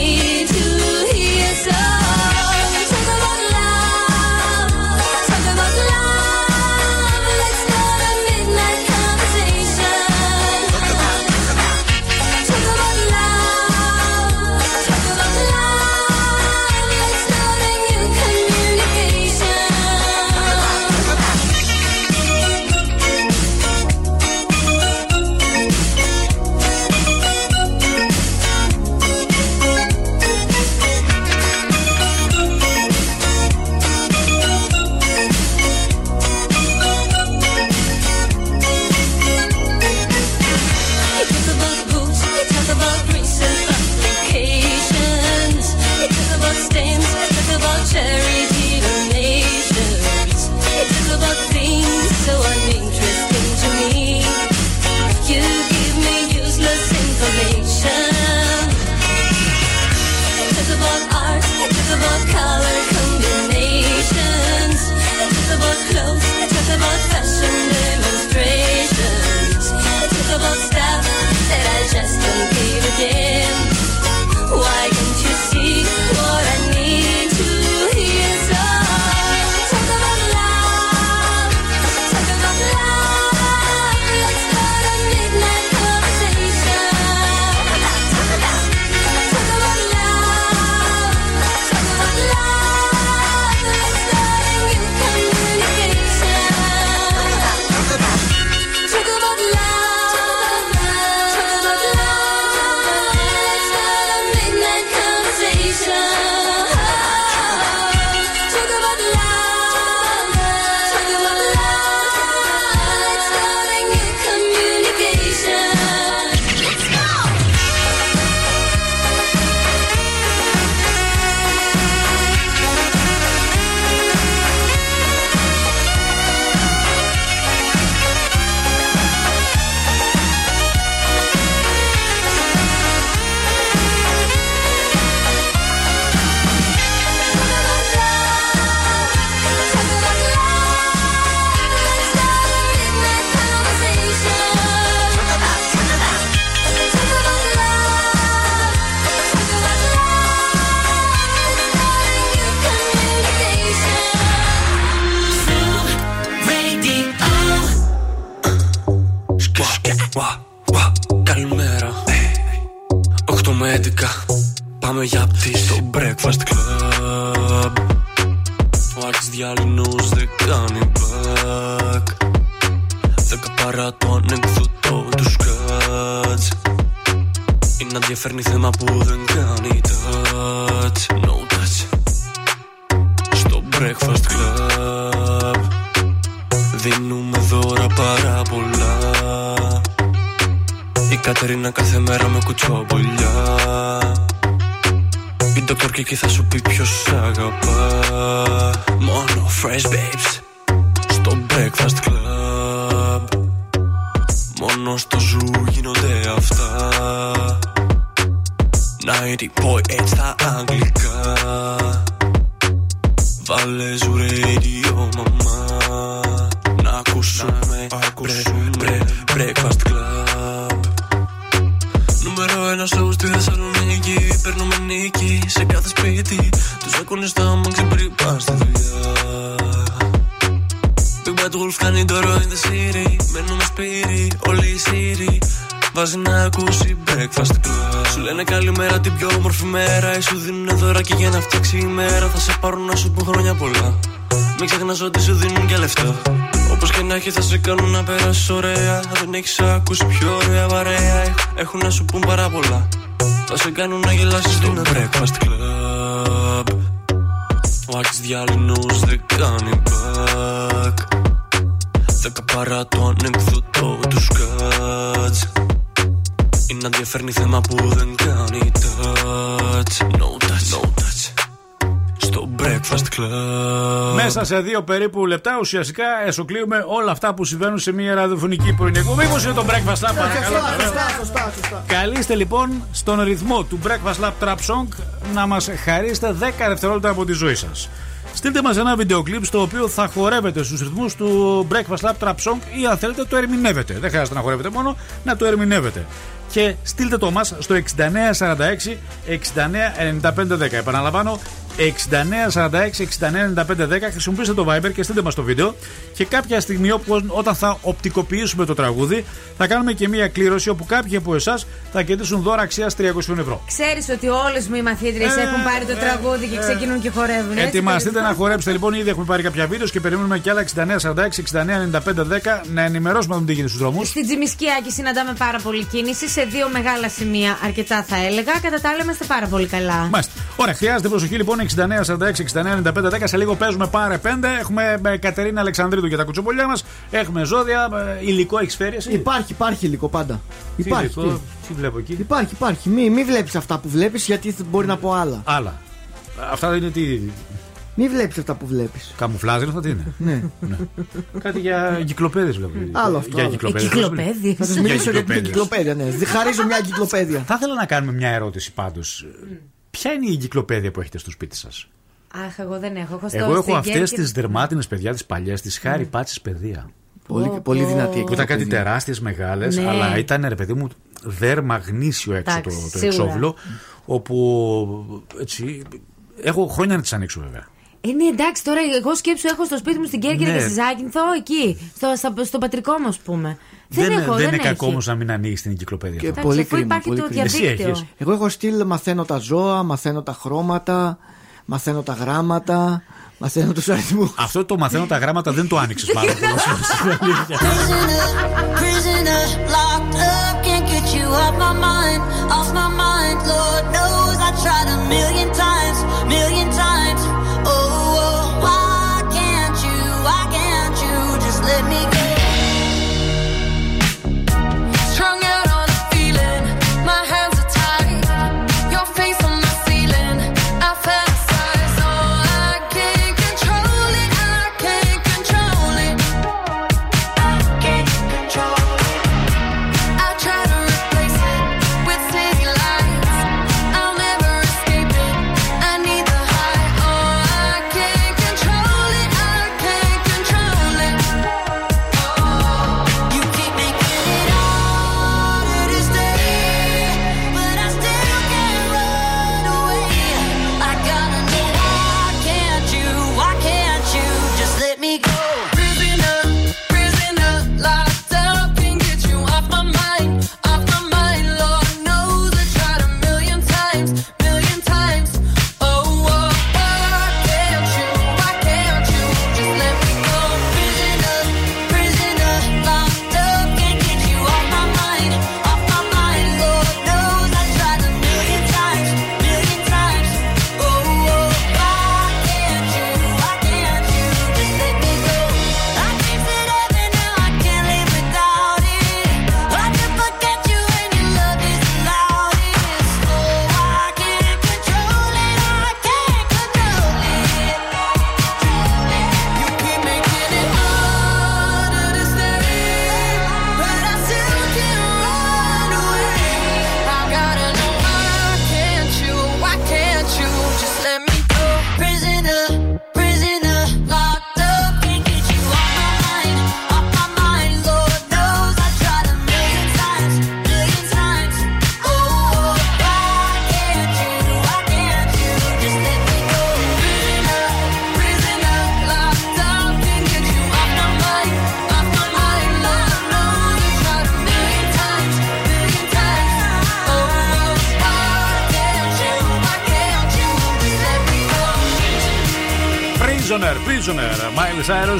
11 Πάμε για πτή στο breakfast club. Ο Άκης διαλυνούς δεν κάνει back. Δέκα παρά το ανεκδοτό τους σκάτς Είναι να διαφέρνει θέμα που δεν κάνει touch. No touch. Στο breakfast club. Δίνουμε δώρα πάρα πολλά. Η Κατερίνα κάθε μέρα με κουτσόμπολιά Η Dr. Kiki θα σου πει ποιος σ' αγαπά. Μόνο fresh babes Στο breakfast club. Μόνο στο ζου γίνονται αυτά. 90.8 στα αγγλικά. Βάλε ζου radio μαμά. Να ακούσουμε, τώρα in the city Μένουμε σπίτι, όλοι οι Siri Βάζει να ακούσει breakfast club. Σου λένε καλημέρα την πιο όμορφη μέρα. Ή σου δίνουνε δωράκι για να φτιάξει η μέρα. Θα σε πάρουν να σου πούν χρόνια πολλά. Μην ξεχνάς ότι σου δίνουν και λεφτά. Όπως και να έχει θα σε κάνουν να περάσεις ωραία. Δεν έχεις ακούσει πιο ωραία παρέα Έχουν να σου πούν πάρα πολλά. Θα σε κάνουν να γελάσεις στο breakfast club. Ο Άκης διαλυνούς δεν κάνει back Δέκα παρά το ανεκδοτό τους σκάτς Είναι να διαφέρνει θέμα που δεν κάνει touch No touch, no touch Στο breakfast club Μέσα σε δύο περίπου λεπτά ουσιαστικά εσωκλείουμε όλα αυτά που συμβαίνουν σε μια ραδιοφωνική πρωινή εκπομπή. Μήπως είναι το breakfast lab, παρακαλώ. Σωστά, σωστά, σωστά, σωστά. Καλείστε λοιπόν στον ρυθμό του Breakfast Lab Trap Song να μας χαρίσετε 10 δευτερόλεπτα από τη ζωή σας. Στείλτε μας ένα βίντεο κλιπ στο οποίο θα χορεύετε στους ρυθμούς του Breakfast Lab Trap Song ή αν θέλετε το ερμηνεύετε. Δεν χρειάζεται να χορεύετε μόνο, να το ερμηνεύετε. Και στείλτε το μας στο 6946 699510. Επαναλαμβάνω, 6946 699510. Χρησιμοποιήστε το Viber και στείλτε μας το βίντεο. Και κάποια στιγμή όπου, όταν θα οπτικοποιήσουμε το τραγούδι, θα κάνουμε και μία κλήρωση όπου κάποιοι από εσά θα κερδίσουν δώρα αξία 300 ευρώ. Ξέρει ότι όλε μου οι μαθήτριε Ε, έχουν πάρει το ε, τραγούδι και ε. ξεκινούν και χορεύουν. έτσι, Ετοιμαστείτε περίπου. να χορέψετε λοιπόν. Ήδη έχουμε πάρει κάποια βίντεο και περιμένουμε και άλλα 6946-699510 να ενημερώσουμε να δούμε τι γίνεται στου δρόμου. Στην Τζιμισκιάκη συναντάμε πάρα πολύ κίνηση σε δύο μεγάλα σημεία, αρκετά θα έλεγα. Κατά τα άλλα είμαστε πάρα πολύ καλά. Μάλιστα. Ωραία, χρειάζεται προσοχή λοιπόν 6946-699510. Σε λίγο παίζουμε πάρε 5. Έχουμε ε, Κατερίνα Αλεξανδρίδου για τα κουτσομπολιά μα. Έχουμε ζώδια, ε, υλικό έχει φέρει. εσύ? Υπάρχει, υπάρχει υλικό πάντα. Τι Υπάρχει. υλικό, τι. τι βλέπω εκεί. Υπάρχει, υπάρχει. Μην μη βλέπει αυτά που βλέπει γιατί θα- μπορεί να πω άλλα. Άλλα. Αυτά είναι τι. Μην βλέπει αυτά που βλέπει. Καμουφλάζ είναι αυτά τι είναι. Ναι. Κάτι για εγκυκλοπαίδε βλέπω. Άλλο αυτό. Για άλλο. εγκυκλοπαίδες. Εγκυκλοπαίδες. Θα σα μιλήσω για την εγκυκλοπαίδεια, ναι. Χαρίζω μια εγκυκλοπαίδεια. Θα ήθελα να κάνουμε μια ερώτηση πάντω. Ποια είναι η εγκυκλοπαίδεια που έχετε στο σπίτι σας, Αχ, εγώ δεν έχω. Έχω στο Εγώ έχω στην αυτές Κέρκυρα. τις δερμάτινες παιδιά τις παλιές, τις χάρη πάτσης παιδεία. Πολύ, Πω, πολύ πω. δυνατή Που ήταν κάτι τεράστιες μεγάλες, Ναι. αλλά ήταν ρε παιδί μου δέρμα γνήσιο έξω το, Εντάξει, το σίγουρα. εξώβλο. Όπου έτσι. Έχω χρόνια να τις ανοίξω βέβαια. Ε, ναι, εντάξει, τώρα εγώ σκέψου έχω στο σπίτι μου στην Κέρκυρα Ναι. και στη Ζάκυνθο εκεί. Στο, στα- στο πατρικό μου, ας πούμε. Δεν, δεν έχω, δεν δεν, είναι έχει. κακό όμως να μην ανοίξεις την εγκυκλοπαίδεια. Και αυτό. πολύ αφού κρίμα. υπάρχει πολύ το κρίμα. Εσύ διαδίκτυο. έχεις. Εγώ έχω στυλ, μαθαίνω τα ζώα, μαθαίνω τα χρώματα, μαθαίνω τα γράμματα, μαθαίνω τους αριθμούς. Αυτό το μαθαίνω τα γράμματα δεν το άνοιξες πάρα πολύ. στην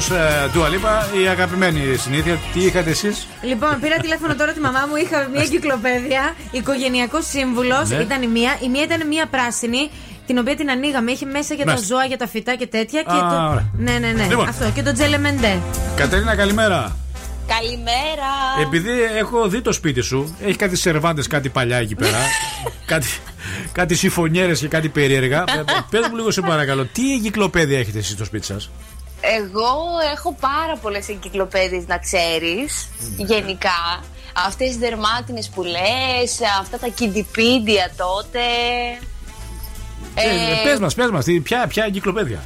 Miley Cyrus, ε, Dua Lipa, η αγαπημένη συνήθεια. Τι είχατε εσείς; Λοιπόν, πήρα τηλέφωνο τώρα τη μαμά μου, είχα μια κυκλοπαίδεια, οικογενειακός σύμβουλος. Ναι. Ήταν η μία. Η μία ήταν μια πράσινη, την οποία την ανοίγαμε. Είχε μέσα για τα Μέσα. ζώα, για τα φυτά και τέτοια. και Α, το... ωραία. Ναι, ναι, ναι. Λοιπόν. Αυτό. Και το τζελεμεντέ. Κατερίνα, καλημέρα. Καλημέρα. Επειδή έχω δει το σπίτι σου, έχει κάτι σερβάντες, κάτι παλιά εκεί πέρα. κάτι κάτι συμφωνιέρε και κάτι περίεργα. Πε μου λίγο σε παρακαλώ, τι εγκυκλοπαίδεια έχετε εσείς στο σπίτι σας; Εγώ έχω πάρα πολλές εγκυκλοπαίδειες να ξέρεις Γενικά Αυτές τις δερμάτινες που λες Αυτά τα κιντιπίντια τότε Ε, πες μας, πες μας, ποια, ποια εγκυκλοπαίδεια;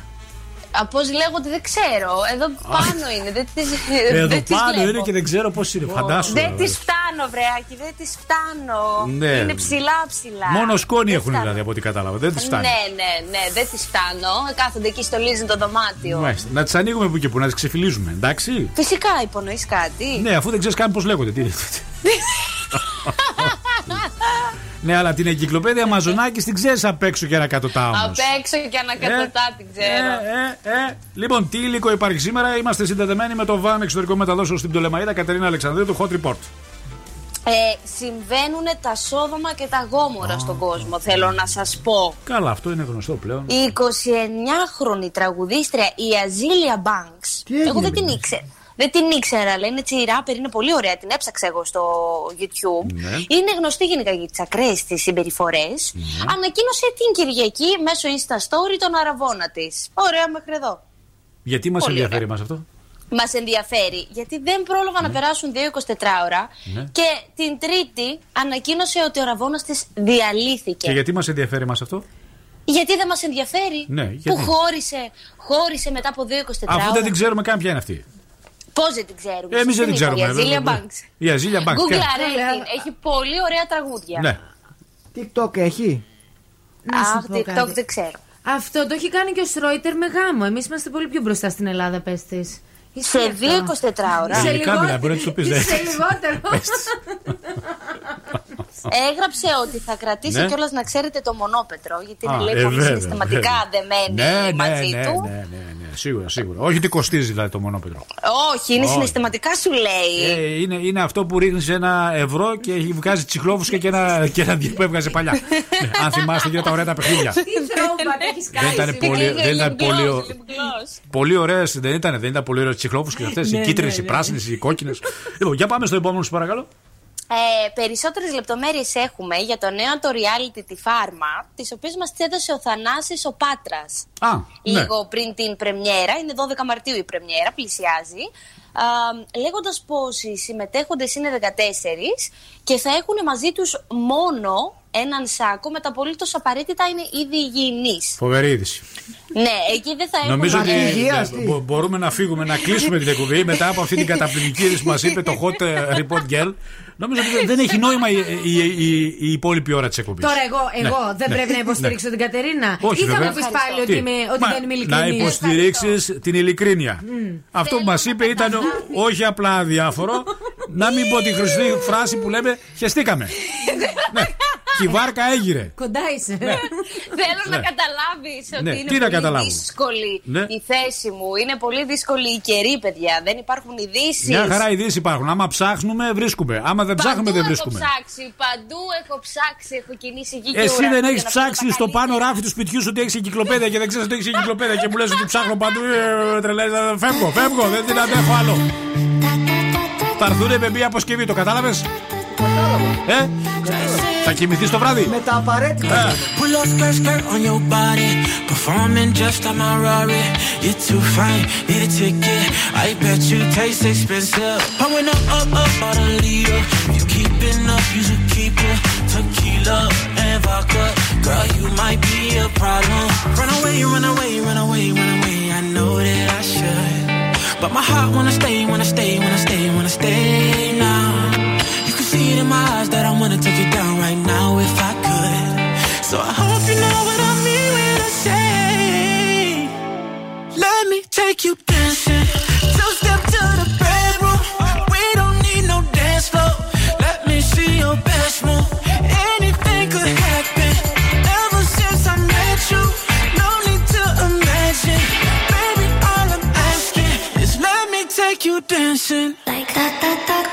Α, Πώς λέγονται δεν ξέρω Εδώ πάνω είναι δεν τις, Εδώ δεν τις πάνω βλέπω. είναι και δεν ξέρω πώς είναι. Φαντάσου. Δεν τις φτάνω βρεάκι Δεν τις φτάνω Ναι. Είναι ψηλά ψηλά Μόνο σκόνη Δεν έχουν φτάνω. δηλαδή από ό,τι κατάλαβα. Δεν τις φτάνει. Ναι ναι ναι δεν τις φτάνω Κάθονται εκεί στολίζουν το δωμάτιο Μάλιστα. Να τις ανοίγουμε που και που, να τις ξεφυλίζουμε, εντάξει; Φυσικά υπονοείς κάτι Ναι, αφού δεν ξέρεις καν πώς λέγονται. Τι... ναι, αλλά την εγκυκλοπαίδεια Μαζονάκη την ξέρεις απ' έξω και ανακατοτά όμως. Απ' έξω και ανακατοτά την ξέρω Ε, ε. Λοιπόν, τι υλικό υπάρχει σήμερα. Είμαστε συνδεδεμένοι με το βαν εξωτερικό μεταδόσεων στην Πτολεμαίδα Κατερίνα Αλεξανδρίου του Hot Report. Ε, συμβαίνουν τα σόδομα και τα γόμορα στον κόσμο, θέλω να σας πω. Καλά, αυτό είναι γνωστό πλέον. Η 29χρονη τραγουδίστρια η Αζίλια Banks. έγινε Εγώ δεν με την την ήξερα. Δεν την ήξερα, αλλά είναι έτσι η ράπερ, είναι πολύ ωραία. Την έψαξα εγώ στο YouTube. Ναι. Είναι γνωστή γενικά για τις ακραίες τη συμπεριφορές. Ναι. Ανακοίνωσε την Κυριακή μέσω Insta Story τον αραβόνα της. Ωραία μέχρι εδώ. Γιατί μας Πολύ ενδιαφέρει μα αυτό; Μας ενδιαφέρει, γιατί δεν πρόλαβα να περάσουν 2-24 ώρα Ναι. και την Τρίτη ανακοίνωσε ότι ο ραβόνα της διαλύθηκε. Και γιατί μας ενδιαφέρει μα αυτό; Γιατί δεν μας ενδιαφέρει; Ναι, Που γιατί; χώρισε, χώρισε μετά από 2-24 Αφού ώρα. δεν την ξέρουμε καν ποια είναι αυτή. Πώς δεν την ξέρουμε. Ε, εμείς δεν την Σας είπα, ξέρουμε, Η Αζίλια βέβαια. Banks. Η Αζίλια Banks, Google ποια; αρέσει την. Έχει πολύ ωραία τραγούδια. Ναι. TikTok έχει; Να σου Αχ, πω TikTok κάτι. δεν ξέρω. Αυτό το έχει κάνει και ο Στρόιτερ με γάμο. Εμείς είμαστε πολύ πιο μπροστά στην Ελλάδα, πες της. Σε 2-24 ώρα. Σε Ελληνικά λιγότερο- μιλάει, μπορεί να τους πεις, ναι. Σε λιγότερο. Έγραψε ότι θα κρατήσει Ναι. κιόλας να ξέρετε το μονόπετρο. Γιατί είναι Α, λέει ε, πολύ βέβαια, συναισθηματικά βέβαια. δεμένη Ναι, ναι, μαζί ναι, του. ναι, ναι, ναι, σίγουρα, σίγουρα. Όχι ότι κοστίζει δηλαδή το μονόπετρο. Όχι, είναι Όχι. συναισθηματικά σου λέει. Ε, είναι, είναι αυτό που ρίχνεις ένα ευρώ και βγάζει τσιχλόφουσκα και ένα, και ένα δύο που έβγαζε παλιά. Ναι, Αν θυμάστε για τα ωραία τα παιχνίδια. Τι τρόμματα έχεις Δεν κάνει. ήταν εσύ; πολύ, δεν ήταν πολύ, Λιμπγλός. πολύ ωραίες, δεν ήταν, δεν ήταν πολύ ωραίες τσιχλόφουσκε αυτές. Ναι, οι κίτρινες, ναι, οι ναι. πράσινες, οι κόκκινες. Λοιπόν, για πάμε στο επόμενο, σου παρακαλώ. Ε, περισσότερες λεπτομέρειες έχουμε για το νέο το reality τη Φάρμα, τις οποίες μας έδωσε ο Θανάσης ο Πάτρας. Α, ναι. Λίγο πριν την πρεμιέρα, είναι 12 Μαρτίου η πρεμιέρα, πλησιάζει. Α, λέγοντας πως οι συμμετέχοντες είναι 14 και θα έχουν μαζί τους μόνο έναν σάκο με τα απολύτως απαραίτητα είναι ήδη υγιεινής. Φοβερή είδηση. Ναι, εκεί δεν θα έχουν Νομίζω ότι υγεία. ε, μπο- μπορούμε να φύγουμε, να κλείσουμε την εκπομπή μετά από αυτή την καταπληκτική είδηση που μας είπε το hot ε, report girl. Νομίζω ότι δεν έχει νόημα η, η, η, η υπόλοιπη ώρα της εκπομπής. Τώρα εγώ, εγώ δεν πρέπει να υποστηρίξω την Κατερίνα. Όχι, Ή θα βέβαια. μου πεις πάλι ότι, Τι; είμαι, ότι Μα, δεν είμαι Να ειλικρινής. υποστηρίξεις την ειλικρίνεια. Μμ. Αυτό που μας είπε ήταν όχι απλά αδιάφορο. να μην πω τη χρηστή φράση που λέμε χεστήκαμε. ναι. Και η βάρκα έγειρε. Κοντά είσαι. Θέλω να Ναι. καταλάβεις ότι Ναι, είναι τι να πολύ καταλάβω; δύσκολη Ναι. η θέση μου. Είναι πολύ δύσκολη η καιρή, παιδιά. Δεν υπάρχουν ειδήσεις. Μια χαρά ειδήσεις υπάρχουν. Άμα ψάχνουμε, βρίσκουμε. Άμα δεν ψάχνουμε, δεν βρίσκουμε. Έχω ψάξει, παντού έχω ψάξει, έχω κινήσει γη και Εσύ ουρανό δεν για έχεις να ψάξει στο πάνω ράφι του σπιτιού σου ότι έχεις εγκυκλοπαίδεια και δεν ξέρεις ότι έχεις εγκυκλοπαίδεια και μου λες ότι ψάχνω παντού. Ε, τρελαίνεις, ε, Φεύγω, φεύγω, δεν την αντέχω άλλο. Θα έρθουνε με μία αποσκευή, το κατάλαβες; Ε, θα κοιμηθεί το βράδυ. Με τα απαραίτητα. Ε. Pull up skirt, skirt on your body. Performing just like my Rari. You're too fine, need a ticket. I bet you taste expensive. Pouring up, up, up, on a leader. You keeping up, you should keep it. Tequila and vodka. Girl, you might be a problem. Run away, run away, run away, run away. I know that I should. But my heart wanna stay, wanna stay, wanna stay, wanna stay in my eyes that I wanna take it down right now if I could. So I hope you know what I mean when I say, let me take you dancing. Two step to the bedroom. We don't need no dance floor. Let me see your best move. Anything could happen. Ever since I met you, no need to imagine. Baby, all I'm asking is let me take you dancing. Like that, that, that,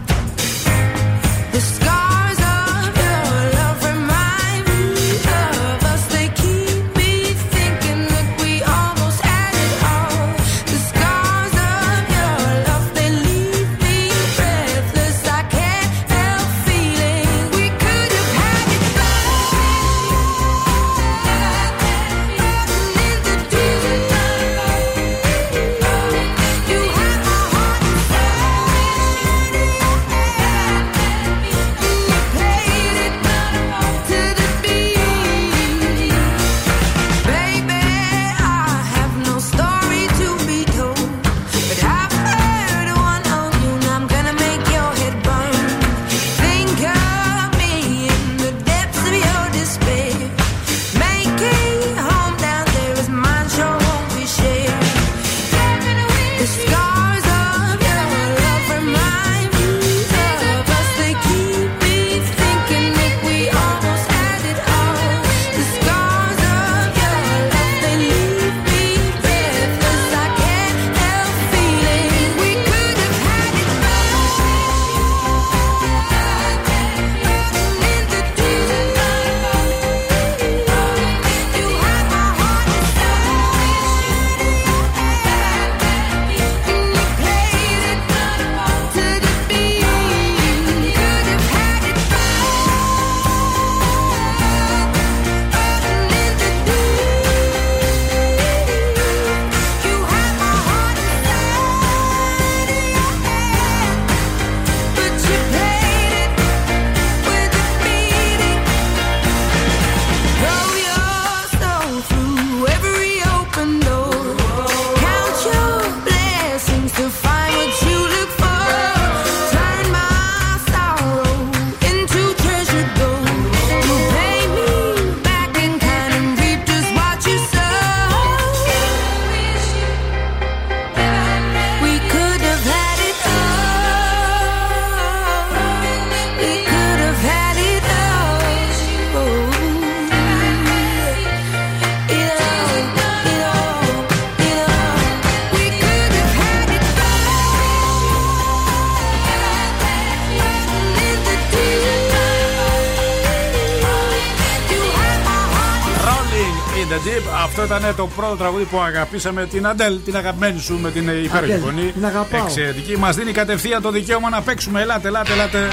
Ήταν το πρώτο τραγούδι που αγαπήσαμε την Αντέλ, την αγαπημένη σου με την υπέροχη Αντέλ, φωνή. την αγαπάω. Εξαιρετική. Μας δίνει κατευθείαν το δικαίωμα να παίξουμε. Ελάτε, ελάτε, ελάτε.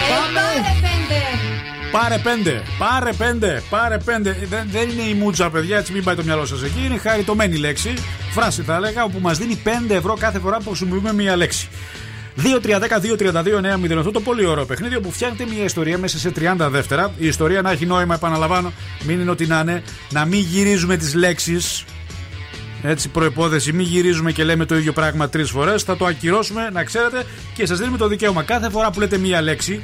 Πάρε πέντε, πάρε πέντε, πάρε πέντε. Δεν, δεν είναι η μούτσα, παιδιά, έτσι μην πάει το μυαλό σας εκεί. Είναι χαριτωμένη λέξη. Φράση θα έλεγα, όπου μας δίνει 5 ευρώ κάθε φορά που χρησιμοποιούμε μία λέξη. 2-3-10-2-32-9-0 Αυτό το πολύ ωραίο παιχνίδι όπου φτιάχνετε μια ιστορία μέσα σε 30 δεύτερα. Η ιστορία να έχει νόημα, επαναλαμβάνω, μην είναι ό,τι να είναι. Να μην γυρίζουμε τις λέξεις. Έτσι, προπόθεση, μην γυρίζουμε και λέμε το ίδιο πράγμα τρεις φορές. Θα το ακυρώσουμε, να ξέρετε, και σας δίνουμε το δικαίωμα κάθε φορά που λέτε μία λέξη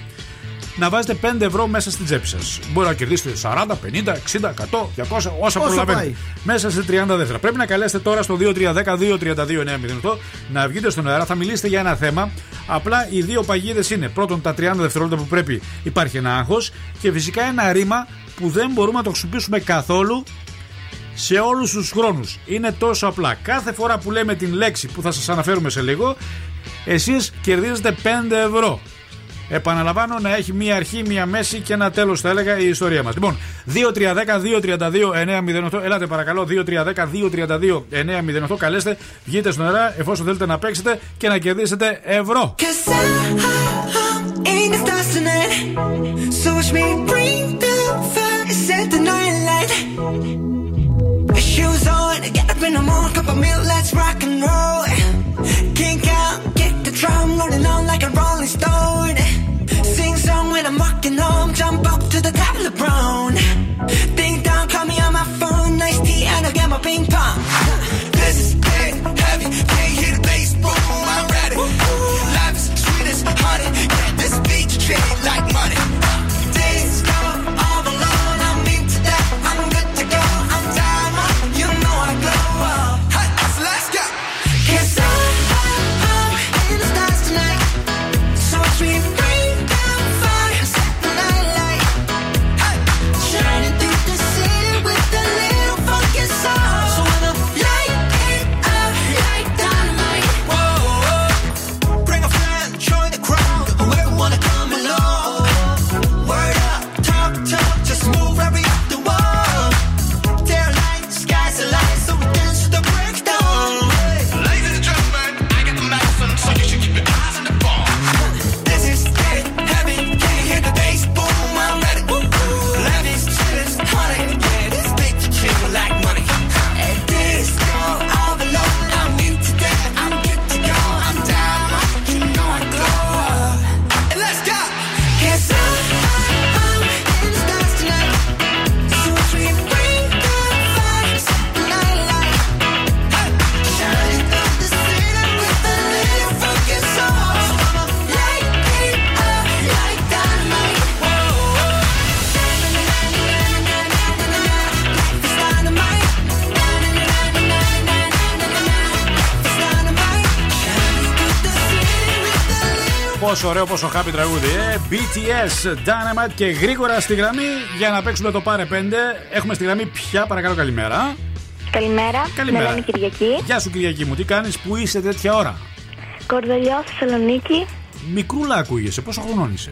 να βάζετε 5 ευρώ μέσα στην τσέπη σας. Μπορεί να κερδίσετε 40, 50, 60, 100, 200, όσα Όσο προλαβαίνετε. πάει. Μέσα σε 30 δεύτερα. Πρέπει να καλέσετε τώρα στο 2310-232-908 να βγείτε στον αέρα. Θα μιλήσετε για ένα θέμα. Απλά οι δύο παγίδες είναι πρώτον τα 30 δευτερόλεπτα που πρέπει υπάρχει ένα άγχος και φυσικά ένα ρήμα που δεν μπορούμε να το χρησιμοποιήσουμε καθόλου σε όλους τους χρόνους. Είναι τόσο απλά. Κάθε φορά που λέμε την λέξη που θα σας αναφέρουμε σε λίγο, εσείς κερδίζετε 5 ευρώ. Επαναλαμβάνω να έχει μία αρχή, μία μέση και ένα τέλος θα έλεγα η ιστορία μας. Λοιπόν, 2-3-10-2-32-908. Ελάτε παρακαλώ, 2-3-10-2-32-908. Καλέστε, βγείτε στον αέρα εφόσον θέλετε να παίξετε και να κερδίσετε ευρώ. Cause I, in the stars tonight. So watch me bring the fire, set the night light. Shoes on, get up in the morning, cup of milk, let's rock and roll. Kink out, kick the drum, rolling on like a rolling stone. Sing song when I'm walking home, jump up to the top of the brown. Ding dong, call me on my phone, nice tea, and I'll get my ping pong. This is getting heavy, can't hear the bass, boom, I'm ready. Life is sweet as honey, get this beat, you πόσο ωραίο, πόσο happy τραγούδι. Ε; BTS, Dynamite και γρήγορα στη γραμμή για να παίξουμε το Πάρε 5. Έχουμε στη γραμμή πια, παρακαλώ, καλημέρα. Καλημέρα. Καλημέρα. Με λένε Κυριακή. Γεια σου, Κυριακή μου, τι κάνεις, που είσαι τέτοια ώρα; Κορδελιό, Θεσσαλονίκη. Μικρούλα ακούγεσαι, πόσο χρονών είσαι;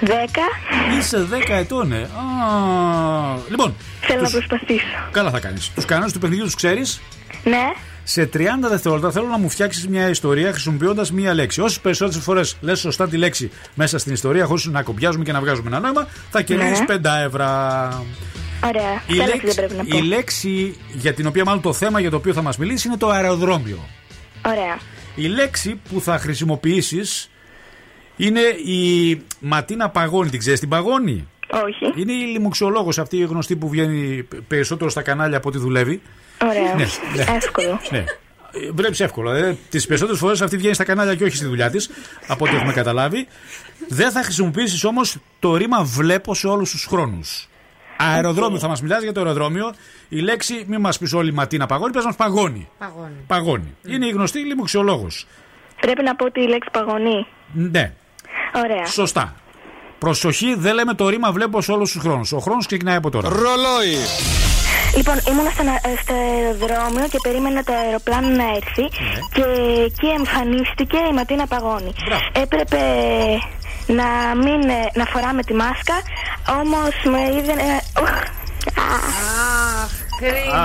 10. Είσαι 10 ετών, ε; Α, λοιπόν. Θέλω τους- να προσπαθήσω. Καλά θα κάνεις. Τους κανόνες του παιχνιδιού τους ξέρεις; Ναι. Σε 30 δευτερόλεπτα θέλω να μου φτιάξεις μια ιστορία χρησιμοποιώντας μία λέξη. Όσες περισσότερες φορές λες σωστά τη λέξη μέσα στην ιστορία, χωρίς να κομπιάζουμε και να βγάζουμε ένα νόημα, θα κερδίσεις Ναι. 5 ευρώ. Ωραία. Η Ποια λέξη λέξη, δεν πρέπει να πω. η λέξη για την οποία, μάλλον το θέμα για το οποίο θα μας μιλήσεις είναι το αεροδρόμιο. Ωραία. Η λέξη που θα χρησιμοποιήσεις είναι η Ματίνα Παγώνη. Την ξέρεις την Παγώνη; Όχι. Είναι η λιμουξιολόγος αυτή η γνωστή που βγαίνει περισσότερο στα κανάλια από ό,τι δουλεύει. Ωραία. Ναι, ναι. Εύκολο. Ναι. Βλέπει εύκολα. Ε. Τις περισσότερες φορές αυτή βγαίνει στα κανάλια και όχι στη δουλειά της, από ό,τι έχουμε καταλάβει. Δεν θα χρησιμοποιήσεις όμως το ρήμα βλέπω σε όλους τους χρόνους. Αεροδρόμιο, θα μας μιλάς για το αεροδρόμιο. Η λέξη, μην μας πεις όλη Ματίνα παγώνει, πες μας παγώνει. Παγώνει. Παγώνει. Είναι η γνωστή λιμουξιολόγο. Πρέπει να πω τη λέξη παγωνή. Ναι, Ωραία. σωστά. Προσοχή, δεν λέμε το ρήμα βλέπω σε όλους τους χρόνους. Ο χρόνος ξεκινάει από τώρα. Ρολόι. Λοιπόν, ήμουνα στο, στο αεροδρόμιο και περίμενα το αεροπλάνο να έρθει Ναι. και εκεί εμφανίστηκε η Ματίνα Παγώνη. Έπρεπε να μην ε, να φοράμε τη μάσκα, όμως με είδε... ε, ουχ. Αχ, κρίμα.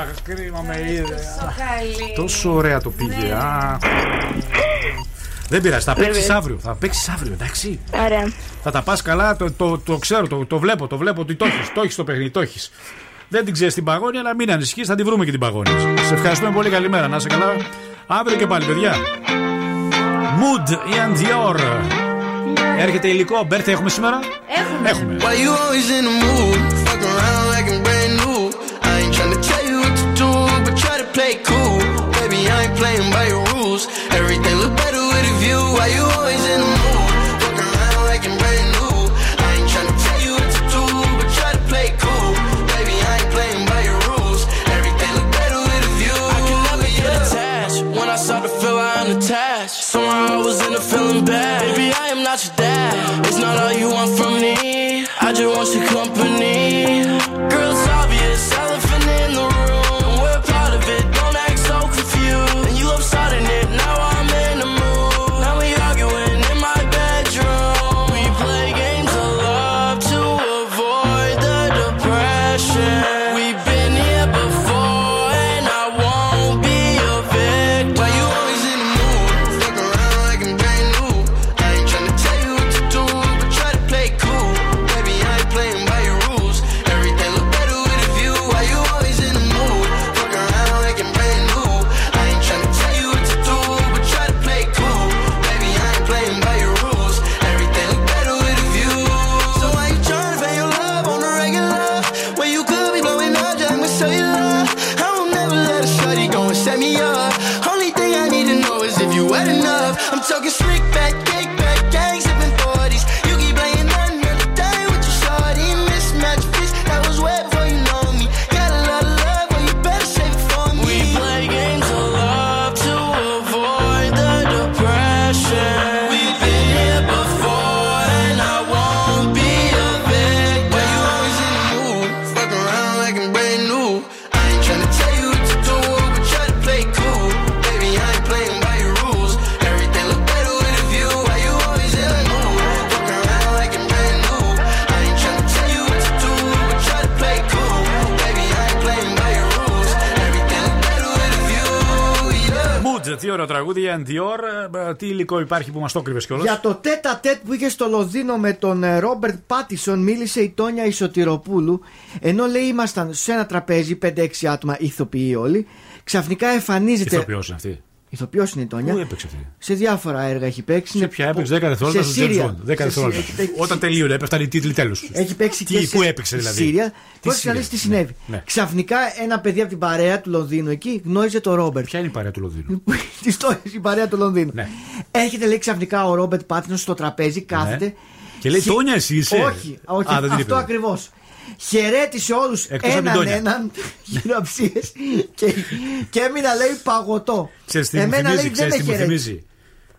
Αχ, κρίμα με είδε. Τόσο καλή. Τόσο ωραία το πήγε. Αχ. Δεν πειράζει, θα παίξεις Βέβαια. αύριο. Θα παίξεις αύριο, εντάξει. Ωραία. Θα τα πας καλά, το, το, το ξέρω, το, το βλέπω, το βλέπω ότι το έχεις. Το έχεις το παιχνίδι, το έχεις. Δεν την ξέρεις την παγόνια, αλλά μην ανησυχείς, θα τη βρούμε και την παγόνια. Σε ευχαριστούμε πολύ, καλημέρα. Να είσαι καλά. Αύριο και πάλι, παιδιά. Mood and Dior. Έρχεται υλικό. Μπέρθε, έχουμε σήμερα; Έχουμε. Έχουμε. Why you Yeah. Mood, τι ωραίο τραγούδι, and Dior. Ε, Τι υλικό υπάρχει που μας το κρύβε κιόλας; Για το τέτα τέτ που είχε στο Λονδίνο με τον ε, Ρόμπερτ Πάτισον μίλησε η Τόνια Ισοτηροπούλου. Ενώ λέει ήμασταν σε ένα τραπέζι, 5-6 άτομα ηθοποιοί όλοι. Ξαφνικά εμφανίζεται. Ηθοποιός είναι αυτή. Ηθοποιός είναι η Τόνια. Πού έπαιξε αυτή; Σε διάφορα έργα έχει παίξει. Σε ποια έπαιξε; 10 δευτερόλεπτα σε στο James Σύρια. Bond. 10 Σε δευτερόλεπτα. Σύρια. Έχει Όταν τελείωνε, έπεφταν οι τίτλοι τέλου. Έχει παίξει Τι, και πού σε έπαιξε δηλαδή; Σύρια. Τι Πρόσεξε να δει Σύρια. τι συνέβη. Ναι. Ξαφνικά ένα παιδί από την παρέα του Λονδίνου εκεί γνώριζε τον Ρόμπερτ. Ποια είναι η παρέα του Λονδίνου; Τη Τόνια η παρέα του Λονδίνου. Ναι. Έρχεται λέει ξαφνικά ο Ρόμπερτ Πάτισον στο τραπέζι, κάθεται. Και λέει, Χε- «Τόνια, εσύ είσαι;» Όχι, όχι Α, δεν την αυτό είπε. ακριβώς. Χαιρέτησε όλους Εκτός από την έναν Τόνια. έναν χειραψίε και, και έμεινα λέει παγωτό. Ξέρεις τι μου Εμένα θυμίζει, λέει δεν ξέρεις τι με μου χαιρέτησε. θυμίζει.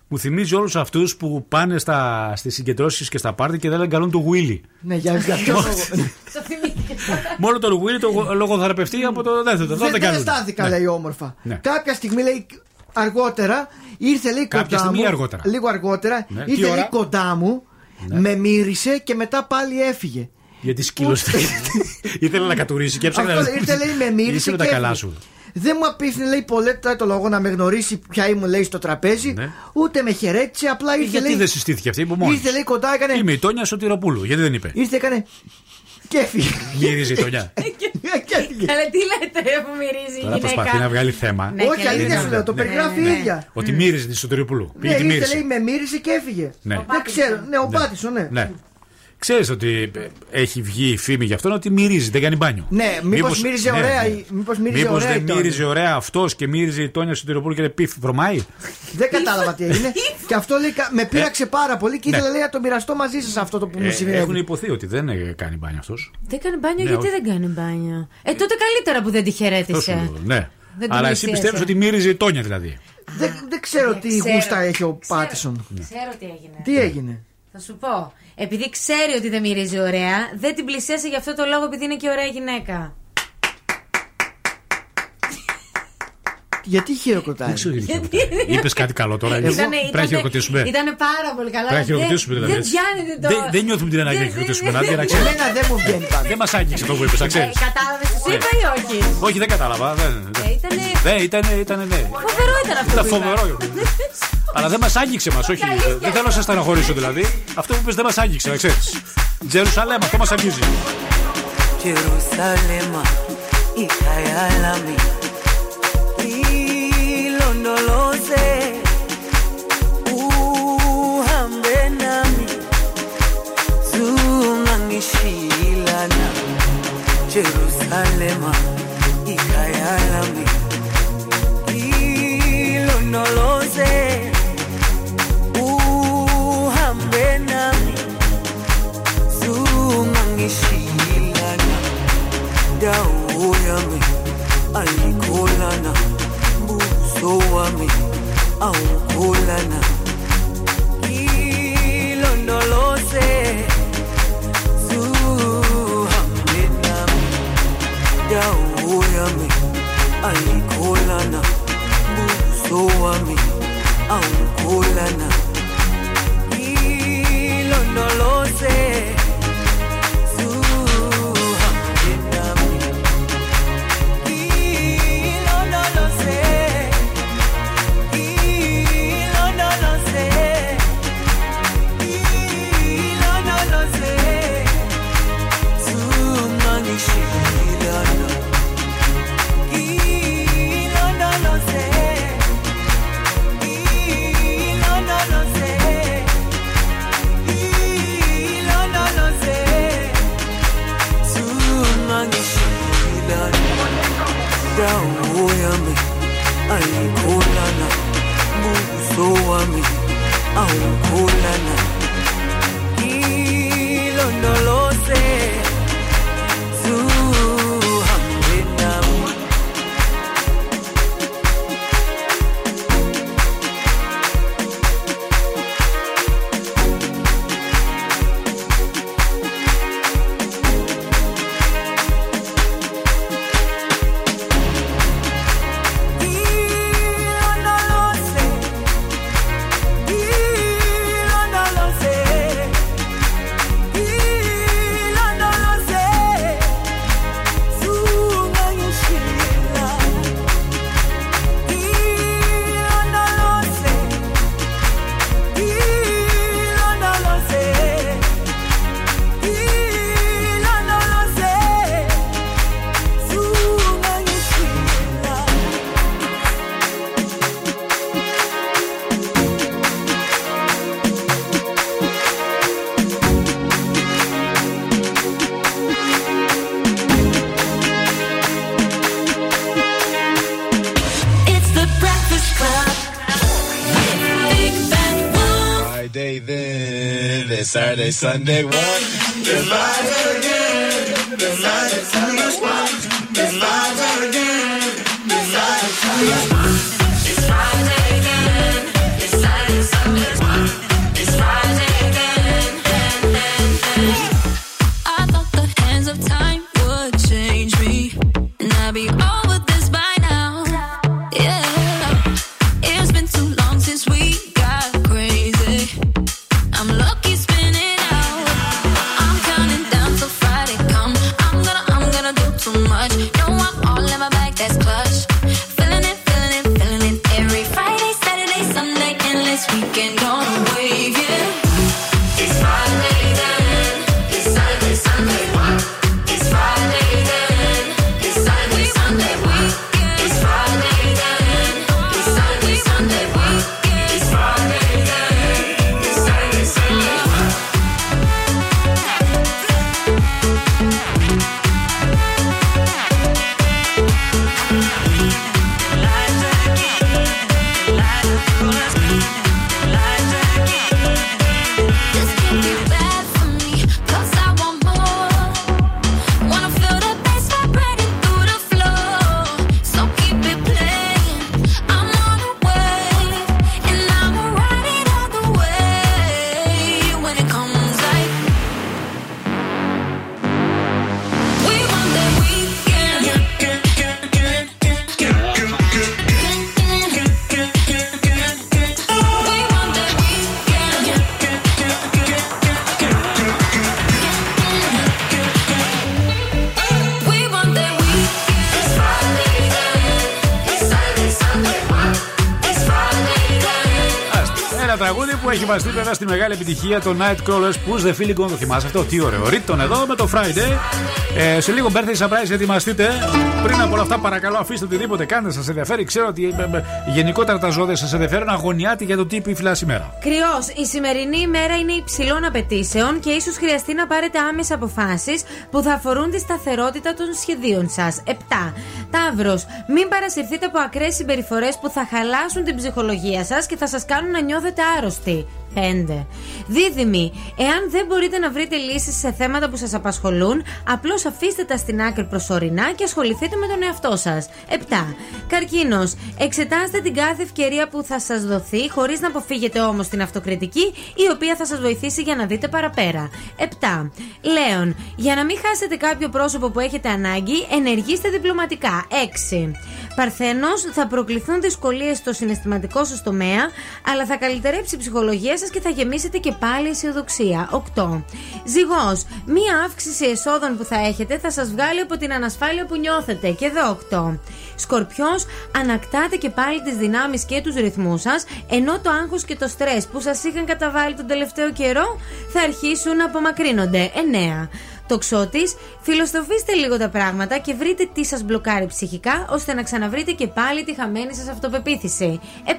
Μου θυμίζει όλους αυτούς που πάνε στα, στις συγκεντρώσεις και στα πάρτι και δεν λένε καλούν του Willy. Ναι, για για ποιο λόγο. Μόνο τον Willy το λογοθεραπευτή από το δεύτερο. Αυτό Δεν, δεν δεν κάνουν. αισθάνθηκα, Ναι. λέει όμορφα. Ναι. Κάποια στιγμή λέει αργότερα ήρθε λέει Κάποια κοντά στιγμή μου. αργότερα. Λίγο αργότερα. Ναι. Τι Ήρθε ώρα; λέει κοντά μου, με μύρισε και μετά πάλι έφυγε. Γιατί σκύλωσε. Ήθελε να κατουρίσει και έψαχνε. Αυτό ήρθε λέει με μύρισε. Είσαι με και τα καλά έφυγε. σου. Δεν μου απίθυνε λέει πολλέ το λόγο να με γνωρίσει ποια ήμουν λέει στο τραπέζι, ούτε με χαιρέτησε, απλά ήρθε Ναι. Γιατί λέει. δεν συστήθηκε αυτή από μόνη. Ήρθε λέει κοντά, έκανε. Είμαι η Τόνια Σωτηροπούλου. Γιατί δεν είπε. Ήρθε, έκανε. Και έφυγε. Γύριζε η Τόνια. Καλά, τι λέτε που μυρίζει η Τώρα γυναίκα. προσπαθεί να βγάλει θέμα. Ναι, Όχι, και αλήθεια Ναι, σου ναι, λέω, το ναι. περιγράφει η Ναι. ίδια. Ότι μύριζε τη Σωτηροπούλου. Ναι, Πήγε και ήρθε μύρισε. λέει με μύρισε και έφυγε. Ναι. Δεν ξέρω. Ναι, ο Ναι. Πάτισον, ναι. Ναι. Ξέρεις ότι ε, έχει βγει η φήμη για αυτόν ότι μυρίζει, δεν κάνει μπάνιο. Ναι, μήπως μύριζε ωραία η- μήπως μύριζε Μήπως ωραία η δεν Τόνια. μύριζε ωραία αυτός και μύριζε η Τόνια Σωτηροπούλου και λέει πιφ, βρωμάει. Δεν κατάλαβα τι έγινε. και αυτό λέει, κα- με πείραξε πάρα πολύ και ναι. ήθελα λέει, να το μοιραστώ μαζί σας αυτό το που μου Ε, συνέβη. έχουν υποθεί ότι δεν ε, κάνει μπάνιο αυτός. Δεν κάνει μπάνιο, Ναι, γιατί όχι. δεν κάνει μπάνιο; Ε, τότε καλύτερα που δεν τη χαιρέτησε. Ναι. Δεν την Αλλά εσύ πλησίασε. πιστεύεις ότι μύριζε η Τόνια δηλαδή. Δεν, δεν ξέρω τι ξέρω. γούστα έχει ο Πάτισον. Ξέρω τι έγινε. Τι έγινε. Θα σου πω. Επειδή ξέρει ότι δεν μυρίζει ωραία, δεν την πλησίασε γι' αυτό το λόγο επειδή είναι και ωραία γυναίκα. Γιατί χειροκροτάει; Δεν ξέρω γιατί. Είπες κάτι καλό τώρα. Ήτανε- Πρέπει να ήτανε- χειροκροτήσουμε. Ήτανε πάρα πολύ καλά. Πρέπει να Δεν- χειροκροτήσουμε δηλαδή. Δεν έτσι. πιάνετε το. Δεν- Δεν νιώθουμε την ανάγκη να Δεν- χειροκροτήσουμε. δεν- Νάντια, να ξέρει. Εμένα δεν μου βγαίνει πάντα. Δεν μας άγγιξε αυτό που είπες, να Ε, ξέρει. Κατάλαβε, σου είπα ή όχι; Όχι, δεν κατάλαβα. Δεν, Ε, ήτανε δεν ήταν, ήταν, ναι. φοβερό ήταν αυτό. Ήταν που είπα. φοβερό. Αλλά δεν μας άγγιξε μας, όχι. Δεν θέλω να σε στεναχωρήσω δηλαδή. Αυτό που είπες δεν μας άγγιξε, να ξέρεις. Τζερουσαλέμ, αυτό μας αγγίζει. Jerusalema ikhaya ilondoloze uhambe nami zungangishilana Jerusalema ikhaya lami. Ilondoloze uhambe nami zungangishilana. Dawo yami ayikholana uso wami aukulana ilondolose zuhambenami dawo yami ayikolana buso wami ilondolose yami ayikholana buso wami awukholana Sunday, Sunday, one. Goodbye. Έχει βαστεί βέβαια στη μεγάλη επιτυχία το Nightcrawlers Push the Feeling On. Το θυμάσαι αυτό, τι ωραίο. Ρίτον εδώ με το Friday. Ε, σε λίγο birthday surprise ετοιμαστείτε. Πριν από όλα αυτά, παρακαλώ αφήστε οτιδήποτε κάνετε, σας ενδιαφέρει. Ξέρω ότι ε, ε, γενικότερα τα ζώδια σας ενδιαφέρουν. Αγωνιάτε για το τι επιφυλά σήμερα. Κρυός, η σημερινή ημέρα είναι υψηλών απαιτήσεων και ίσως χρειαστεί να πάρετε άμεσε αποφάσεις που θα αφορούν τη σταθερότητα των σχεδίων σας. 7. Ταύρος, μην παρασυρθείτε από ακραίες συμπεριφορές που θα χαλάσουν την ψυχολογία σας και θα σας κάνουν να νιώθετε άρρωστοι. 5. Δίδυμοι, εάν δεν μπορείτε να βρείτε λύσεις σε θέματα που σας απασχολούν, απλώς αφήστε τα στην άκρη προσωρινά και ασχοληθείτε με τον εαυτό σας. 7. Καρκίνος, εξετάστε την κάθε ευκαιρία που θα σας δοθεί, χωρίς να αποφύγετε όμως την αυτοκριτική, η οποία θα σας βοηθήσει για να δείτε παραπέρα. 7. Λέων, για να μην χάσετε κάποιο πρόσωπο που έχετε ανάγκη, ενεργήστε διπλωματικά. 6. Παρθένος, θα προκληθούν δυσκολίες στο συναισθηματικό σας τομέα, αλλά θα καλυτερέψει η ψυχολογία σας και θα γεμίσετε και πάλι αισιοδοξία. 8. Ζυγός, μία αύξηση εσόδων που θα έχετε θα σας βγάλει από την ανασφάλεια που νιώθετε. Και εδώ 8. Σκορπιό, ανακτάτε και πάλι τις δυνάμεις και τους ρυθμούς σας, ενώ το άγχος και το στρες που σας είχαν καταβάλει τον τελευταίο καιρό θα αρχίσουν να απομακρύνονται. 9. Τοξότη, φιλοστοφήστε λίγο τα πράγματα και βρείτε τι σας μπλοκάρει ψυχικά, ώστε να ξαναβρείτε και πάλι τη χαμένη σας αυτοπεποίθηση. 7.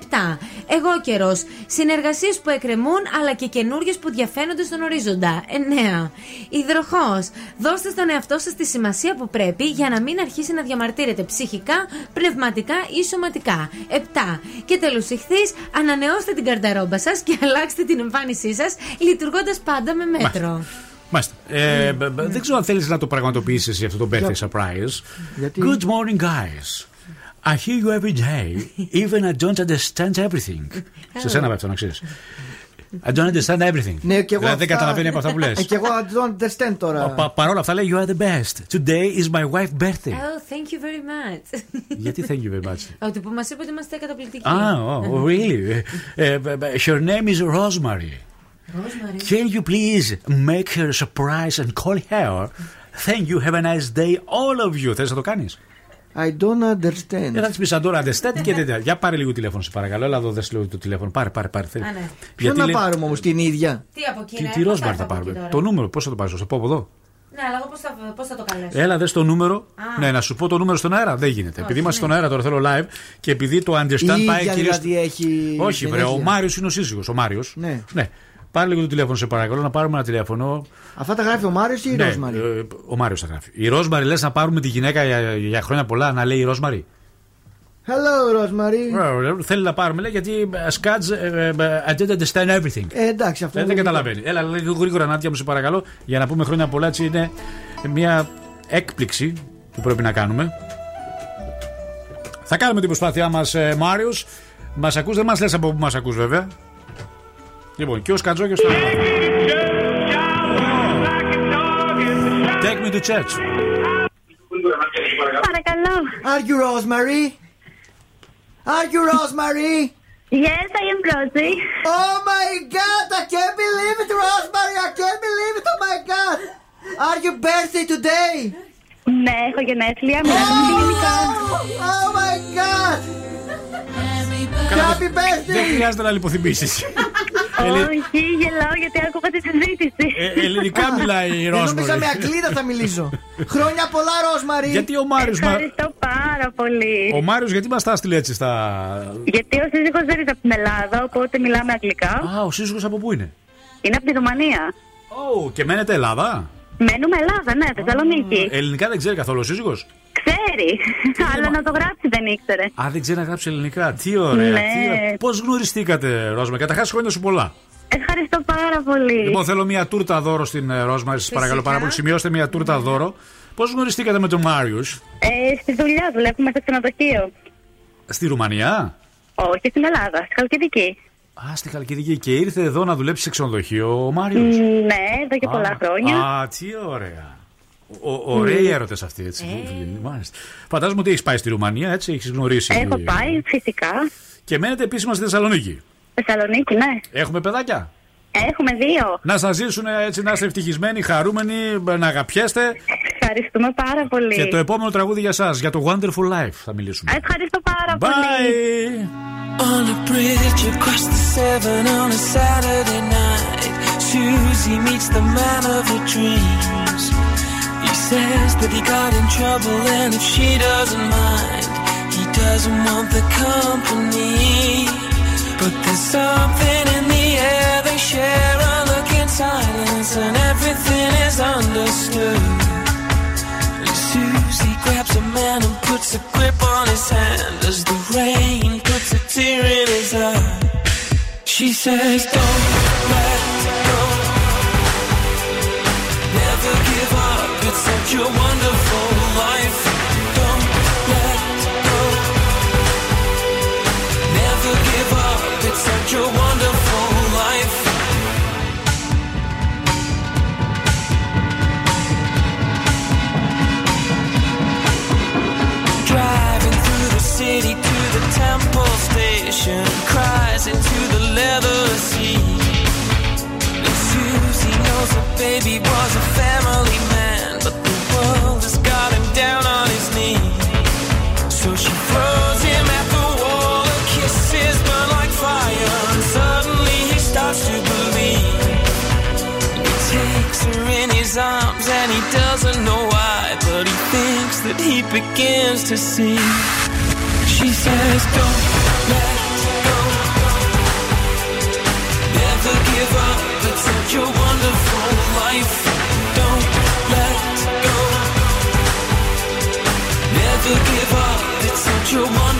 Εγώ καιρός. Συνεργασίες που εκκρεμούν, αλλά και καινούριε που διαφαίνονται στον ορίζοντα. 9. Υδροχός. Δώστε στον εαυτό σας τη σημασία που πρέπει για να μην αρχίσει να διαμαρτύρεται ψυχικά, πνευματικά ή σωματικά. 7. Και τέλος ηχθείς, ανανεώστε την καρταρόμπα σας και αλλάξτε την εμφάνισή σας, λειτουργώντας πάντα με μέτρο. Μάλιστα. Ε, μπ- μπ- Δεν ξέρω αν θέλει να το πραγματοποιήσει εσύ αυτό το birthday surprise. Good morning, guys. I hear you every day, even I don't understand everything. Σε σένα βέβαια, να ξέρει. I don't understand everything. Ναι, και εγώ δηλαδή δεν αυτά- καταλαβαίνει από αυτά που λε. Ε, Και εγώ I don't understand τώρα. Παρ' όλα αυτά λέει You are the best. Today is my wife's birthday. Oh, thank you very much. Γιατί thank you very much. Ότι που μα είπε ότι είμαστε καταπληκτικοί. Ah, oh, really? Uh, b- b- her name is Rosemary. Rosemary. Can you please make her a surprise and call her? Thank you. Have a nice day, all of you. Θες να το κάνεις; I don't understand. Ε, θα της πεις αντόρα understand και τέτοια. Για πάρε λίγο τηλέφωνο, σε παρακαλώ. Έλα εδώ, δες λίγο το τηλέφωνο. Πάρε, πάρε, πάρε. Α, ναι. Ποιο να λέει- πάρουμε όμως την ίδια; Τι από Τι, εκεί, τι Rosemary θα πάρουμε; Το νούμερο, πώς θα το πάρεις, θα το πω από εδώ. Ναι, αλλά εγώ πώς θα, πώς θα το καλέσω; Έλα, δες το νούμερο. Α. Ναι, να σου πω το νούμερο στον αέρα. Δεν γίνεται. επειδή είμαστε στον αέρα τώρα, θέλω live και επειδή το understand Η πάει ίδια κυρίως- δηλαδή έχει. Όχι, βρε, ο συνέχεια. Μάριος είναι ο σύζυγος. Ο Μάριος. Ναι. ναι. Πάρε λίγο το τηλέφωνο, σε παρακαλώ, να πάρουμε ένα τηλέφωνο. Αυτά τα γράφει ο Μάριος ή η Ναι, Ρόσμαρη; ε, ο Μάριος τα γράφει. Η Ρόσμαρη λες να πάρουμε τη γυναίκα για, για χρόνια πολλά να λέει η Ρόσμαρη; Hello, Ρόσμαρη. Ε, Θέλει να πάρουμε, λέει, γιατί σκάτζ. I didn't understand everything. Ε, εντάξει, αυτό Ε, δεν είναι καταλαβαίνει. Έλα, λίγο γρήγορα, Νάντια μου, σε παρακαλώ, για να πούμε χρόνια πολλά. Έτσι είναι μια έκπληξη που πρέπει να κάνουμε. Θα κάνουμε την προσπάθειά μας, Μάριος. Μας ακούς, δεν μας λες από πού μας ακούς, βέβαια. Λοιπόν, και ο Σκατζόκιο θα Take me to church. Παρακαλώ. Are you Rosemary? Are you Rosemary? Yes, I am Rosie. Oh my god, I can't believe it, Rosemary! I can't believe it, oh my god! Are you birthday today? Ναι, έχω γενέθλια. Μιλάμε με τη γενικά. Oh my god! Happy birthday! Δεν χρειάζεται να λιποθυμήσει. Όχι, γελάω γιατί άκουγα τη συζήτηση. Ε, ελληνικά μιλάει η Δεν νόμιζα Ρόσμαρη. με αγγλίδα θα μιλήσω. Χρόνια πολλά, Ρόσμαρη. Γιατί ο Μάριος μα- Ευχαριστώ πάρα πολύ. Ο Μάριος, γιατί μας τα έστειλε έτσι στα. Γιατί ο σύζυγος δεν είναι από την Ελλάδα, οπότε μιλάμε αγγλικά. Α, ο σύζυγος από πού είναι; Είναι από τη Ρουμανία. Ω, και μένετε Ελλάδα; Μένουμε Ελλάδα, ναι, Θεσσαλονίκη. Ελληνικά δεν ξέρει καθόλου ο σύζυγος; Ξέρει, αλλά να το γράψει δεν ήξερε. Α, δεν ξέρει να γράψει ελληνικά. Τι ωραία. Ναι. Πώς γνωριστήκατε, Ρόσμαρη. Καταρχάς, χρόνια σου πολλά. Ευχαριστώ πάρα πολύ. Λοιπόν, θέλω μια τούρτα δώρο στην ε, Ρόσμαρη. Σας παρακαλώ πάρα πολύ. Σημειώστε μια τούρτα δώρο. Πώς γνωριστήκατε με τον Μάριους; Ε, στη δουλειά δουλεύουμε στο ξενοδοχείο. στη Ρουμανία; Όχι, στην Ελλάδα, στη Χαλκιδική. Α, στη Χαλκιδική. Και ήρθε εδώ να δουλέψει σε ξενοδοχείο ο Μάριος. Μ, Ναι, εδώ και πολλά χρόνια. Α, τι ωραία. Ο, ωραίοι έρωτες αυτοί, έτσι. Μάλιστα. Φαντάζομαι ότι έχεις πάει στη Ρουμανία, έτσι, έχεις γνωρίσει. Έχω πάει, φυσικά. Και μένετε επίσημα στη Θεσσαλονίκη. Θεσσαλονίκη, ναι. Έχουμε παιδάκια; Έχουμε δύο. Να σας ζήσουν έτσι, να είστε ευτυχισμένοι, χαρούμενοι, να αγαπιέστε. Ευχαριστούμε πάρα πολύ. Και το επόμενο τραγούδι για εσά, για το Wonderful Life θα μιλήσουμε. Ευχαριστώ πάρα Bye. πολύ. On a bridge across the Severn on a Saturday night, Susie meets the man of her dreams. He says that he got in trouble, and if she doesn't mind, he doesn't want the company. But there's something in the air, they share a look in silence, and everything is understood. Grabs a man and puts a grip on his hand as the rain puts a tear in his eye. She says, Don't let go. Never give up. It's such a wonderful station, cries into the leather seat. And Susie knows her baby was a family man, but the world has got him down on his knees. So she throws him at the wall, her kisses burn like fire, and suddenly he starts to believe. He takes her in his arms and he doesn't know why, but he thinks that he begins to see. She says, Don't let forgive up. It's not your one.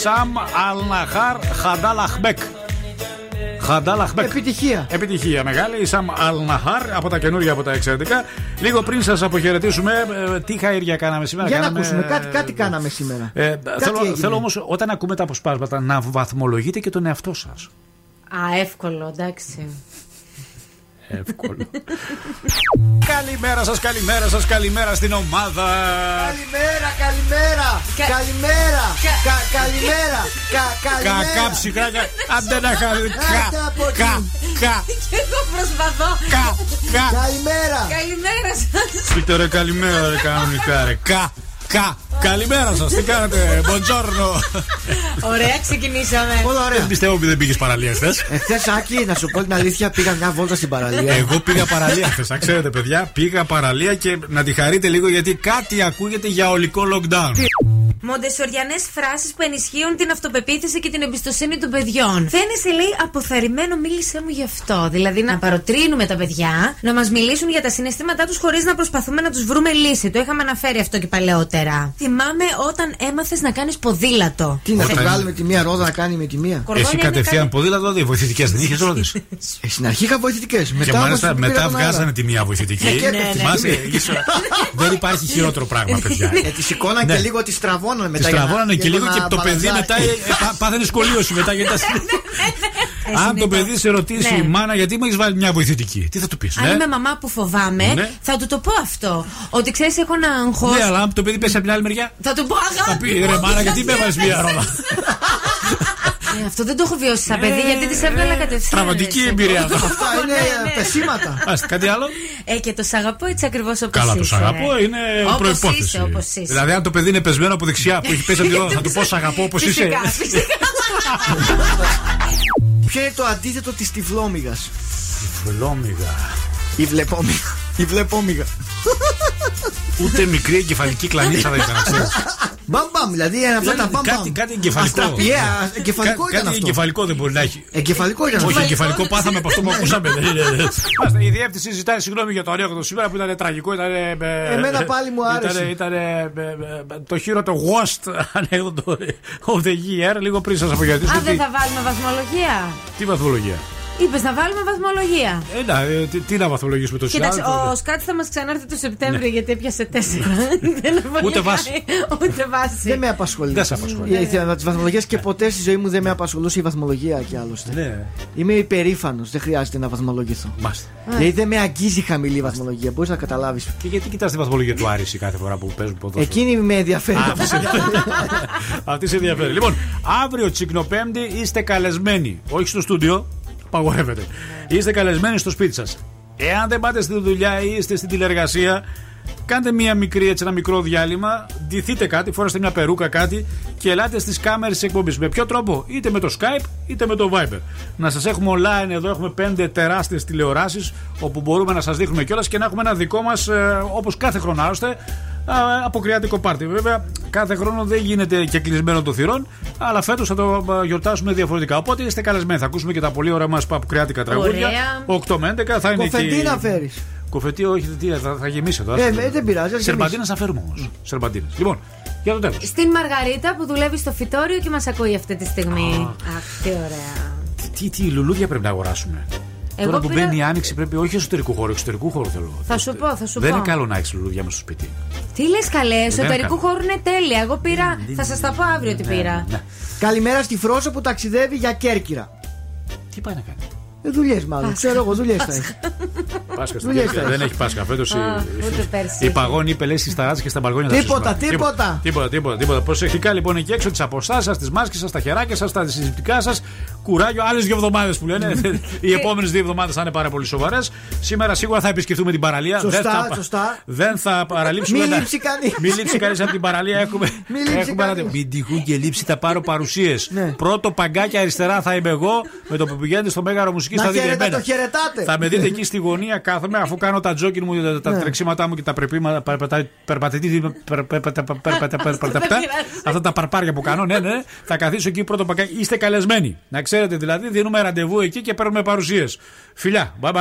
Χτυπώ. Η Σαμ Αλναχάρ Χαντάλαχμπεκ. Χαντάλαχμπεκ. Επιτυχία. Επιτυχία μεγάλη. Η Σαμ Αλναχάρ από τα καινούργια από τα εξαιρετικά. Λίγο πριν σας αποχαιρετήσουμε, ε, τι χαΐρια κάναμε σήμερα. Για να Κάναμε, ακούσουμε, κάτι, κάτι κάναμε σήμερα. Ε, Κάτι θέλω, έγινε. θέλω όμως όταν ακούμε τα αποσπάσματα να βαθμολογείτε και τον εαυτό σας. Α, εύκολο, εντάξει. Εύκολο. καλημέρα σας, καλημέρα σας, καλημέρα στην ομάδα. Καλημέρα, καλημέρα. Καλημέρα. Κα- Καλημέρα. Κα- Καλημέρα. Κακά ψυχράκια. Άντε να χάρη. Κα, Άντε από κα, εκεί. κα. Και εγώ προσπαθώ. Κα, κα. Καλημέρα. Καλημέρα σας. Πείτε ρε καλημέρα ρε κανονικά ρε. Κα, κα. Καλημέρα σας, τι κάνετε, Μποντζόρνο; Ωραία, ξεκινήσαμε. Όλα ωραία. Δεν πιστεύω ότι δεν πήγες παραλία χθες. Εχθέ, Άκη, να σου πω την αλήθεια, πήγα μια βόλτα στην παραλία. Εγώ πήγα παραλία χθε. Να ξέρετε, παιδιά, πήγα παραλία και να τη χαρείτε λίγο γιατί κάτι ακούγεται για ολικό lockdown. Μοντεσοριανές φράσεις που ενισχύουν την αυτοπεποίθηση και την εμπιστοσύνη των παιδιών. Φαίνεσαι, λέει, αποθαρρυμένο, μίλησέ μου γι' αυτό. Δηλαδή να παροτρύνουμε τα παιδιά να μας μιλήσουν για τα συναισθήματά τους χωρίς να προσπαθούμε να τους βρούμε λύση. Το είχαμε αναφέρει αυτό και παλαιότερα. Θυμάμαι όταν έμαθες να κάνεις ποδήλατο. Τι να Όταν- τη βγάλουμε τη μία ρόδα να κάνει με τη μία. Κορδόνια Εσύ είναι κατευθείαν καλή. ποδήλατο, δηλαδή βοηθητικές δεν είχες ρόδες; Ε, στην αρχή είχα βοηθητικές. Και μάλιστα μετά βγάζανε τη μία Ναι, βοηθητική. και έπεφτε. Θυμάσαι, Ναι. ίσως- δεν υπάρχει χειρότερο πράγμα, παιδιά. Ε, τη σηκώναν Ναι. και λίγο, τη στραβώναν Τη μετά. για να- στραβώνανε και για λίγο να και το παιδί μπαλαντάρει. μετά ε, ε, πά- πάθαινε σχολείωση μετά. γιατί τα- Αν το παιδί σε ρωτήσει, Ναι. μάνα, γιατί μου έχεις βάλει μια βοηθητική, τι θα του πεις. Αν είμαι μαμά που φοβάμαι, Ναι. θα του το πω αυτό. Ότι ξέρεις, έχω ένα αγχό. Ναι, αλλά αν το παιδί πέσει από την άλλη μεριά. Θα του πω αγάπη. Θα πει μου, ρε μάνα, γιατί με δεν έβαλε μια ρόδα. Ε, αυτό δεν το έχω βιώσει σαν παιδί, γιατί τη έβγαλα κατευθείαν. Τραυματική ρε, εμπειρία εγώ. αυτό. Αυτά είναι Ναι, ναι. πεσήματα. Άστε, κάτι άλλο; Ε, και το σ' αγαπώ έτσι ακριβώς όπως Καλά, το σ' αγαπώ είναι Όπως προπόθεση. Είσαι, όπως είσαι. Δηλαδή, αν το παιδί είναι πεσμένο από δεξιά που έχει πέσει από τη ρόδα, θα του πω σ' αγαπώ όπως είσαι. Φυσικά, φυσικά. Ποιο είναι το αντίθετο της τυφλόμυγας; Βλόμιγα. Η βλεπόμιγα. Η βλεπόμιγα. Ούτε μικρή εγκεφαλική κλανίτσα δεν ήταν, ξέρεις. Μπαμ μπαμ, δηλαδή ένα αυτά τα μπαμ μπαμ. Κάτι, κάτι εγκεφαλικό. Αστραπιαία, εγκεφαλικό Κα- ήταν Κάτι αυτό. εγκεφαλικό δεν μπορεί να έχει. Εγκεφαλικό ήταν Όχι, αυτό. εγκεφαλικό πάθαμε από αυτό που ακούσαμε. Δεν είναι- Μάλιστα, Η διεύθυνση ζητάει συγγνώμη για το ανέκδοτο σήμερα που ήταν τραγικό. Ήταν, ε, ε, Εμένα πάλι μου άρεσε. Ήταν, ήταν ε, ε, ε, το χείρο worst ανέκδοτο of the year. Λίγο πριν σας αποχαιρετήσω. Α, δεν Τι, θα βάλουμε βαθμολογία. τι βαθμολογία; Είπες να βάλουμε βαθμολογία. Ε, να, ε, τι, τι να βαθμολογήσουμε το Κοίταξε, συνάδελφο. ο Σκάτ θα μας ξανάρθει το Σεπτέμβριο γιατί έπιασε τέσσερα. Δεν Ναι. Ούτε βάση. Ούτε βάση. Δεν με απασχολεί. Δεν σε απασχολεί. Ήθελα τις βαθμολογίες και ποτέ στη ζωή μου δεν με απασχολούσε η βαθμολογία κι άλλωστε. Ναι. Είμαι υπερήφανος, δεν χρειάζεται να βαθμολογηθώ. Μάλιστα. Δηλαδή δεν με αγγίζει η χαμηλή βαθμολογία, μπορείς να καταλάβεις. Και γιατί κοιτάς τη βαθμολογία του Άρηση κάθε φορά που παίζουν ποδόσφαιρο; Εκείνη με ενδιαφέρει. Α, αυτή σε- Αυτή σε ενδιαφέρει. Λοιπόν, αύριο Τσικνοπέμπτη είστε καλεσμένοι. Όχι στο στούντιο, απαγορεύεται. Είστε καλεσμένοι στο σπίτι σας. Εάν δεν πάτε στη δουλειά ή είστε στην τηλεργασία, κάντε μία μικρή, έτσι, ένα μικρό διάλειμμα, ντυθείτε κάτι, φορέστε μια περούκα κάτι και ελάτε στις κάμερες της εκπομπής. Με ποιο τρόπο, είτε με το Skype είτε με το Viber. Να σας έχουμε online εδώ, έχουμε πέντε τεράστιες τηλεοράσεις όπου μπορούμε να σας δείχνουμε κιόλας και να έχουμε ένα δικό μας, όπως κάθε χρόνο άλλωστε, Α, αποκριάτικο πάρτι. Βέβαια, κάθε χρόνο δεν γίνεται και κλεισμένο των θυρών, αλλά φέτος θα το α, γιορτάσουμε διαφορετικά. Οπότε είστε καλεσμένοι. Θα ακούσουμε και τα πολύ ωραία μας αποκριάτικα τραγούδια. Ωραία. 8 με 11 θα είναι Κοφεντή να εκεί. φέρεις. Κοφετή, όχι, τι, θα, θα γεμίσει εδώ. Ε, άσε το. ε, δεν πειράζει, ας Σερμπαντίνε γεμίσει. θα φέρουμε όμως. Σερμπαντίνε. Λοιπόν, για το τέλος. Στην Μαργαρίτα που δουλεύει στο φυτόριο και μας ακούει αυτή τη στιγμή. Αχ, τι ωραία. Τι, τι λουλούδια πρέπει να αγοράσουμε. Εγώ Τώρα που πήρα- μπαίνει η άνοιξη πρέπει όχι εσωτερικού χώρου, εξωτερικού χώρου θέλω. Θα σου πω, θα σου δεν πω. είναι καλό να έχεις λουλούδια μέσα στο σπίτι. Τι λες καλέ, εσωτερικού καλό. χώρου είναι τέλεια. Εγώ πήρα. Θα σας τα πω αύριο τι πήρα. Ναι. Καλημέρα στη Φρόσο που ταξιδεύει για Κέρκυρα. Τι πάει να κάνει; Ε, δουλειές μάλλον. Ξέρω εγώ, δουλειές θα έχει. Πάσχα στην Δουλειές Κέρκυρα. θα Δεν έχει. έχει Πάσχα φέτος. Α, ούτε πέρσι. Η παγόνη είπε λέει στις ταράτσε και στα μπαλκόνια θα Τίποτα, σας πάρει. τίποτα. Τίποτα, τίποτα, τίποτα. Προσεκτικά λοιπόν εκεί έξω τις αποστάσει σας, τις μάσκες σας, τα χεράκια σας, τα συζητικά σας. Κουράγιο, άλλες δύο εβδομάδες που λένε. Οι επόμενες δύο εβδομάδες θα είναι πάρα πολύ σοβαρές. Σήμερα σίγουρα θα επισκεφτούμε την παραλία. Σωστά, δεν θα, σωστά. Δεν θα παραλείψουμε. Μην να- λείψει κανείς. Μην λείψει κανείς από την παραλία. Έχουμε, Μην λείψει έχουμε ένα- κανείς. Μην τυχούν και λείψει, θα πάρω παρουσίες. Πρώτο παγκάκι αριστερά θα είμαι εγώ. Με το που πηγαίνετε στο μέγαρο μουσικής Να θα δείτε χαιρετά- εμένα. το χαιρετάτε. Θα με δείτε εκεί στη γωνία, κάθομαι αφού κάνω τα τζόκιν μου, τα- τα Ναι. τρεξίματά μου και τα περπήματα. Περπατητή. Αυτά τα παρπάρια που κάνω, ναι, ναι. Θα καθίσω εκεί πρώτο παγκάκι. Είστε καλεσμένοι. Να ξέρετε δηλαδή, δίνουμε ραντεβού εκεί και παίρνουμε παρουσίες. Φιλιά, bye